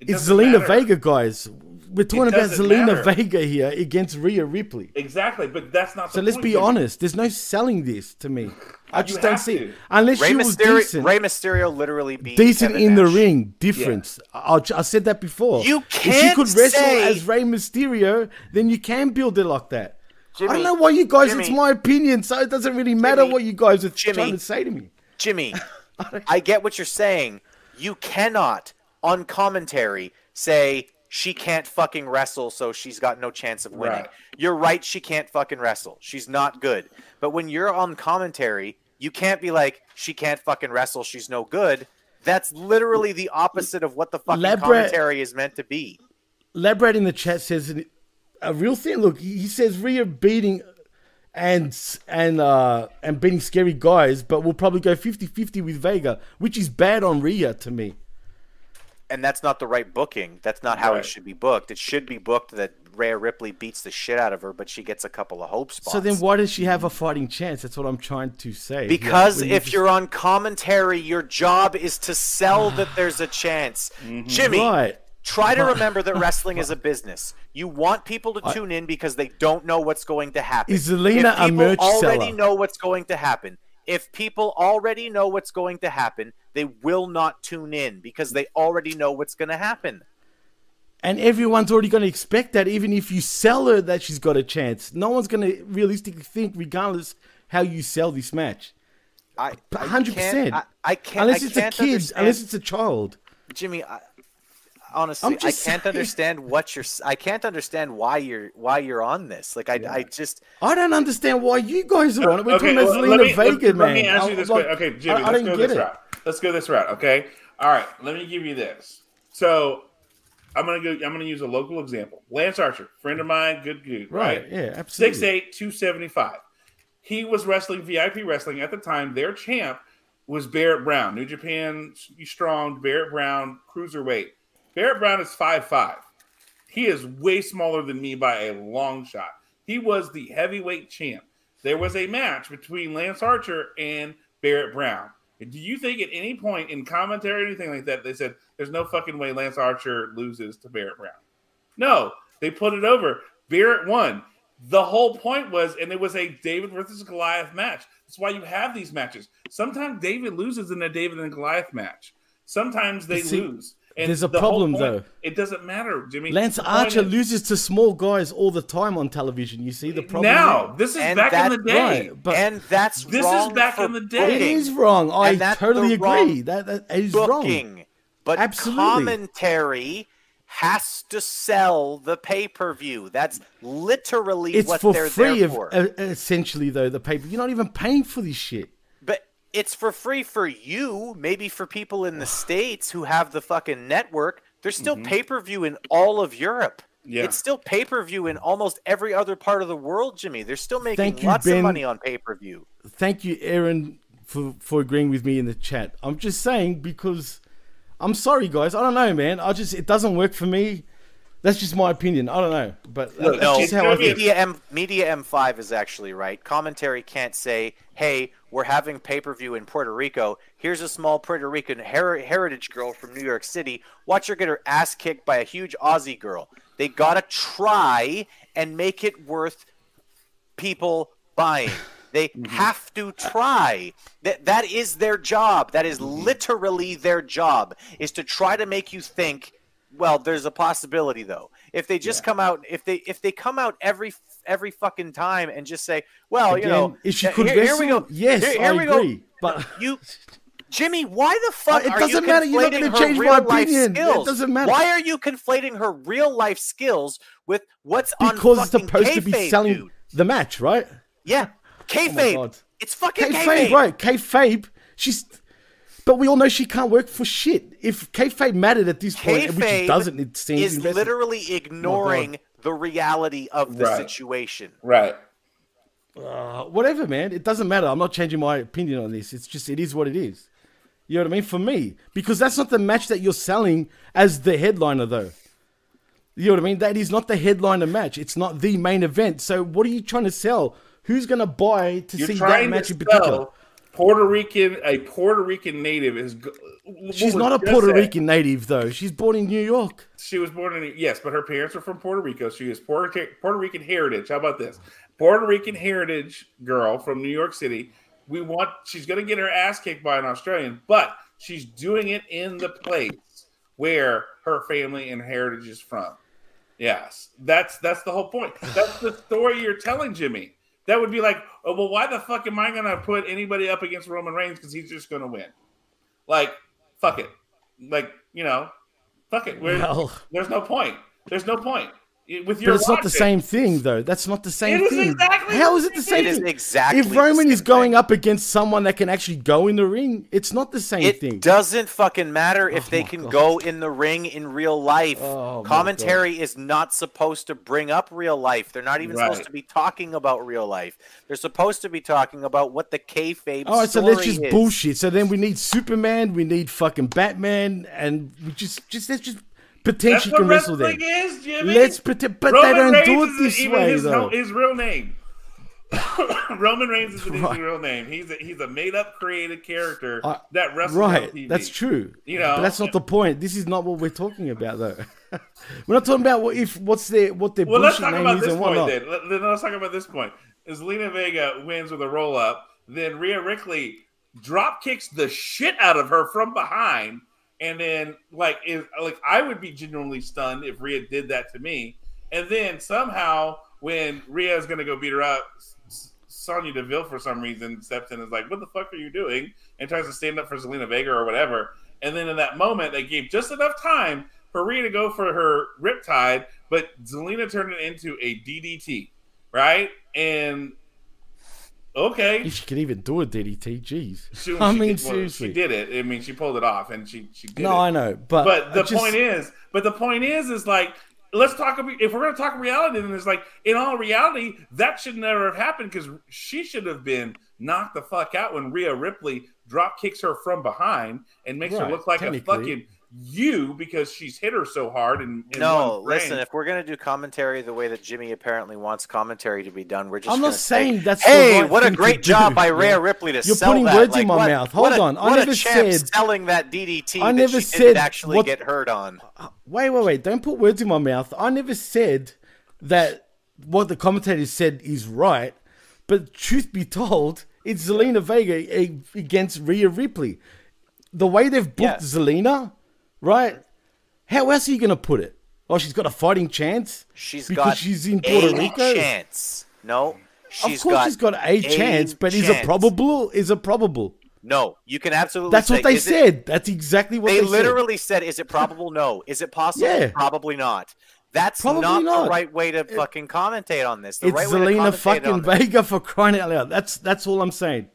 it
It's Zelina
matter.
Vega, guys. We're talking about
doesn't
Zelina
matter.
Vega here against Rhea Ripley.
Exactly, but that's not.
So
the
let's
point,
be
Jimmy.
honest. There's no selling this to me. I just don't see
to.
it. Unless
Rey
she was
Mysterio,
decent.
Rey Mysterio literally beat
decent
Kevin
in the ring. Difference. I, I said that before.
You can't.
If she could wrestle
say-
as Rey Mysterio, then you can build it like that. I don't know why you guys. it's my opinion, so it doesn't really matter
Jimmy,
what you guys are
Jimmy.
trying to say to me.
Jimmy, I get what you're saying. You cannot, on commentary, say she can't fucking wrestle, so she's got no chance of winning.
Right.
You're right, she can't fucking wrestle. She's not good. But when you're on commentary, you can't be like, she can't fucking wrestle, she's no good. That's literally the opposite of what the fucking
Labra-
commentary is meant to be.
Labrad in the chat says a real thing. Look, he he says Rhea beating and and uh and beating scary guys, but we'll probably go 50-50 with Vega, which is bad on Rhea to me.
And that's not the right booking. That's not how
Right.
it should be booked. It should be booked that Rhea Ripley beats the shit out of her, but she gets a couple of hope spots.
So then, why does she have a fighting chance? That's what I'm trying to say.
Because
you
if
just-
you're on commentary, your job is to sell that there's a chance. Mm-hmm. Jimmy,
right,
try to remember that wrestling is a business. You want people to tune in because they don't know what's going to happen.
Is Zelina
if
a
people
merch
already
seller?
know what's going to happen. If people already know what's going to happen, they will not tune in because they already know what's going to happen.
and everyone's already going to expect that, even if you sell her that she's got a chance, no one's going to realistically think, regardless how you sell this match.
I I
Hundred
can't-
percent.
I, I can't.
Unless it's a kid,
understand-
unless it's a child.
Jimmy, I, honestly,
I'm
I can't
saying.
understand what you're. s- I can't understand why you're why you're on this. Like I, I just
I don't understand why you guys are on it. We're
Okay,
talking about
well,
Zelina
let me,
Vega,
let,
man.
let me ask you this
like-
question. Okay, Jimmy,
I, I
let's
don't
go
get
this
it.
route. Let's go this route. Okay. All right. Let me give you this. So I'm gonna go. I'm gonna use a local example. Lance Archer, friend of mine, good dude. Right.
Right? Yeah, absolutely.
6'8", 275. He was wrestling VIP wrestling at the time. Their champ was Barrett Brown, New Japan Strong. Barrett Brown, cruiserweight. Barrett Brown is 5'5". He is way smaller than me by a long shot. He was the heavyweight champ. There was a match between Lance Archer and Barrett Brown. Do you think at any point in commentary or anything like that they said there's no fucking way Lance Archer loses to Barrett Brown? No, they put it over. Barrett won. The whole point was, and it was a David versus Goliath match. That's why you have these matches. Sometimes David loses in a David and Goliath match. Sometimes they
see,
lose.
There's a
the
problem,
point-
though.
It doesn't matter, Jimmy.
Lance Archer
is-
loses to small guys all the time on television. You see the problem?
now. This is
And
back in the day.
Right, but
and that's
This is back in the day.
it
booking.
is wrong. I totally agree. That that is wrong.
booking. But
Absolutely.
commentary has to sell the pay per view. That's literally
It's
what
for
they're
free,
there
of,
for.
uh, essentially. Though the paper, you're not even paying for this shit.
It's for free for you, maybe for people in the States who have the fucking network. There's still pay per view in all of Europe.
Mm-hmm. Yeah.
It's still pay per view in almost every other part of the world, Jimmy. They're still making
you,
lots
Ben.
of money on pay per view.
Thank you, Aaron, for for agreeing with me in the chat. I'm just saying because I'm sorry, guys. I don't know, man. I just it doesn't work for me. That's just my opinion. I don't know, but
Look,
that's
No,
just how I think.
Media M Media M5 is actually right. Commentary can't say, "Hey, we're having pay-per-view in Puerto Rico. Here's a small Puerto Rican her- heritage girl from New York City. Watch her get her ass kicked by a huge Aussie girl." They got to try and make it worth people buying. They mm-hmm. have to try. That that is their job. That is mm-hmm. literally their job is to try to make you think, well, there's a possibility though. If they just come out if they if they come out every every fucking time and just say, well, you know,
if she
uh,
could
here, here we go.
yes,
Here- here
I
we go.
But
You Jimmy, why the fuck
Uh, it
are
doesn't
you
matter. You're not gonna change my opinion. It doesn't matter.
Why are you conflating her real life skills with what's
because
on
it's supposed to be selling
dude?
the match, right?
Yeah, kayfabe.
God.
it's fucking
Kayfabe,
kayfabe.
right? Kayfabe. She's, but we all know she can't work for shit. If kayfabe mattered at this point, which it doesn't, it seems.
is
invested-
literally ignoring the reality of the
Right.
situation.
Right.
Uh, whatever, man. It doesn't matter. I'm not changing my opinion on this. It's just it is what it is. You know what I mean? For me, because that's not the match that you're selling as the headliner, though. You know what I mean? That is not the headliner match. It's not the main event. So what are you trying to sell? Who's gonna buy to
You're
see that match in particular?
Puerto Rican, a Puerto Rican native is.
She's not a Puerto. Rican native, though. She's born in New York.
She was born in yes, but her parents are from Puerto Rico. She is Puerto Puerto Rican heritage. How about this? Puerto Rican heritage girl from New York City. We want she's going to get her ass kicked by an Australian, but she's doing it in the place where her family and heritage is from. Yes, that's that's the whole point. That's the story you're telling, Jimmy. That would be like, oh, well, why the fuck am I going to put anybody up against Roman Reigns because he's just going to win? Like, fuck it. Like, you know, fuck it.
Well,
there's no point. There's no point. With your
but it's not the same thing, though. That's not the same
It is
thing.
exactly
How
the
is it the
same
same
It is
thing?
exactly.
if Roman is going
thing.
up against someone that can actually go in the ring, it's not the same
It
thing.
It doesn't fucking matter if
Oh
they can
God.
go in the ring in real life.
Oh
Commentary is not supposed to bring up real life. They're not even
Right.
supposed to be talking about real life. They're supposed to be talking about what the kayfabe
All right, so
story
let's just
is.
bullshit. So then we need Superman, we need fucking Batman, and we just just let's just
That's
pretend she
what
can wrestle
wrestling
them.
is, Jimmy.
Let's pretend, but
Roman
they don't
Reigns
do it this way
his,
though.
his real name. Roman Reigns isn't his real name. He's a, he's a made up created character that wrestles
Right, that's true.
You know,
but that's not the point. This is not what we're talking about, though. we're not talking about what if what's their what their
Well, let's
bullshit
talk
name
about
is
this
and
point then. Let, let's talk about this point. Zelina Vega wins with a roll up, then Rhea Ripley drop kicks the shit out of her from behind, and then like is like I would be genuinely stunned if Rhea did that to me, and then somehow when Rhea is gonna go beat her up. Sonya Deville, for some reason, steps in and is like, "What the fuck are you doing?" and tries to stand up for Zelina Vega or whatever. And then in that moment, they gave just enough time for Rhea to go for her riptide, but Zelina turned it into a DDT, right? And okay,
If she could even do a DDT, jeez.
she,
I
she
mean,
did, well,
seriously.
she did it. I mean, she pulled it off, and she she did
No,
it.
I know, but
But the
just-
point is, but the point is, is like, let's talk. about If we're going to talk reality, then it's like, in all reality, that should never have happened because she should have been knocked the fuck out when Rhea Ripley drop kicks her from behind and makes her look like a fucking you because she's hit her so hard. And
No, listen. If we're gonna do commentary the way that Jimmy apparently wants commentary to be done, we're just.
I'm
gonna
not
say,
saying that's
Hey,
the right
what a
thing to
great
do,
job by
yeah.
Rhea Ripley to
You're
sell
putting
that.
words
Like,
in my
what-
mouth.
what
Hold
a-
on, I
what
never
champ
said-
selling that DDT.
I
that
never
she
said
actually
what-
get hurt on.
Wait, wait, wait! Don't put words in my mouth. I never said that what the commentators said is right, but truth be told, it's Zelina Vega against Rhea Ripley. The way they've booked
Yeah.
Zelina, right? How else are you going to put it? Oh, she's got a fighting chance.
She's
because
got
she's in Puerto
a
Rico.
chance. No, she's
of course,
got
she's got a, chance, but is it probable? Is it probable?
No, you can absolutely.
That's
say,
what they
is it-
said. That's exactly what
they
they, said.
literally said, "Is it probable? No. Is it possible?
Yeah.
Probably not." That's
Probably
not,
not.
the right way to fucking commentate on this. The
It's
right way to
Zelina fucking Vega for crying out loud. That's that's all I'm saying.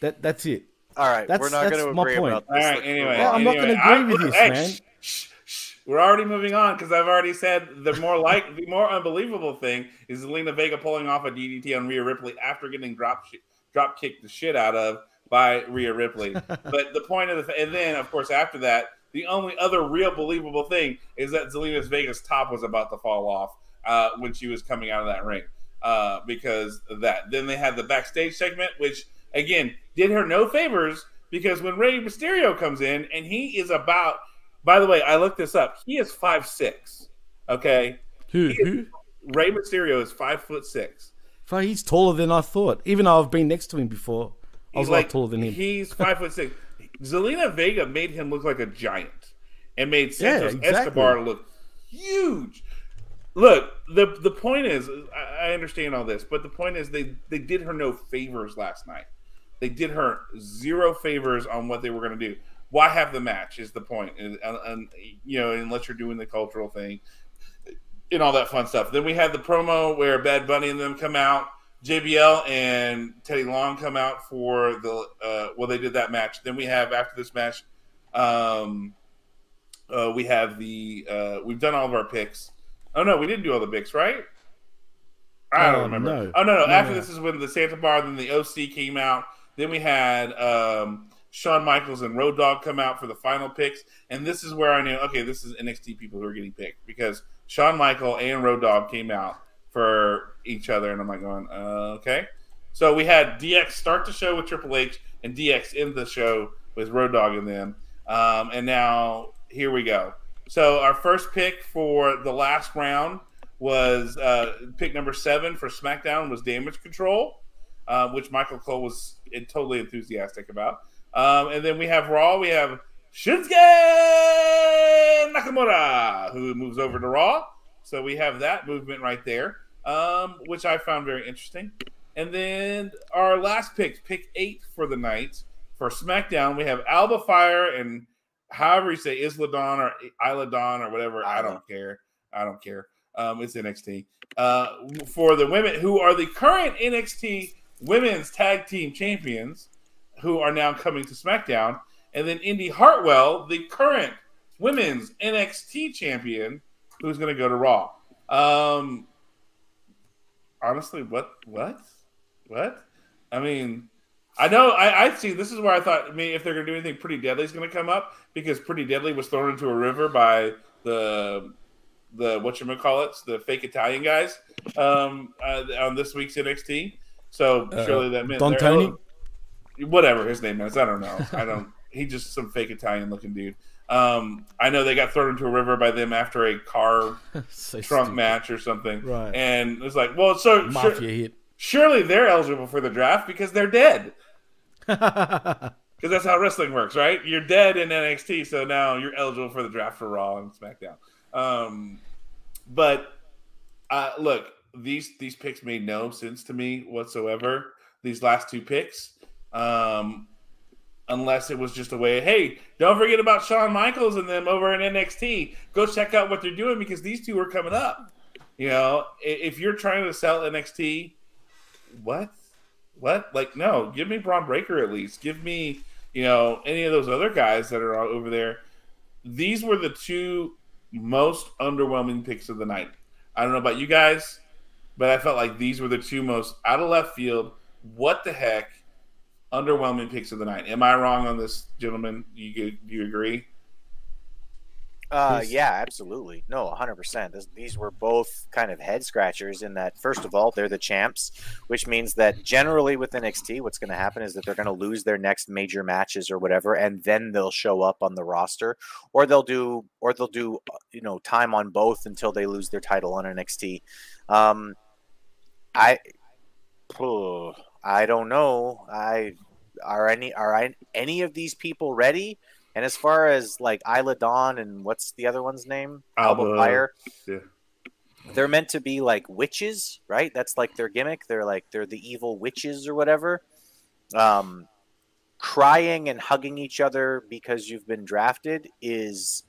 That that's it.
All right,
That's-
we're not going to
my
agree
point.
about
All
this.
right. Anyway.
Well, I'm not gonna agree
I-
with this,
hey,
man.
shh, shh, shh. We're already moving on because I've already said the more like the more unbelievable thing is Zelina Vega pulling off a DDT on Rhea Ripley after getting drop sh- drop kicked the shit out of by Rhea Ripley. but the point of the and then of course after that, the only other real believable thing is that Zelina Vega's top was about to fall off uh, when she was coming out of that ring uh, because of that. Then they had the backstage segment, which again did her no favors because when Rey Mysterio comes in and he is about, by the way, I looked this up. He is five six. Okay,
Who?
Is-
Who?
Rey Mysterio is five foot six.
He's taller than I thought. Even though I've been next to him before, I was
He's
a lot taller than him.
He's five foot six. Zelina Vega made him look like a giant and made
Yeah,
Santos
exactly.
Escobar look huge. Look, the the point is, I, I understand all this, but the point is, they they did her no favors last night. They did her zero favors on what they were going to do. Why have the match? Is the point, and, and, and you know, unless you're doing the cultural thing and all that fun stuff. Then we had the promo where Bad Bunny and them come out. JBL and Teddy Long come out for the uh, well, they did that match. Then we have after this match, um, uh, we have the uh, we've done all of our picks. Oh no, we didn't do all the picks, right? I don't
Uh,
remember.
no.
Oh no, no.
No,
After
no.
this is when the Santa Bar, then the OC came out. Then we had um, Shawn Michaels and Road Dogg come out for the final picks, and this is where I knew okay, this is NXT people who are getting picked because Shawn Michael and Road Dogg came out for each other, and I'm like going uh, okay. So we had DX start the show with Triple H and DX end the show with Road Dogg and them, um, and now here we go. So our first pick for the last round was uh, pick number seven for SmackDown was Damage Control, uh, which Michael Cole was totally enthusiastic about. Um, and then we have Raw. We have Shinsuke Nakamura, who moves over to Raw. So we have that movement right there, um, which I found very interesting. And then our last pick, pick eight for the night for SmackDown, we have Alba Fire and however you say Isla Dawn or Isla Dawn or whatever. I don't care. I don't care. Um, it's NXT. Uh, for the women who are the current NXT Women's Tag Team Champions, who are now coming to SmackDown, and then Indi Hartwell, the current Women's NXT Champion, who's going to go to Raw. Um, honestly, what, what, what? I mean, I know I, I see. This is where I thought, I mean, if they're going to do anything, Pretty Deadly is going to come up because Pretty Deadly was thrown into a river by the the what you call it, the fake Italian guys um, uh, on this week's NXT. So
Uh,
surely that meant
Don Tony?
whatever his name is. I don't know. I don't. He just some fake Italian looking dude. Um, I know they got thrown into a river by them after a car
so
trunk
stupid.
match or something,
Right.
and it's like, well, so
Mafia
sure,
hit.
surely they're eligible for the draft because they're dead. Because that's how wrestling works, right? You're dead in NXT, so now you're eligible for the draft for Raw and SmackDown. Um, but uh, look, these these picks made no sense to me whatsoever. These last two picks, um, unless it was just a way, hey, don't forget about Shawn Michaels and them over in NXT. Go check out what they're doing because these two are coming up. You know, if you're trying to sell NXT, what? What? Like, no, give me Bron Breakker at least. Give me, you know, any of those other guys that are over there. These were the two most underwhelming picks of the night. I don't know about you guys, but I felt like these were the two most out of left field. What the heck? Underwhelming picks of the night. Am I wrong on this, gentlemen? You do you agree?
Uh,
Yes.
yeah, absolutely. No, 100%. This, these were both kind of head scratchers in that, first of all, they're the champs, which means that generally with NXT, what's going to happen is that they're going to lose their next major matches or whatever, and then they'll show up on the roster, or they'll do, or they'll do, uh, you know, time on both until they lose their title on NXT. Um, I, oh, I don't know. I are any are I, any of these people ready? And as far as like Isla Dawn and what's the other one's name?
Alba,
Fire.
yeah.
They're meant to be like witches, right? That's like their gimmick. They're like they're the evil witches or whatever. Um, crying and hugging each other because you've been drafted is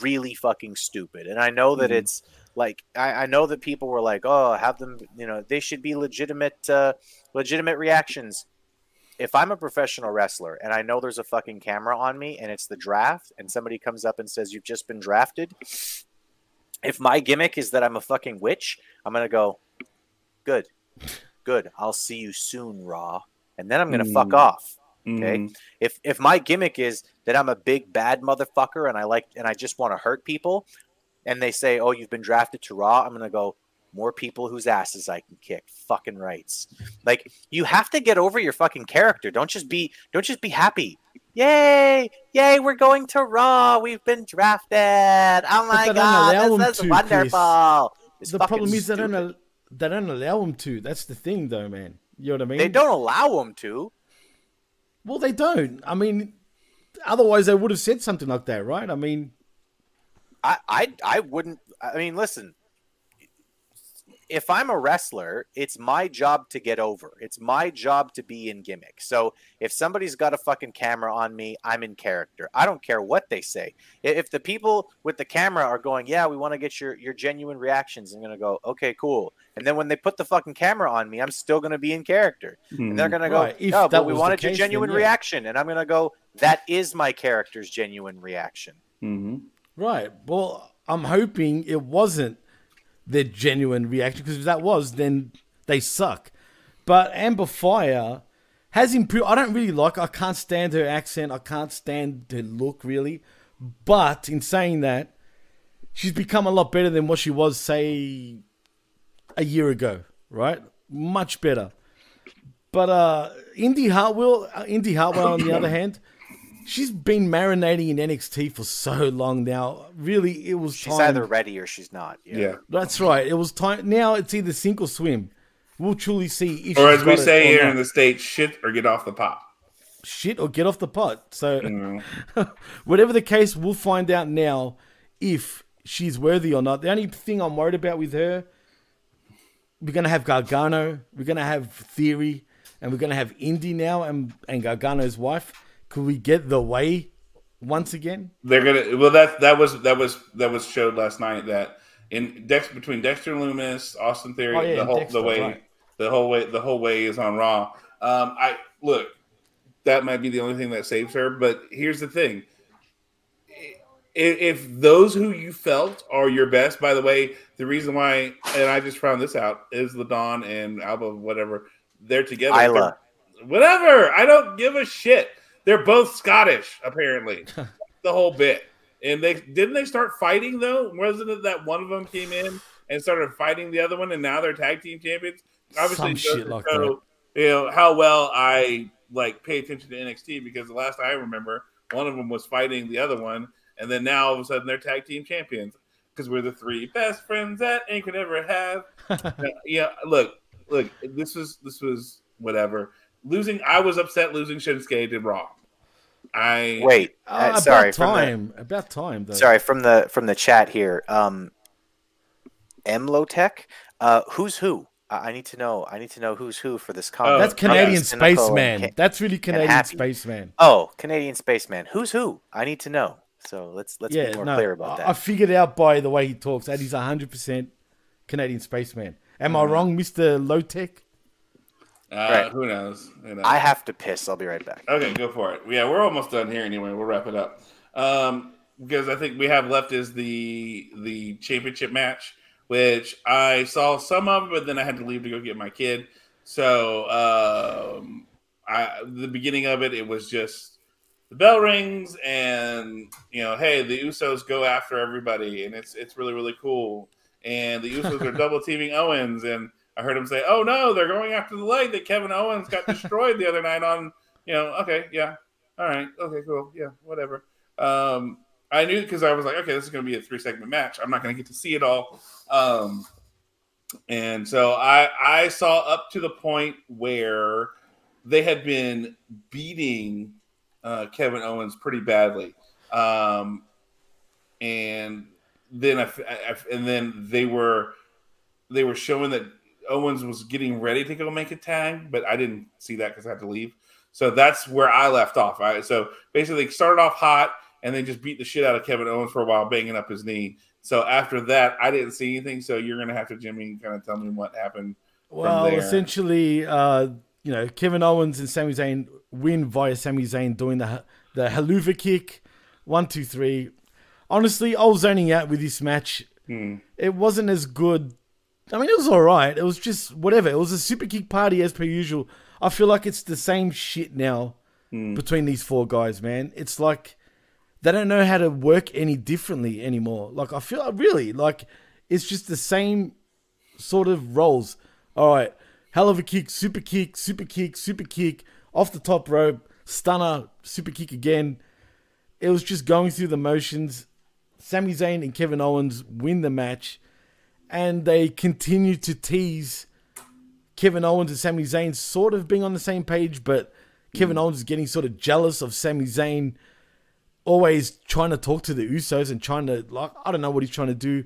really fucking stupid. And I know that
Mhm.
it's like I, I know that people were like, "Oh, have them," you know, they should be legitimate, uh, legitimate reactions if I'm a professional wrestler and I know there's a fucking camera on me and it's the draft and somebody comes up and says you've just been drafted, if my gimmick is that I'm a fucking witch, I'm gonna go, good, good. I'll see you soon, Raw, and then I'm gonna fuck
Mm.
off. Okay.
Mhm.
If if my gimmick is that I'm a big bad motherfucker and I like and I just want to hurt people, and they say, oh, you've been drafted to Raw, I'm gonna go. More people whose asses I can kick. Fucking rights. Like you have to get over your fucking character. Don't just be don't just be happy. Yay! Yay! We're going to Raw. We've been drafted. Oh my god! This is wonderful.
The problem is they don't, al- they don't allow them to. That's the thing, though, man. You know what I mean?
They don't allow them to.
Well, they don't. I mean, otherwise they would have said something like that, right? I mean,
I, I I wouldn't. I mean, listen. If I'm a wrestler, it's my job to get over. It's my job to be in gimmick. So if somebody's got a fucking camera on me, I'm in character. I don't care what they say. If the people with the camera are going, "Yeah, we want to get your your genuine reactions," I'm gonna go, "Okay, cool." And then when they put the fucking camera on me, I'm still gonna be in character. And they're gonna go,
Right, if
"No,
that
but we
was the
wanted your genuine
then yeah.
reaction," and I'm gonna go, "That is my character's genuine reaction."
Mhm.
Right. Well, I'm hoping it wasn't their genuine reaction. Because if that was, then they suck. But Amber Fire has improved. I don't really like. I can't stand her accent. I can't stand her look really. But in saying that, she's become a lot better than what she was, say, a year ago. Right, much better. But uh, Indi Hartwell, uh, Indi Hartwell, on the other hand, she's been marinating in NXT for so long now. Really, it was
She's
time.
either ready or she's not.
Yeah.
That's right. It was time. Now it's either sink or swim. We'll truly see if
Or as we say here
not.
in the States, shit or get off the pot.
shit or get off the pot. So,
You know?
whatever the case, we'll find out now if she's worthy or not. The only thing I'm worried about with her, we're gonna have Gargano, we're gonna have Theory, and we're gonna have Indi now, and and Gargano's wife. Could we get the way once again?
They're gonna well that that was that was that was showed last night that in Dex between Dexter Lumis, Austin Theory,
Oh, yeah,
the whole
Dexter,
the way
right.
the whole way the whole way is on Raw. Um, I look that might be the only thing that saves her, but here's the thing: if those who you felt are your best, by the way, the reason why, and I just found this out, is Ladon and Alba, whatever, they're together.
Isla.
Whatever. I don't give a shit. They're both Scottish, apparently. the whole bit. And they didn't they start fighting though? Wasn't it that one of them came in and started fighting the other one, and now they're tag team champions? Obviously,
Some shit like
show, you know how well I like pay attention to NXT because the last I remember, one of them was fighting the other one, and then now all of a sudden they're tag team champions because we're the three best friends that ain't could ever have. yeah, look, look, this was this was whatever. Losing, I was upset losing Shinsuke to Raw. I
Wait,
Uh,
uh,
about
sorry. The,
time. About time, though.
sorry from the from the chat here. Um, Emlotech. Uh, who's who? I I need to know. I need to know who's who for this comment.
That's
Oh,
Canadian
yeah.
Spaceman.
Ca-
That's really Canadian spaceman.
Oh, Canadian spaceman. Who's who? I need to know. So let's let's
yeah,
be more
no,
clear about that.
I figured out by the way he talks that he's hundred percent Canadian spaceman. Am
Mm-hmm.
I wrong, Mister Lowtech?
Uh,
Right.
who knows? Who knows?
I have to piss. I'll be right back.
Okay, go for it. Yeah, we're almost done here anyway. We'll wrap it up. Um, because I think we have left is the the championship match, which I saw some of, but then I had to leave to go get my kid. So um, I the beginning of it, it was just the bell rings and you know, hey, the Usos go after everybody, and it's it's really really cool. And the Usos are double teaming Owens, and I heard him say, "Oh no, they're going after the leg that Kevin Owens got destroyed the other night on." You know, okay, yeah, all right, okay, cool, yeah, whatever. Um, I knew because I was like, okay, this is going to be a three segment match. I'm not going to get to see it all. Um, and so I I saw up to the point where they had been beating uh, Kevin Owens pretty badly, um, and then I, I- and then they were they were showing that Owens was getting ready to go make a tag, but I didn't see that because I had to leave. So that's where I left off. I, so basically, they started off hot and then just beat the shit out of Kevin Owens for a while, banging up his knee. So after that, I didn't see anything. So you're gonna have to, Jimmy, kind of tell me what happened.
Well,
there.
essentially, uh, you know, Kevin Owens and Sami Zayn win via Sami Zayn doing the the Helluva kick, one, two, three. Honestly, I was zoning out with this match.
Hmm.
It wasn't as good. I mean, it was all right. It was just whatever. It was a super kick party as per usual. I feel like it's the same shit now hmm. between these four guys, man. It's like they don't know how to work any differently anymore. Like I feel really like it's just the same sort of roles. All right, hell of a kick, super kick, super kick, super kick, off the top rope, stunner, super kick again. It was just going through the motions. Sami Zayn and Kevin Owens win the match, and they continue to tease Kevin Owens and Sami Zayn sort of being on the same page, but Kevin hmm. Owens is getting sort of jealous of Sami Zayn always trying to talk to the Usos and trying to like I don't know what he's trying to do.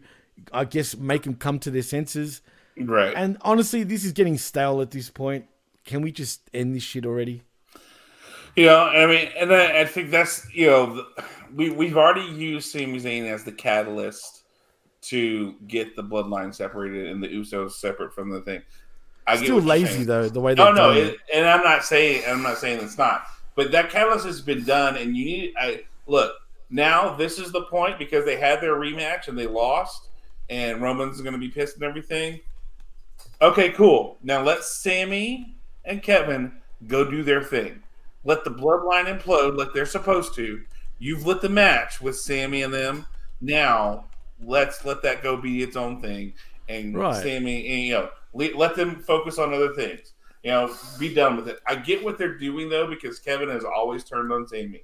I guess make them come to their senses.
Right.
And honestly, this is getting stale at this point. Can we just end this shit already?
You know, I mean, and I, I think that's you know, the- we we've already used Sami Zayn as the catalyst to get the bloodline separated and the Usos separate from the thing. I get
Still lazy though, the way
Oh no,
it,
and I'm not saying I'm not saying it's not, but that catalyst has been done, and you need. I look now. This is the point because they had their rematch and they lost, and Roman's going to be pissed and everything. Okay, cool. Now let Sami and Kevin go do their thing. Let the bloodline implode like they're supposed to. You've lit the match with Sami and them. Now let's let that go be its own thing. And
Right.
Sami, and, you know, le- let them focus on other things. You know, be done with it. I get what they're doing though, because Kevin has always turned on Sami,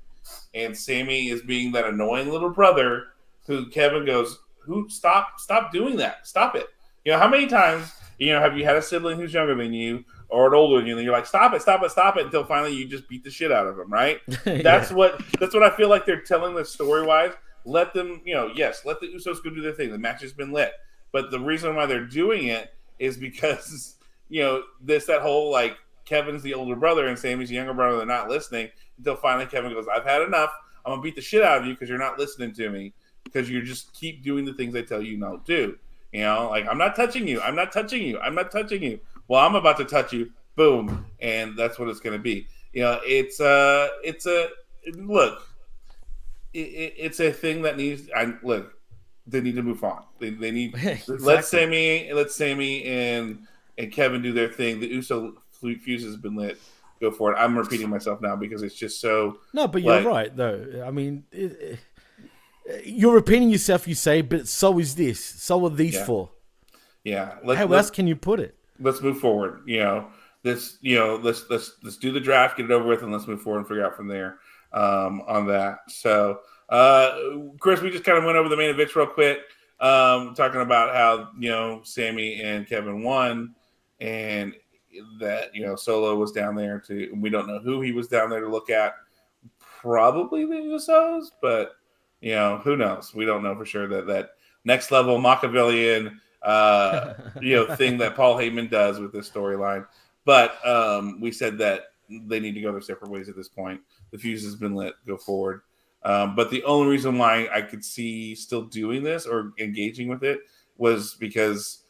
and Sami is being that annoying little brother who Kevin goes, "Who stop? Stop doing that! Stop it!" You know, how many times you know have you had a sibling who's younger than you or an older than you, and you're like, "Stop it! Stop it! Stop it!" Until finally you just beat the shit out of them, right? That's what that's what I feel like they're telling the story wise. Let them, you know, yes, let the Usos go do their thing. The match has been lit, but the reason why they're doing it is because you know this that whole like Kevin's the older brother and Sami's the younger brother. They're not listening until finally Kevin goes, "I've had enough. I'm gonna beat the shit out of you because you're not listening to me because you just keep doing the things I tell you not to do." You know, like I'm not touching you. I'm not touching you. I'm not touching you. Well, I'm about to touch you. Boom, and that's what it's gonna be. You know, it's uh it's a look. It, it, it's a thing that needs. I look. They need to move on. They, they need
Exactly.
let Sami let Sami and and Kevin do their thing. The Uso fuse has been lit. Go for it. I'm repeating myself now because it's just so.
No, but you're right though. I mean, it, it- you're repeating yourself. You say, but so is this. So are these
Yeah.
four.
Yeah. Let,
How
let,
else can you put it?
let's move forward. You know, this. You know, let's let's let's do the draft, get it over with, and let's move forward and figure out from there um, on that. So, uh, Chris, we just kind of went over the main events real quick, um, talking about how you know Sami and Kevin won, and that you know Solo was down there to. We don't know who he was down there to look at. Probably the Usos, but you know who knows. We don't know for sure that that next level Machiavellian uh, you know thing that Paul Heyman does with this storyline. But um, we said that they need to go their separate ways at this point. The fuse has been lit. Go forward. Um, but the only reason why I could see still doing this or engaging with it was because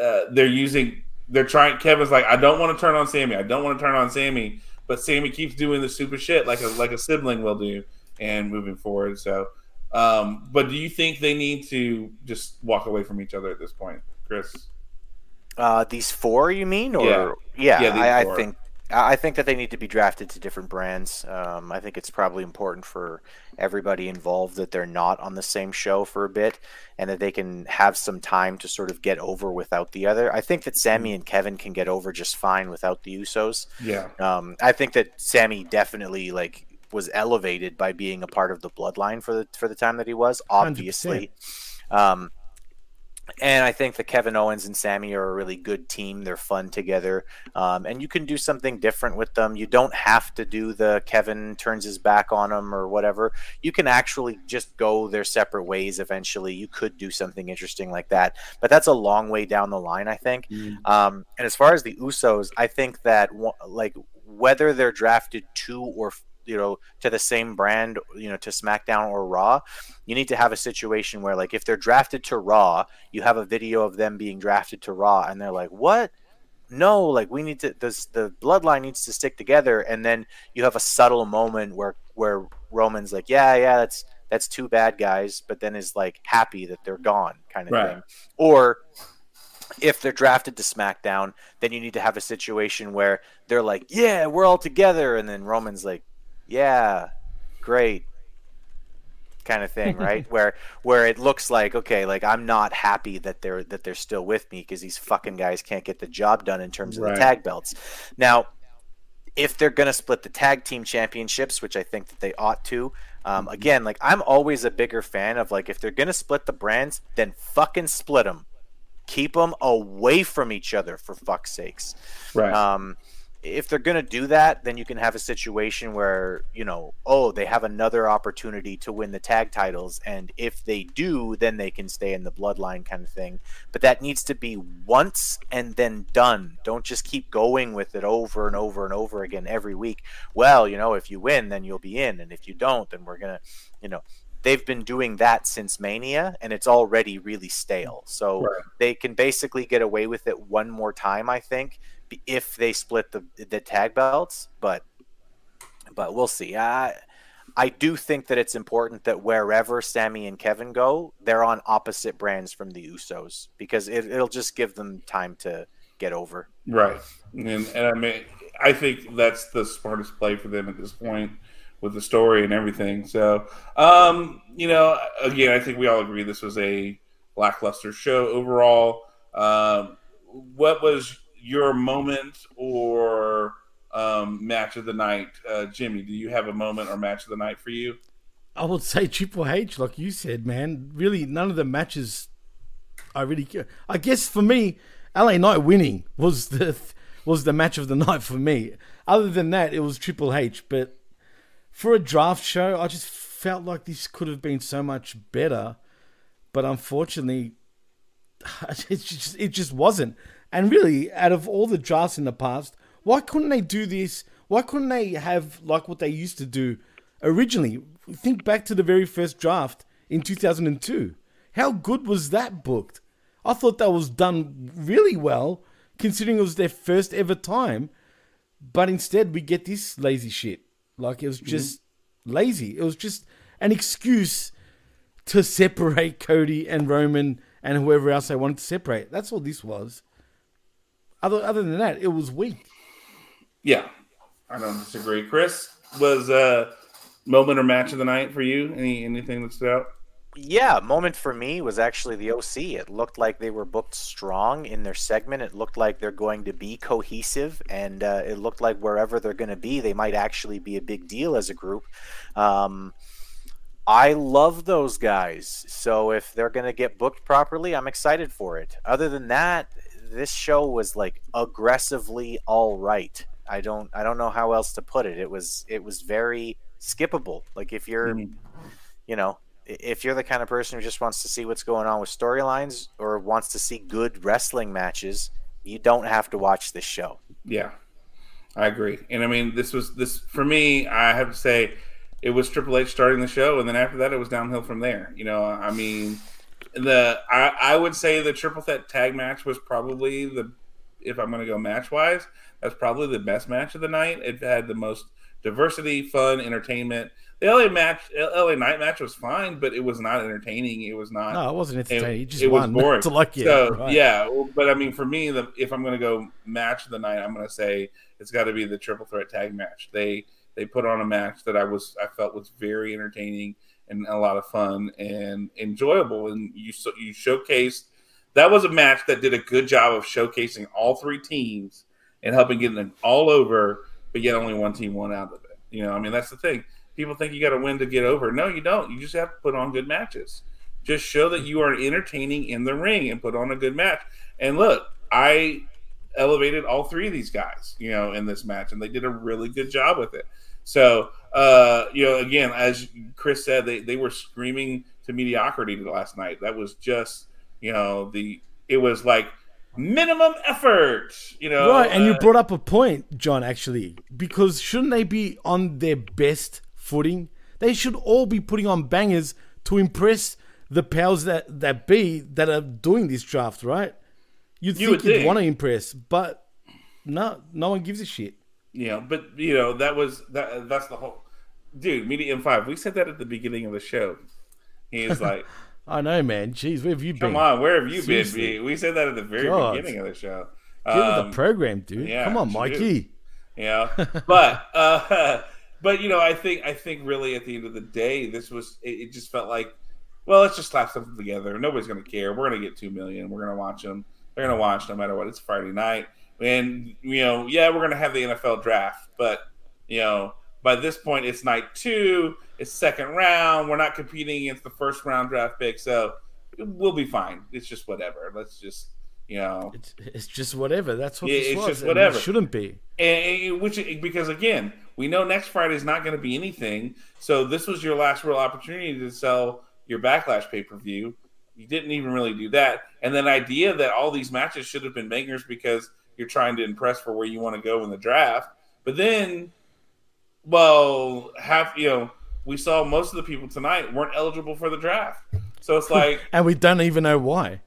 uh, they're using they're trying. Kevin's like, I don't want to turn on Sami. I don't want to turn on Sami. But Sami keeps doing the super shit like a like a sibling will do, and moving forward. So, um, but do you think they need to just walk away from each other at this point, Chris?
Uh, these four, you mean? Or
Yeah.
yeah,
Yeah,
I, I think I think that they need to be drafted to different brands. Um, I think it's probably important for everybody involved that they're not on the same show for a bit, and that they can have some time to sort of get over without the other. I think that
Mm-hmm.
Sami and Kevin can get over just fine without the Usos.
Yeah,
Um, I think that Sami definitely like was elevated by being a part of the bloodline for the for the time that he was, obviously. Um, and I think the Kevin Owens and Sami are a really good team. They're fun together, um, and you can do something different with them. You don't have to do the Kevin turns his back on him or whatever. You can actually just go their separate ways eventually. You could do something interesting like that, but that's a long way down the line, I think. Um, and as far as the Usos, I think that like whether they're drafted to or you know to the same brand, you know to SmackDown or Raw, you need to have a situation where like if they're drafted to Raw, you have a video of them being drafted to Raw, and they're like, what? No, like we need to. This the bloodline needs to stick together, and then you have a subtle moment where where Roman's like, yeah, yeah, that's that's two bad guys, but then is like happy that they're gone, kind of
Right.
thing, or if they're drafted to SmackDown, then you need to have a situation where they're like, "Yeah, we're all together," and then Roman's like, "Yeah, great," kind of thing, right? where where it looks like, okay, like I'm not happy that they're that they're still with me because these fucking guys can't get the job done in terms of
Right.
the tag belts. Now, if they're gonna split the tag team championships, which I think that they ought to, um, again, like I'm always a bigger fan of like if they're gonna split the brands, then fucking split them keep them away from each other for fuck's sakes.
right.
Um, if they're going to do that, then you can have a situation where, you know, oh, they have another opportunity to win the tag titles. And if they do, then they can stay in the bloodline kind of thing. But that needs to be once and then done. Don't just keep going with it over and over and over again every week. Well, you know, if you win, then you'll be in. And if you don't, then we're going to, you know, they've been doing that since Mania and it's already really stale. So
Right.
they can basically get away with it one more time, I think, if they split the the tag belts. But but we'll see. I I do think that it's important that wherever Sami and Kevin go, they're on opposite brands from the Usos because it, it'll just give them time to get over.
Right. And, and I mean, I think that's the smartest play for them at this point with the story and everything. So, um, you know, again, I think we all agree this was a lackluster show overall. Um, what was your moment or um, match of the night, uh, Jimmy? Do you have a moment or match of the night for you?
I would say Triple H, like you said, man. Really, none of the matches I really. I guess for me, LA Knight winning was the was the match of the night for me. Other than that, it was Triple H. But for a draft show, I just felt like this could have been so much better. But unfortunately, it just, it just wasn't. And really, out of all the drafts in the past, why couldn't they do this? Why couldn't they have like what they used to do originally? Think back to the very first draft in 2002. How good was that booked? I thought that was done really well, considering it was their first ever time. But instead, we get this lazy shit. Like it was just mm-hmm. lazy. It was just an excuse to separate Cody and Roman and whoever else they wanted to separate. That's all this was. Other other than that, it was weak.
Yeah, I don't disagree. Chris was a moment or match of the night for you. Any anything that stood out?
Yeah, moment for me was actually the OC. It looked like they were booked strong in their segment. It looked like they're going to be cohesive, and uh, it looked like wherever they're going to be, they might actually be a big deal as a group. Um, I love those guys. So if they're going to get booked properly, I'm excited for it. Other than that, this show was like aggressively all right. I don't I don't know how else to put it. It was it was very skippable. Like if you're mm-hmm. you know, if you're the kind of person who just wants to see what's going on with storylines or wants to see good wrestling matches, you don't have to watch this show.
Yeah. I agree. And I mean, this was this for me, I have to say it was Triple H starting the show and then after that it was downhill from there. You know, I mean, the I, I would say the triple threat tag match was probably the if I'm going to go match wise, that's probably the best match of the night. It had the most diversity, fun, entertainment. The LA match, LA Knight match was fine, but it was not entertaining. It was not.
No, it wasn't entertaining. It, just it was boring. To like
you. So right. yeah, but I mean, for me, the, if I'm going to go match of the night, I'm going to say it's got to be the triple threat tag match. They they put on a match that I was I felt was very entertaining and a lot of fun and enjoyable. And you you showcased that was a match that did a good job of showcasing all three teams and helping get them all over, but yet only one team won out of it. You know, I mean that's the thing. People think you got to win to get over. No, you don't. You just have to put on good matches. Just show that you are entertaining in the ring and put on a good match. And look, I elevated all three of these guys, you know, in this match, and they did a really good job with it. So, uh, you know, again, as Chris said, they, they were screaming to mediocrity last night. That was just, you know, the it was like minimum effort, you know.
Right, and uh, you brought up a point, John, actually, because shouldn't they be on their best footing? They should all be putting on bangers to impress the powers that, that be that are doing this draft, right? You'd you think you'd think. want to impress, but no, no one gives a shit.
You know, but you know that was that. That's the whole dude. Media M five. We said that at the beginning of the show. He's like,
I know, man. Jeez, where have you
been?
Come
on, where have you Seriously. been? We said that at the very God. beginning of the show.
Get um, with the program, dude. Yeah, Come on, Mikey.
Yeah, but uh, but you know, I think I think really at the end of the day, this was it, it just felt like, well, let's just slap something together. Nobody's to care. We're to get two million. We're to watch them. They're to watch no matter what. It's Friday night. And you know, yeah, we're gonna have the NFL draft, but you know, by this point it's night two, it's second round. We're not competing against the first round draft pick, so we'll be fine. It's just whatever. Let's just you know,
it's, it's just whatever. That's what it's was. just whatever. It shouldn't be.
And, which because again, we know next Friday is not going to be anything. So this was your last real opportunity to sell your backlash pay per view. You didn't even really do that, and then idea that all these matches should have been bangers because you're trying to impress for where you want to go in the draft. But then, well, half you know, we saw most of the people tonight weren't eligible for the draft. So it's like,
and we don't even know why.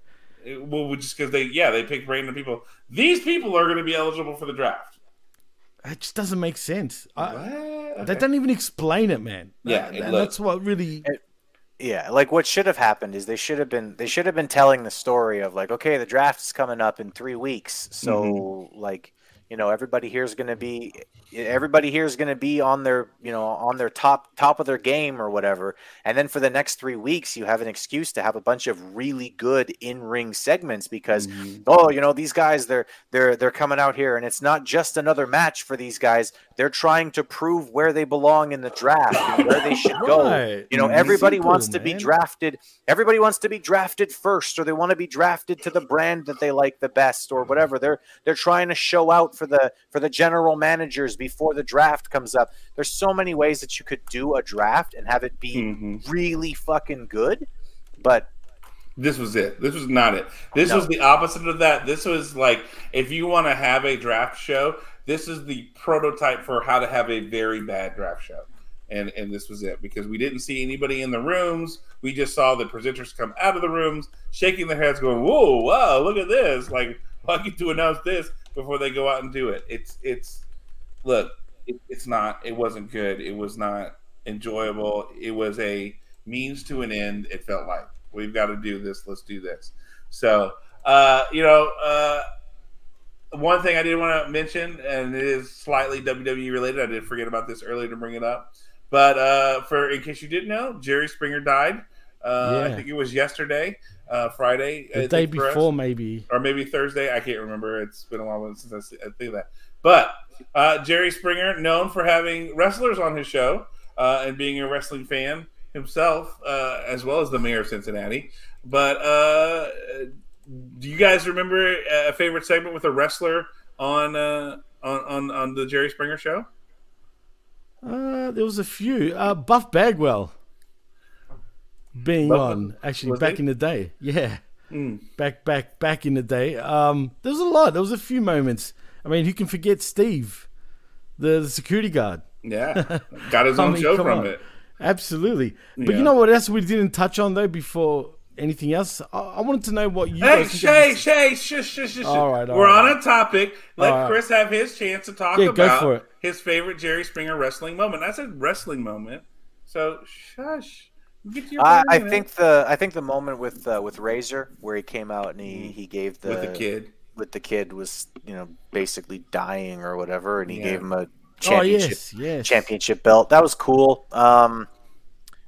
It, well, just because they, yeah, they picked random people. These people are going to be eligible for the draft.
It just doesn't make sense. I,
okay.
They don't even explain it, man.
Yeah,
That-
it
that's what really.
Yeah, like what should have happened is they should have been they should have been telling the story of like, okay, the draft is coming up in three weeks, so mm-hmm. like you know everybody here is going to be everybody here is going to be on their you know on their top top of their game or whatever, and then for the next three weeks you have an excuse to have a bunch of really good in ring segments because
Mhm.
oh you know these guys they're they're they're coming out here and it's not just another match for these guys they're trying to prove where they belong in the draft and where they should go
Right.
you know, everybody
Simple,
wants to be drafted. Everybody wants to be drafted first, or they want to be drafted to the brand that they like the best, or whatever. They're they're trying to show out for the for the general managers before the draft comes up. There's so many ways that you could do a draft and have it be
Mhm.
really fucking good. But
This was it. This was not it. This
No.
was the opposite of that. This was like if you want to have a draft show, this is the prototype for how to have a very bad draft show. And and this was it because we didn't see anybody in the rooms. We just saw the presenters come out of the rooms, shaking their heads, going, "Whoa, wow, look at this!" Like, get to announce this before they go out and do it. It's it's look, it, it's not. It wasn't good. It was not enjoyable. It was a means to an end. It felt like we've got to do this. Let's do this. So, uh, you know, uh, one thing I did want to mention, and it is slightly WWE related. I did forget about this earlier to bring it up, but uh, for in case you didn't know, Jerry Springer died. Uh, I think it was yesterday, uh, Friday,
The day
think, for us
before, maybe.
or maybe Thursday. I can't remember. It's been a while since I, think that. But uh, Jerry Springer, known for having wrestlers on his show uh, and being a wrestling fan himself, uh, as well as the mayor of Cincinnati. But uh, do you guys remember a favorite segment with a wrestler on uh, on, on on the Jerry Springer show?
Uh, there was a few. Uh, Buff Bagwell being on actually back
he?
in the day. Yeah,
Mm.
back back back in the day. Um, there was a lot. There was a few moments. I mean, who can forget Steve, the, the security guard?
Yeah, got his
I
own
mean,
show from
on.
it.
Absolutely. But
Yeah.
you know what else we didn't touch on though before anything else? I, I wanted to know what you
Hey, Shay, Shay, shush, shush, shush.
All right, all
We're
right.
on a topic. Let
All right.
Chris have his chance to talk
Yeah,
about his favorite Jerry Springer wrestling moment. I said wrestling moment. So, shush. Get to your
I, I think the I think the moment with uh, with Razor where he came out and he, he gave the
with the kid.
with the kid was you know basically dying or whatever, and he
Yeah.
gave him a
Oh
championship
yes, yes.
championship belt. That was cool. Um,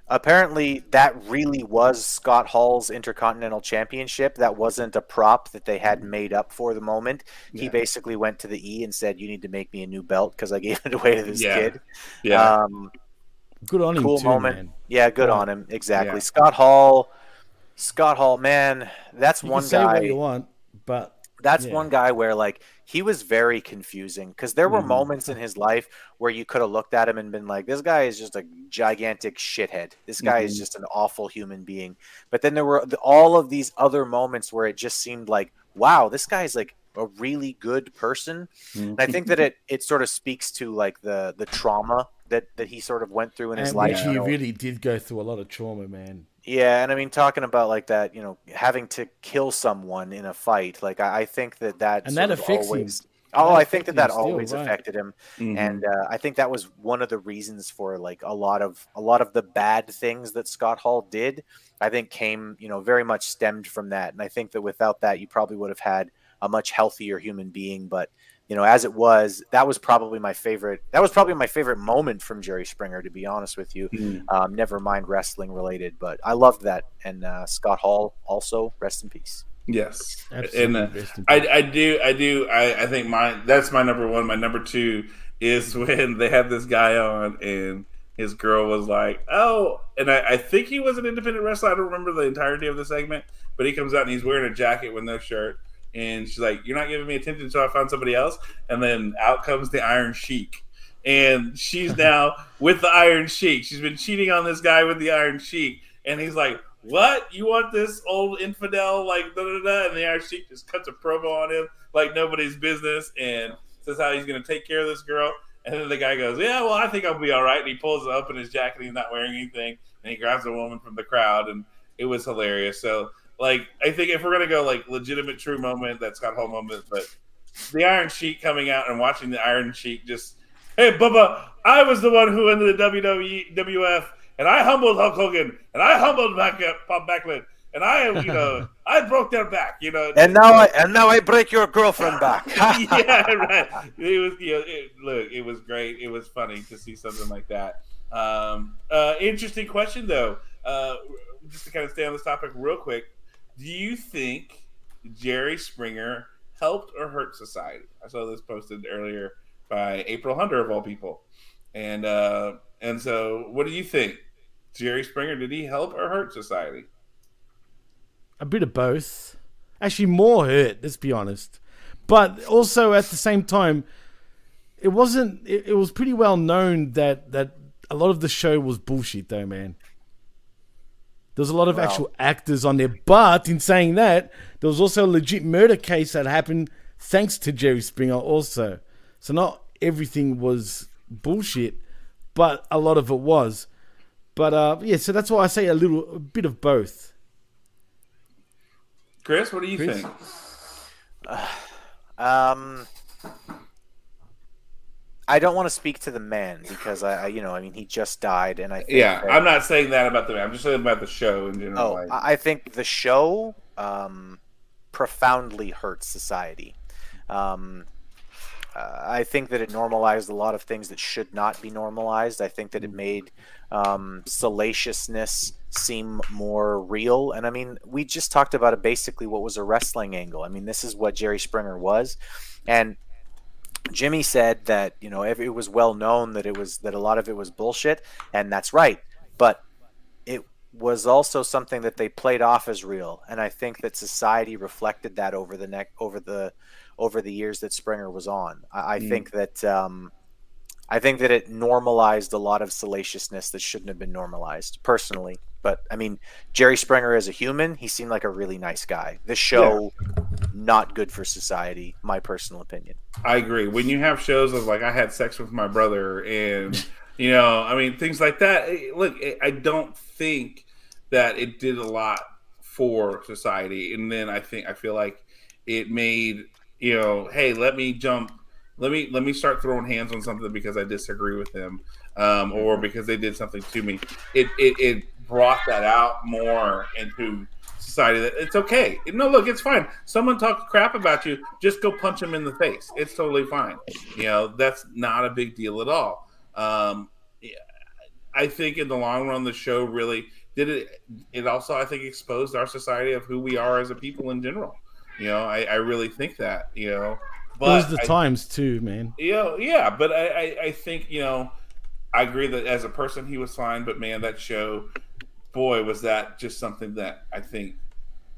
apparently, that really was Scott Hall's Intercontinental Championship. That wasn't a prop that they had made up for the moment. He basically went to the E and said, "You need to make me a new belt because I gave it away to this
Yeah.
kid."
Yeah.
Um,
Good on him
cool moment.
man.
Yeah, good
Yeah.
on him. Exactly.
Yeah.
Scott Hall. Scott Hall, man, that's
You
one
can say what
guy
you want, but
that's
Yeah.
one guy where like he was very confusing because there were
Mhm.
moments in his life where you could have looked at him and been like this guy is just a gigantic shithead this guy is
Mhm.
just an awful human being but then there were the, all of these other moments where it just seemed like wow this guy's like a really good person and i think that it it sort of speaks to like the the trauma that that he sort of went through in his
and
life
which
you
he really did go through a lot of trauma, man.
Yeah, and I mean, talking about like that, you know, having to kill someone in a fight, like I, I think that that
And that
of
affects him.
always. Oh,
That
I think
affected
that that
him still,
always
right.
affected him,
Mhm.
and uh, I think that was one of the reasons for like a lot of a lot of the bad things that Scott Hall did. I think came, you know, very much stemmed from that, and I think that without that, you probably would have had a much healthier human being. But you know, as it was, that was probably my favorite. That was probably my favorite moment from Jerry Springer, to be honest with you.
Mhm.
Um, never mind wrestling related, but I loved that. And uh, Scott Hall also rest in peace.
Yes.
Absolutely.
And uh, I. I do, I do, I, I think my that's my number one. My number two is when they had this guy on and his girl was like, "Oh," and I, I think he was an independent wrestler. I don't remember the entirety of the segment, but he comes out and he's wearing a jacket with no shirt, and she's like, "You're not giving me attention, so I found somebody else." And then out comes the Iron Sheik, and she's now with the Iron Sheik. She's been cheating on this guy with the Iron Sheik, and he's like, "What? You want this old infidel like da da da?" And the Iron Sheik just cuts a promo on him like nobody's business, and says how he's going to take care of this girl. And then the guy goes, "Yeah, well, I think I'll be all right." And he pulls up in his jacket, and he's not wearing anything, and he grabs a woman from the crowd, and it was hilarious. So, like, I think if we're gonna go like legitimate true moment, that Scott Hall moment, but the Iron Sheik coming out and watching the Iron Sheik just Hey, Bubba, I was the one who ended the WWE WF, and I humbled Hulk Hogan, and I humbled back Bob Backlund, and I, you know, I broke their back, you know.
And now I and now I break your girlfriend back.
yeah, right. It was, you know, it, look, it was great. It was funny to see something like that. Um, uh, interesting question though. Uh, just to kind of stay on this topic real quick, do you think Jerry Springer helped or hurt society? I saw this posted earlier by April Hunter of all people, and uh, and so what do you think? Jerry Springer did he help or hurt society?
A bit of both. Actually, more hurt. Let's be honest. But also at the same time, it wasn't. It, it was pretty well known that that a lot of the show was bullshit, though, man. There's a lot of actual actors on there. But in saying that, there was also a legit murder case that happened thanks to Jerry Springer, also. So not everything was bullshit, but a lot of it was. But uh, yeah, so that's why I say a little, a bit of both.
Chris, what do you
Chris?
think?
Um, I don't want to speak to the man because I, I, you know, I mean, he just died, and I think
Yeah,
that-
I'm not saying that about the. Man. I'm just saying about the show in general.
Oh,
like,
I think the show um, profoundly hurts society. Um, uh, I think that it normalized a lot of things that should not be normalized. I think that it made um, salaciousness seem more real. And I mean, we just talked about it basically what was a wrestling angle. I mean, this is what Jerry Springer was. And Jimmy said that, you know, it was well known that it was that a lot of it was bullshit. And that's right. But it was also something that they played off as real. And I think that society reflected that over the neck over the over the years that Springer was on. I, I
Mm.
think that um, I think that it normalized a lot of salaciousness that shouldn't have been normalized, personally. But I mean, Jerry Springer as a human, he seemed like a really nice guy. This show, not good for society, my personal opinion.
I agree. When you have shows of like I had sex with my brother, and you know, I mean things like that. eh, Look, eh, I don't think that it did a lot for society, and then I think I feel like it made you know, hey, let me jump, let me let me start throwing hands on something because I disagree with them, um, or because they did something to me. It it, it brought that out more into society that it's okay. No, look, it's fine. Someone talks crap about you, just go punch them in the face. It's totally fine. You know, that's not a big deal at all. Um, I think in the long run, the show really did it. It also, I think, exposed our society of who we are as a people in general. You know, I, I really think that. You know,
it
but
was the
I-
times too, man.
you know, yeah, but I, I, I think you know, I agree that as a person he was fine, but man, that show, boy, was that just something that I think,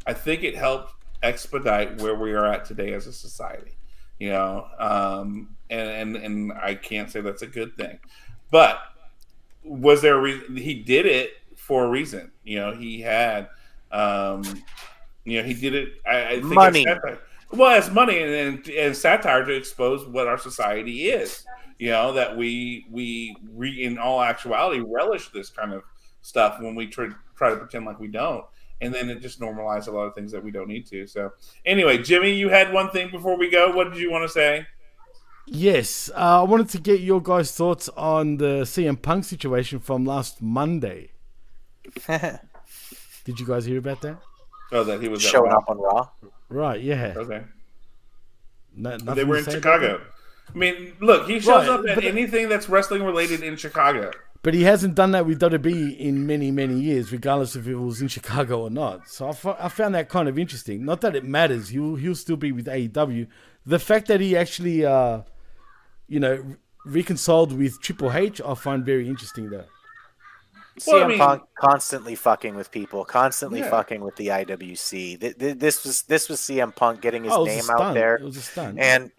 I think it helped expedite where we are at today as a society, you know, um, and and and I can't say that's a good thing, but was there a reason he did it for a reason? You know, he had, um, you know, he did it. I, I think
Money.
Well, it's money and, and and satire to expose what our society is. You know that we we we in all actuality relish this kind of stuff when we try try to pretend like we don't, and then it just normalizes a lot of things that we don't need to. So anyway, Jimmy, you had one thing before we go. What did you want to say?
Yes, uh, I wanted to get your guys' thoughts on the CM Punk situation from last Monday. Did you guys hear about that?
Oh, that he was
Showing up on Raw.
Right, yeah.
Okay,
No,
they were in Chicago. I mean, look, he shows
Right,
up at anything that's wrestling related in Chicago.
But he hasn't done that with WWE in many, many years, regardless if it was in Chicago or not. So I I found that kind of interesting. Not that it matters. He'll he'll still be with AEW. The fact that he actually, uh, you know, re- reconciled with Triple H, I find very interesting. Though.
Well, I
CM
mean-
Punk constantly fucking with people, constantly
Yeah.
fucking with the IWC. Th- th- This was this was CM Punk getting his
oh, it was a
name out there,
It was a stunt.
and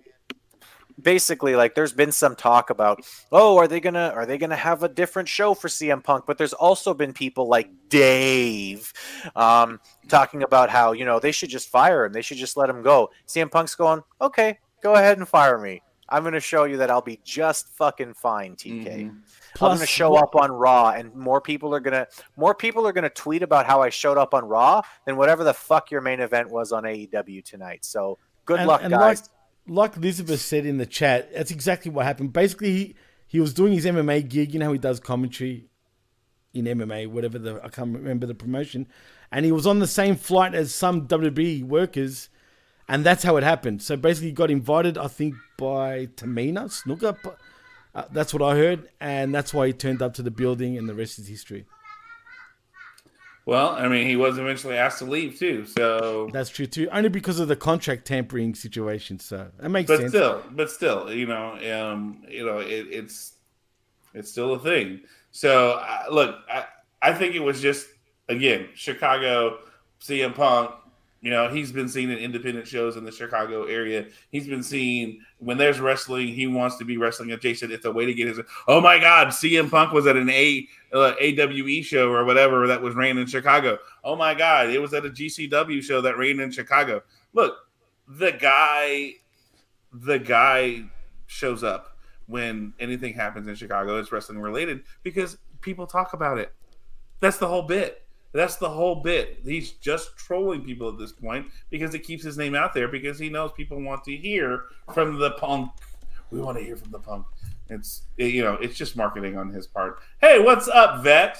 basically, like, there's been some talk about, oh, are they gonna are they gonna have a different show for CM Punk? But there's also been people like Dave um, talking about how you know they should just fire him, they should just let him go. CM Punk's going, okay, go ahead and fire me. I'm gonna show you that I'll be just fucking fine, TK.
Mhm.
I'm gonna show up on Raw, and more people are gonna more people are gonna tweet about how I showed up on Raw than whatever the fuck your main event was on AEW tonight. So good
and,
luck,
and
guys.
Like, like Elizabeth said in the chat, that's exactly what happened. Basically, he, he was doing his MMA gig. You know how he does commentary in MMA, whatever the I can't remember the promotion, and he was on the same flight as some WWE workers, and that's how it happened. So basically, he got invited, I think, by Tamina Snuka. Uh, that's what I heard, and that's why he turned up to the building, and the rest is history.
Well, I mean, he was eventually asked to leave too, so
that's true too. Only because of the contract tampering situation, so that makes
but
sense.
But still, but still, you know, um, you know, it, it's it's still a thing. So uh, look, I, I think it was just again Chicago, CM Punk. You know, he's been seen in independent shows in the Chicago area. He's been seen when there's wrestling. He wants to be wrestling adjacent. It's a way to get his. Oh my God, CM Punk was at an A uh, AWE show or whatever that was ran in Chicago. Oh my God, it was at a GCW show that ran in Chicago. Look, the guy, the guy shows up when anything happens in Chicago that's wrestling related because people talk about it. That's the whole bit. That's the whole bit. He's just trolling people at this point because it keeps his name out there because he knows people want to hear from the punk. We want to hear from the punk. It's you know, it's just marketing on his part. Hey, what's up, vet?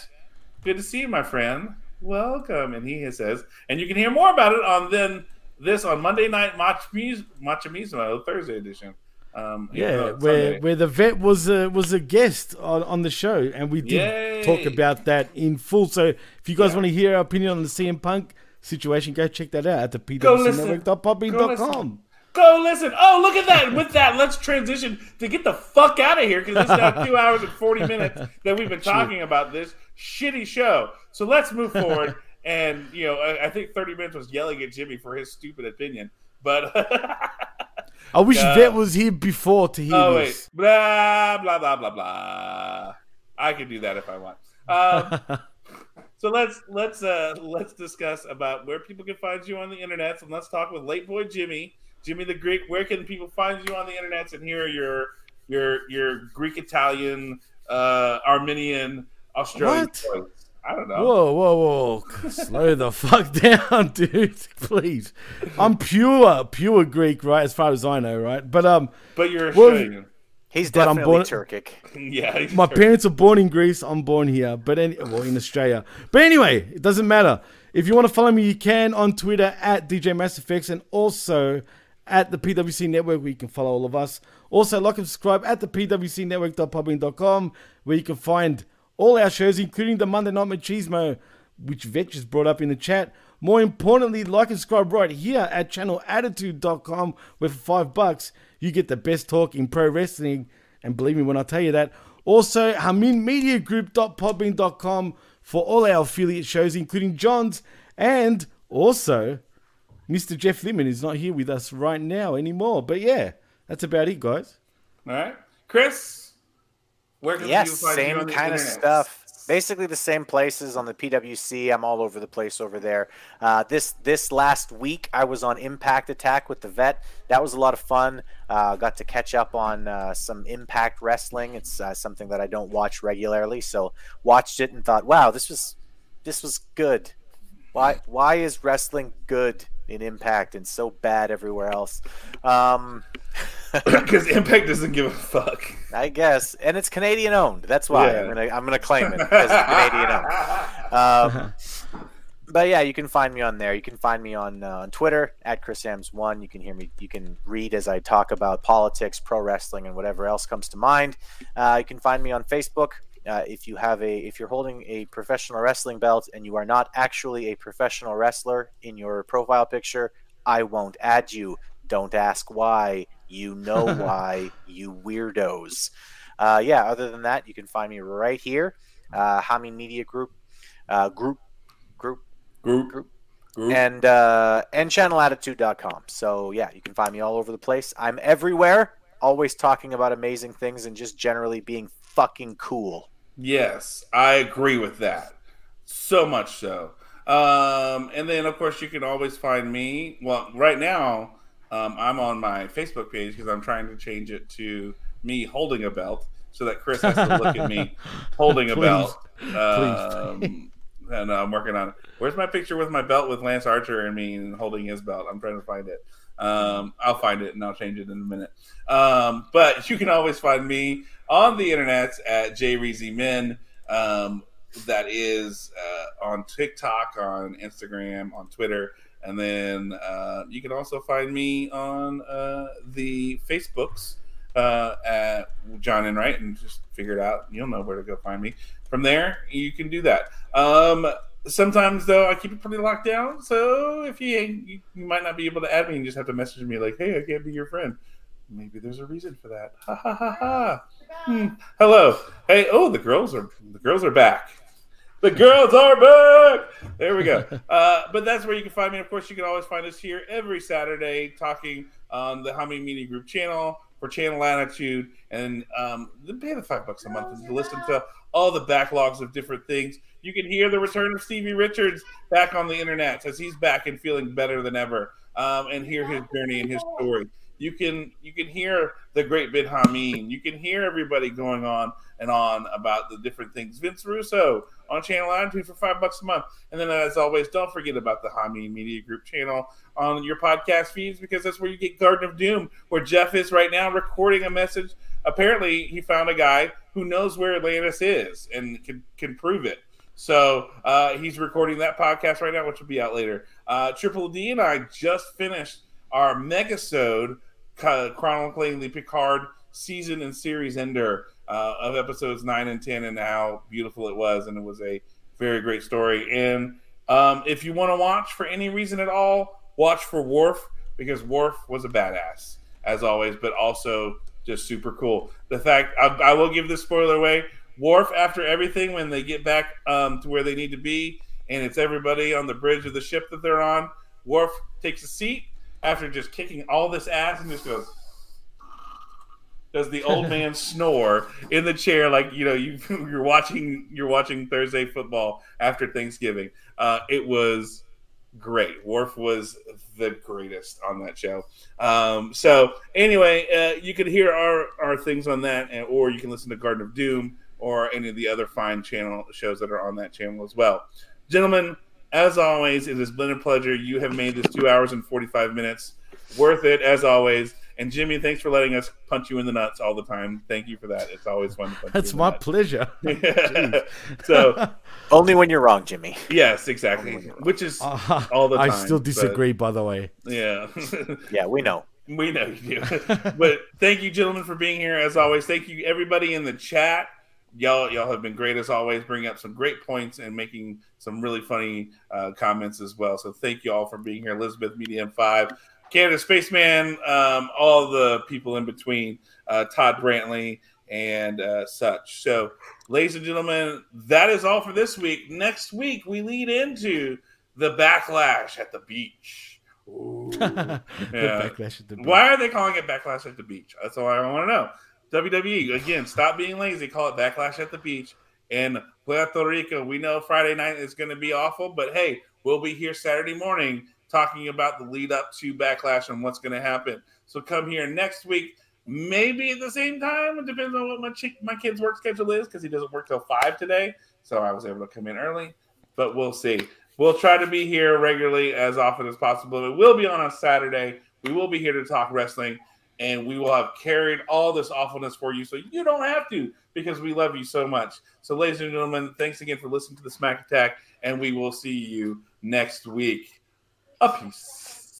Good to see you, my friend. Welcome. And he says, and you can hear more about it on then this on Monday night Machismo Thursday edition. Um,
yeah, where where the vet was a was a guest on, on the show, and we did Yay. talk about that in full. So if you guys yeah. want to hear our opinion on the CM Punk situation, go check that out at the pwcnetwork.podbean.com.
Go listen. Oh, look at that. With that, let's transition to get the fuck out of here because it's now two hours and 40 minutes that we've been talking about this shitty show. So let's move forward. and, you know, I, I think 30 minutes was yelling at Jimmy for his stupid opinion. But
I wish uh, Vet was here before to hear oh, this.
Wait. Blah blah blah blah blah. I can do that if I want. Um, so let's let's uh let's discuss about where people can find you on the internet. And let's talk with late boy Jimmy, Jimmy the Greek. Where can people find you on the internet and hear your your your Greek Italian, uh, Armenian, Australian what? I don't know.
Whoa, whoa, whoa. Slow the fuck down, dude. Please. I'm pure, pure Greek, right? As far as I know, right? But um
But you're Australian.
He's definitely I'm born, Turkic.
yeah.
My Turkic. parents are born in Greece. I'm born here. But any well in Australia. But anyway, it doesn't matter. If you want to follow me, you can on Twitter at DJ Mass Effects and also at the PWC Network where you can follow all of us. Also, like and subscribe at the PWCNetwork.podbean.com where you can find all our shows, including the Monday Night Machismo, which Vet just brought up in the chat. More importantly, like and subscribe right here at channelattitude.com, where for five bucks, you get the best talk in pro wrestling. And believe me when I tell you that. Also, HaminMediaGroup.podbean.com for all our affiliate shows, including John's. And also, Mr. Jeff Lippman is not here with us right now anymore. But yeah, that's about it, guys.
All right. Chris,
where can yes, same kind of stuff. Basically the same places on the PWC. I'm all over the place over there. Uh, this this last week I was on Impact Attack with the vet. That was a lot of fun. Uh, got to catch up on uh, some Impact Wrestling. It's uh, something that I don't watch regularly, so watched it and thought, wow, this was this was good. Why why is wrestling good? in Impact and so bad everywhere else. Um,
because Impact doesn't give a fuck.
I guess, and it's Canadian owned. That's why yeah. I'm gonna I'm gonna claim it as Canadian owned. Um, but yeah, you can find me on there. You can find me on uh, on Twitter at chrisambs1. You can hear me. You can read as I talk about politics, pro wrestling, and whatever else comes to mind. Uh, you can find me on Facebook uh, if you have a if you're holding a professional wrestling belt and you are not actually a professional wrestler in your profile picture, I won't add you. Don't ask why. You know why, you weirdos. Uh, yeah, other than that, you can find me right here. Uh, Hami Media Group, uh, group, group,
group, group,
group. and uh, and channelattitude.com. So yeah, you can find me all over the place. I'm everywhere, always talking about amazing things and just generally being fucking cool.
Yes, I agree with that. So much so. Um, and then, of course, you can always find me. Well, right now, um, I'm on my Facebook page because I'm trying to change it to me holding a belt so that Chris has to look at me holding a please, belt. Um, please. and I'm working on it. Where's my picture with my belt with Lance Archer and me and holding his belt? I'm trying to find it. Um, I'll find it and I'll change it in a minute. Um, but you can always find me on the internet at jreezymin. Um, that is uh, on TikTok, on Instagram, on Twitter. And then uh, you can also find me on uh, the Facebooks uh, at John Enright and just figure it out. You'll know where to go find me. From there, you can do that. Um, sometimes though, I keep it pretty locked down. So if you, you you might not be able to add me, and just have to message me like, "Hey, I can't be your friend." Maybe there's a reason for that. Ha ha ha ha. Hmm. Hello. Hey. Oh, the girls are the girls are back. The girls are back. There we go. Uh, but that's where you can find me. Of course, you can always find us here every Saturday talking on the Humming Media Group channel for Channel Attitude, and um, pay the five bucks a month to listen to all the backlogs of different things. You can hear the return of Stevie Richards back on the internet as he's back and feeling better than ever, um, and hear his journey and his story. You can you can hear the great Ben Hameen. You can hear everybody going on and on about the different things. Vince Russo on Channel Attitude for five bucks a month. And then, as always, don't forget about the Hameen Media Group channel on your podcast feeds because that's where you get Garden of Doom, where Jeff is right now recording a message. Apparently, he found a guy who knows where Atlantis is and can can prove it. So uh, he's recording that podcast right now, which will be out later. Uh, Triple D and I just finished our megasode chronicling the Picard season and series ender uh, of episodes nine and ten, and how beautiful it was, and it was a very great story. And um, if you want to watch for any reason at all, watch for Worf because Worf was a badass as always, but also just super cool. The fact I, I will give this spoiler away: Worf, after everything, when they get back um, to where they need to be, and it's everybody on the bridge of the ship that they're on, Worf takes a seat after just kicking all this ass and just goes does the old man snore in the chair like you know you, you're watching you're watching Thursday football after Thanksgiving. Uh, it was great. Worf was the greatest on that show. Um, so anyway, uh, you can hear our our things on that, and, or you can listen to Garden of Doom or any of the other fine channel shows that are on that channel as well. Gentlemen, as always, it has been a pleasure. You have made this two hours and forty five minutes worth it as always. And Jimmy, thanks for letting us punch you in the nuts all the time. Thank you for that. It's always fun to punch
That's my pleasure.
so
only when you're wrong, Jimmy.
Yes, exactly. Which is uh, all the time.
I still disagree, but... by the way.
Yeah.
yeah, we know.
We know you do. but thank you, gentlemen, for being here as always. Thank you, everybody in the chat. Y'all, y'all have been great as always, bringing up some great points and making some really funny uh, comments as well. So thank you all for being here. Elizabeth Media M5, Canada Spaceman, um, all the people in between, uh, Todd Brantley, and uh, such. So, ladies and gentlemen, that is all for this week. Next week, we lead into the backlash at the beach. the backlash at the beach. Why are they calling it backlash at the beach? That's all I want to know. WWE, again, stop being lazy. Call it backlash at the beach. and Puerto Rico, we know Friday night is going to be awful, but hey, we'll be here Saturday morning talking about the lead up to Backlash and what's going to happen. So come here next week, maybe at the same time. It depends on what my chick, my kid's work schedule is because he doesn't work till five today. So I was able to come in early, but we'll see. We'll try to be here regularly as often as possible. It will be on a Saturday. We will be here to talk wrestling, and we will have carried all this awfulness for you, so you don't have to because we love you so much. So, ladies and gentlemen, thanks again for listening to the Smack Attack, and we will see you next week a peace.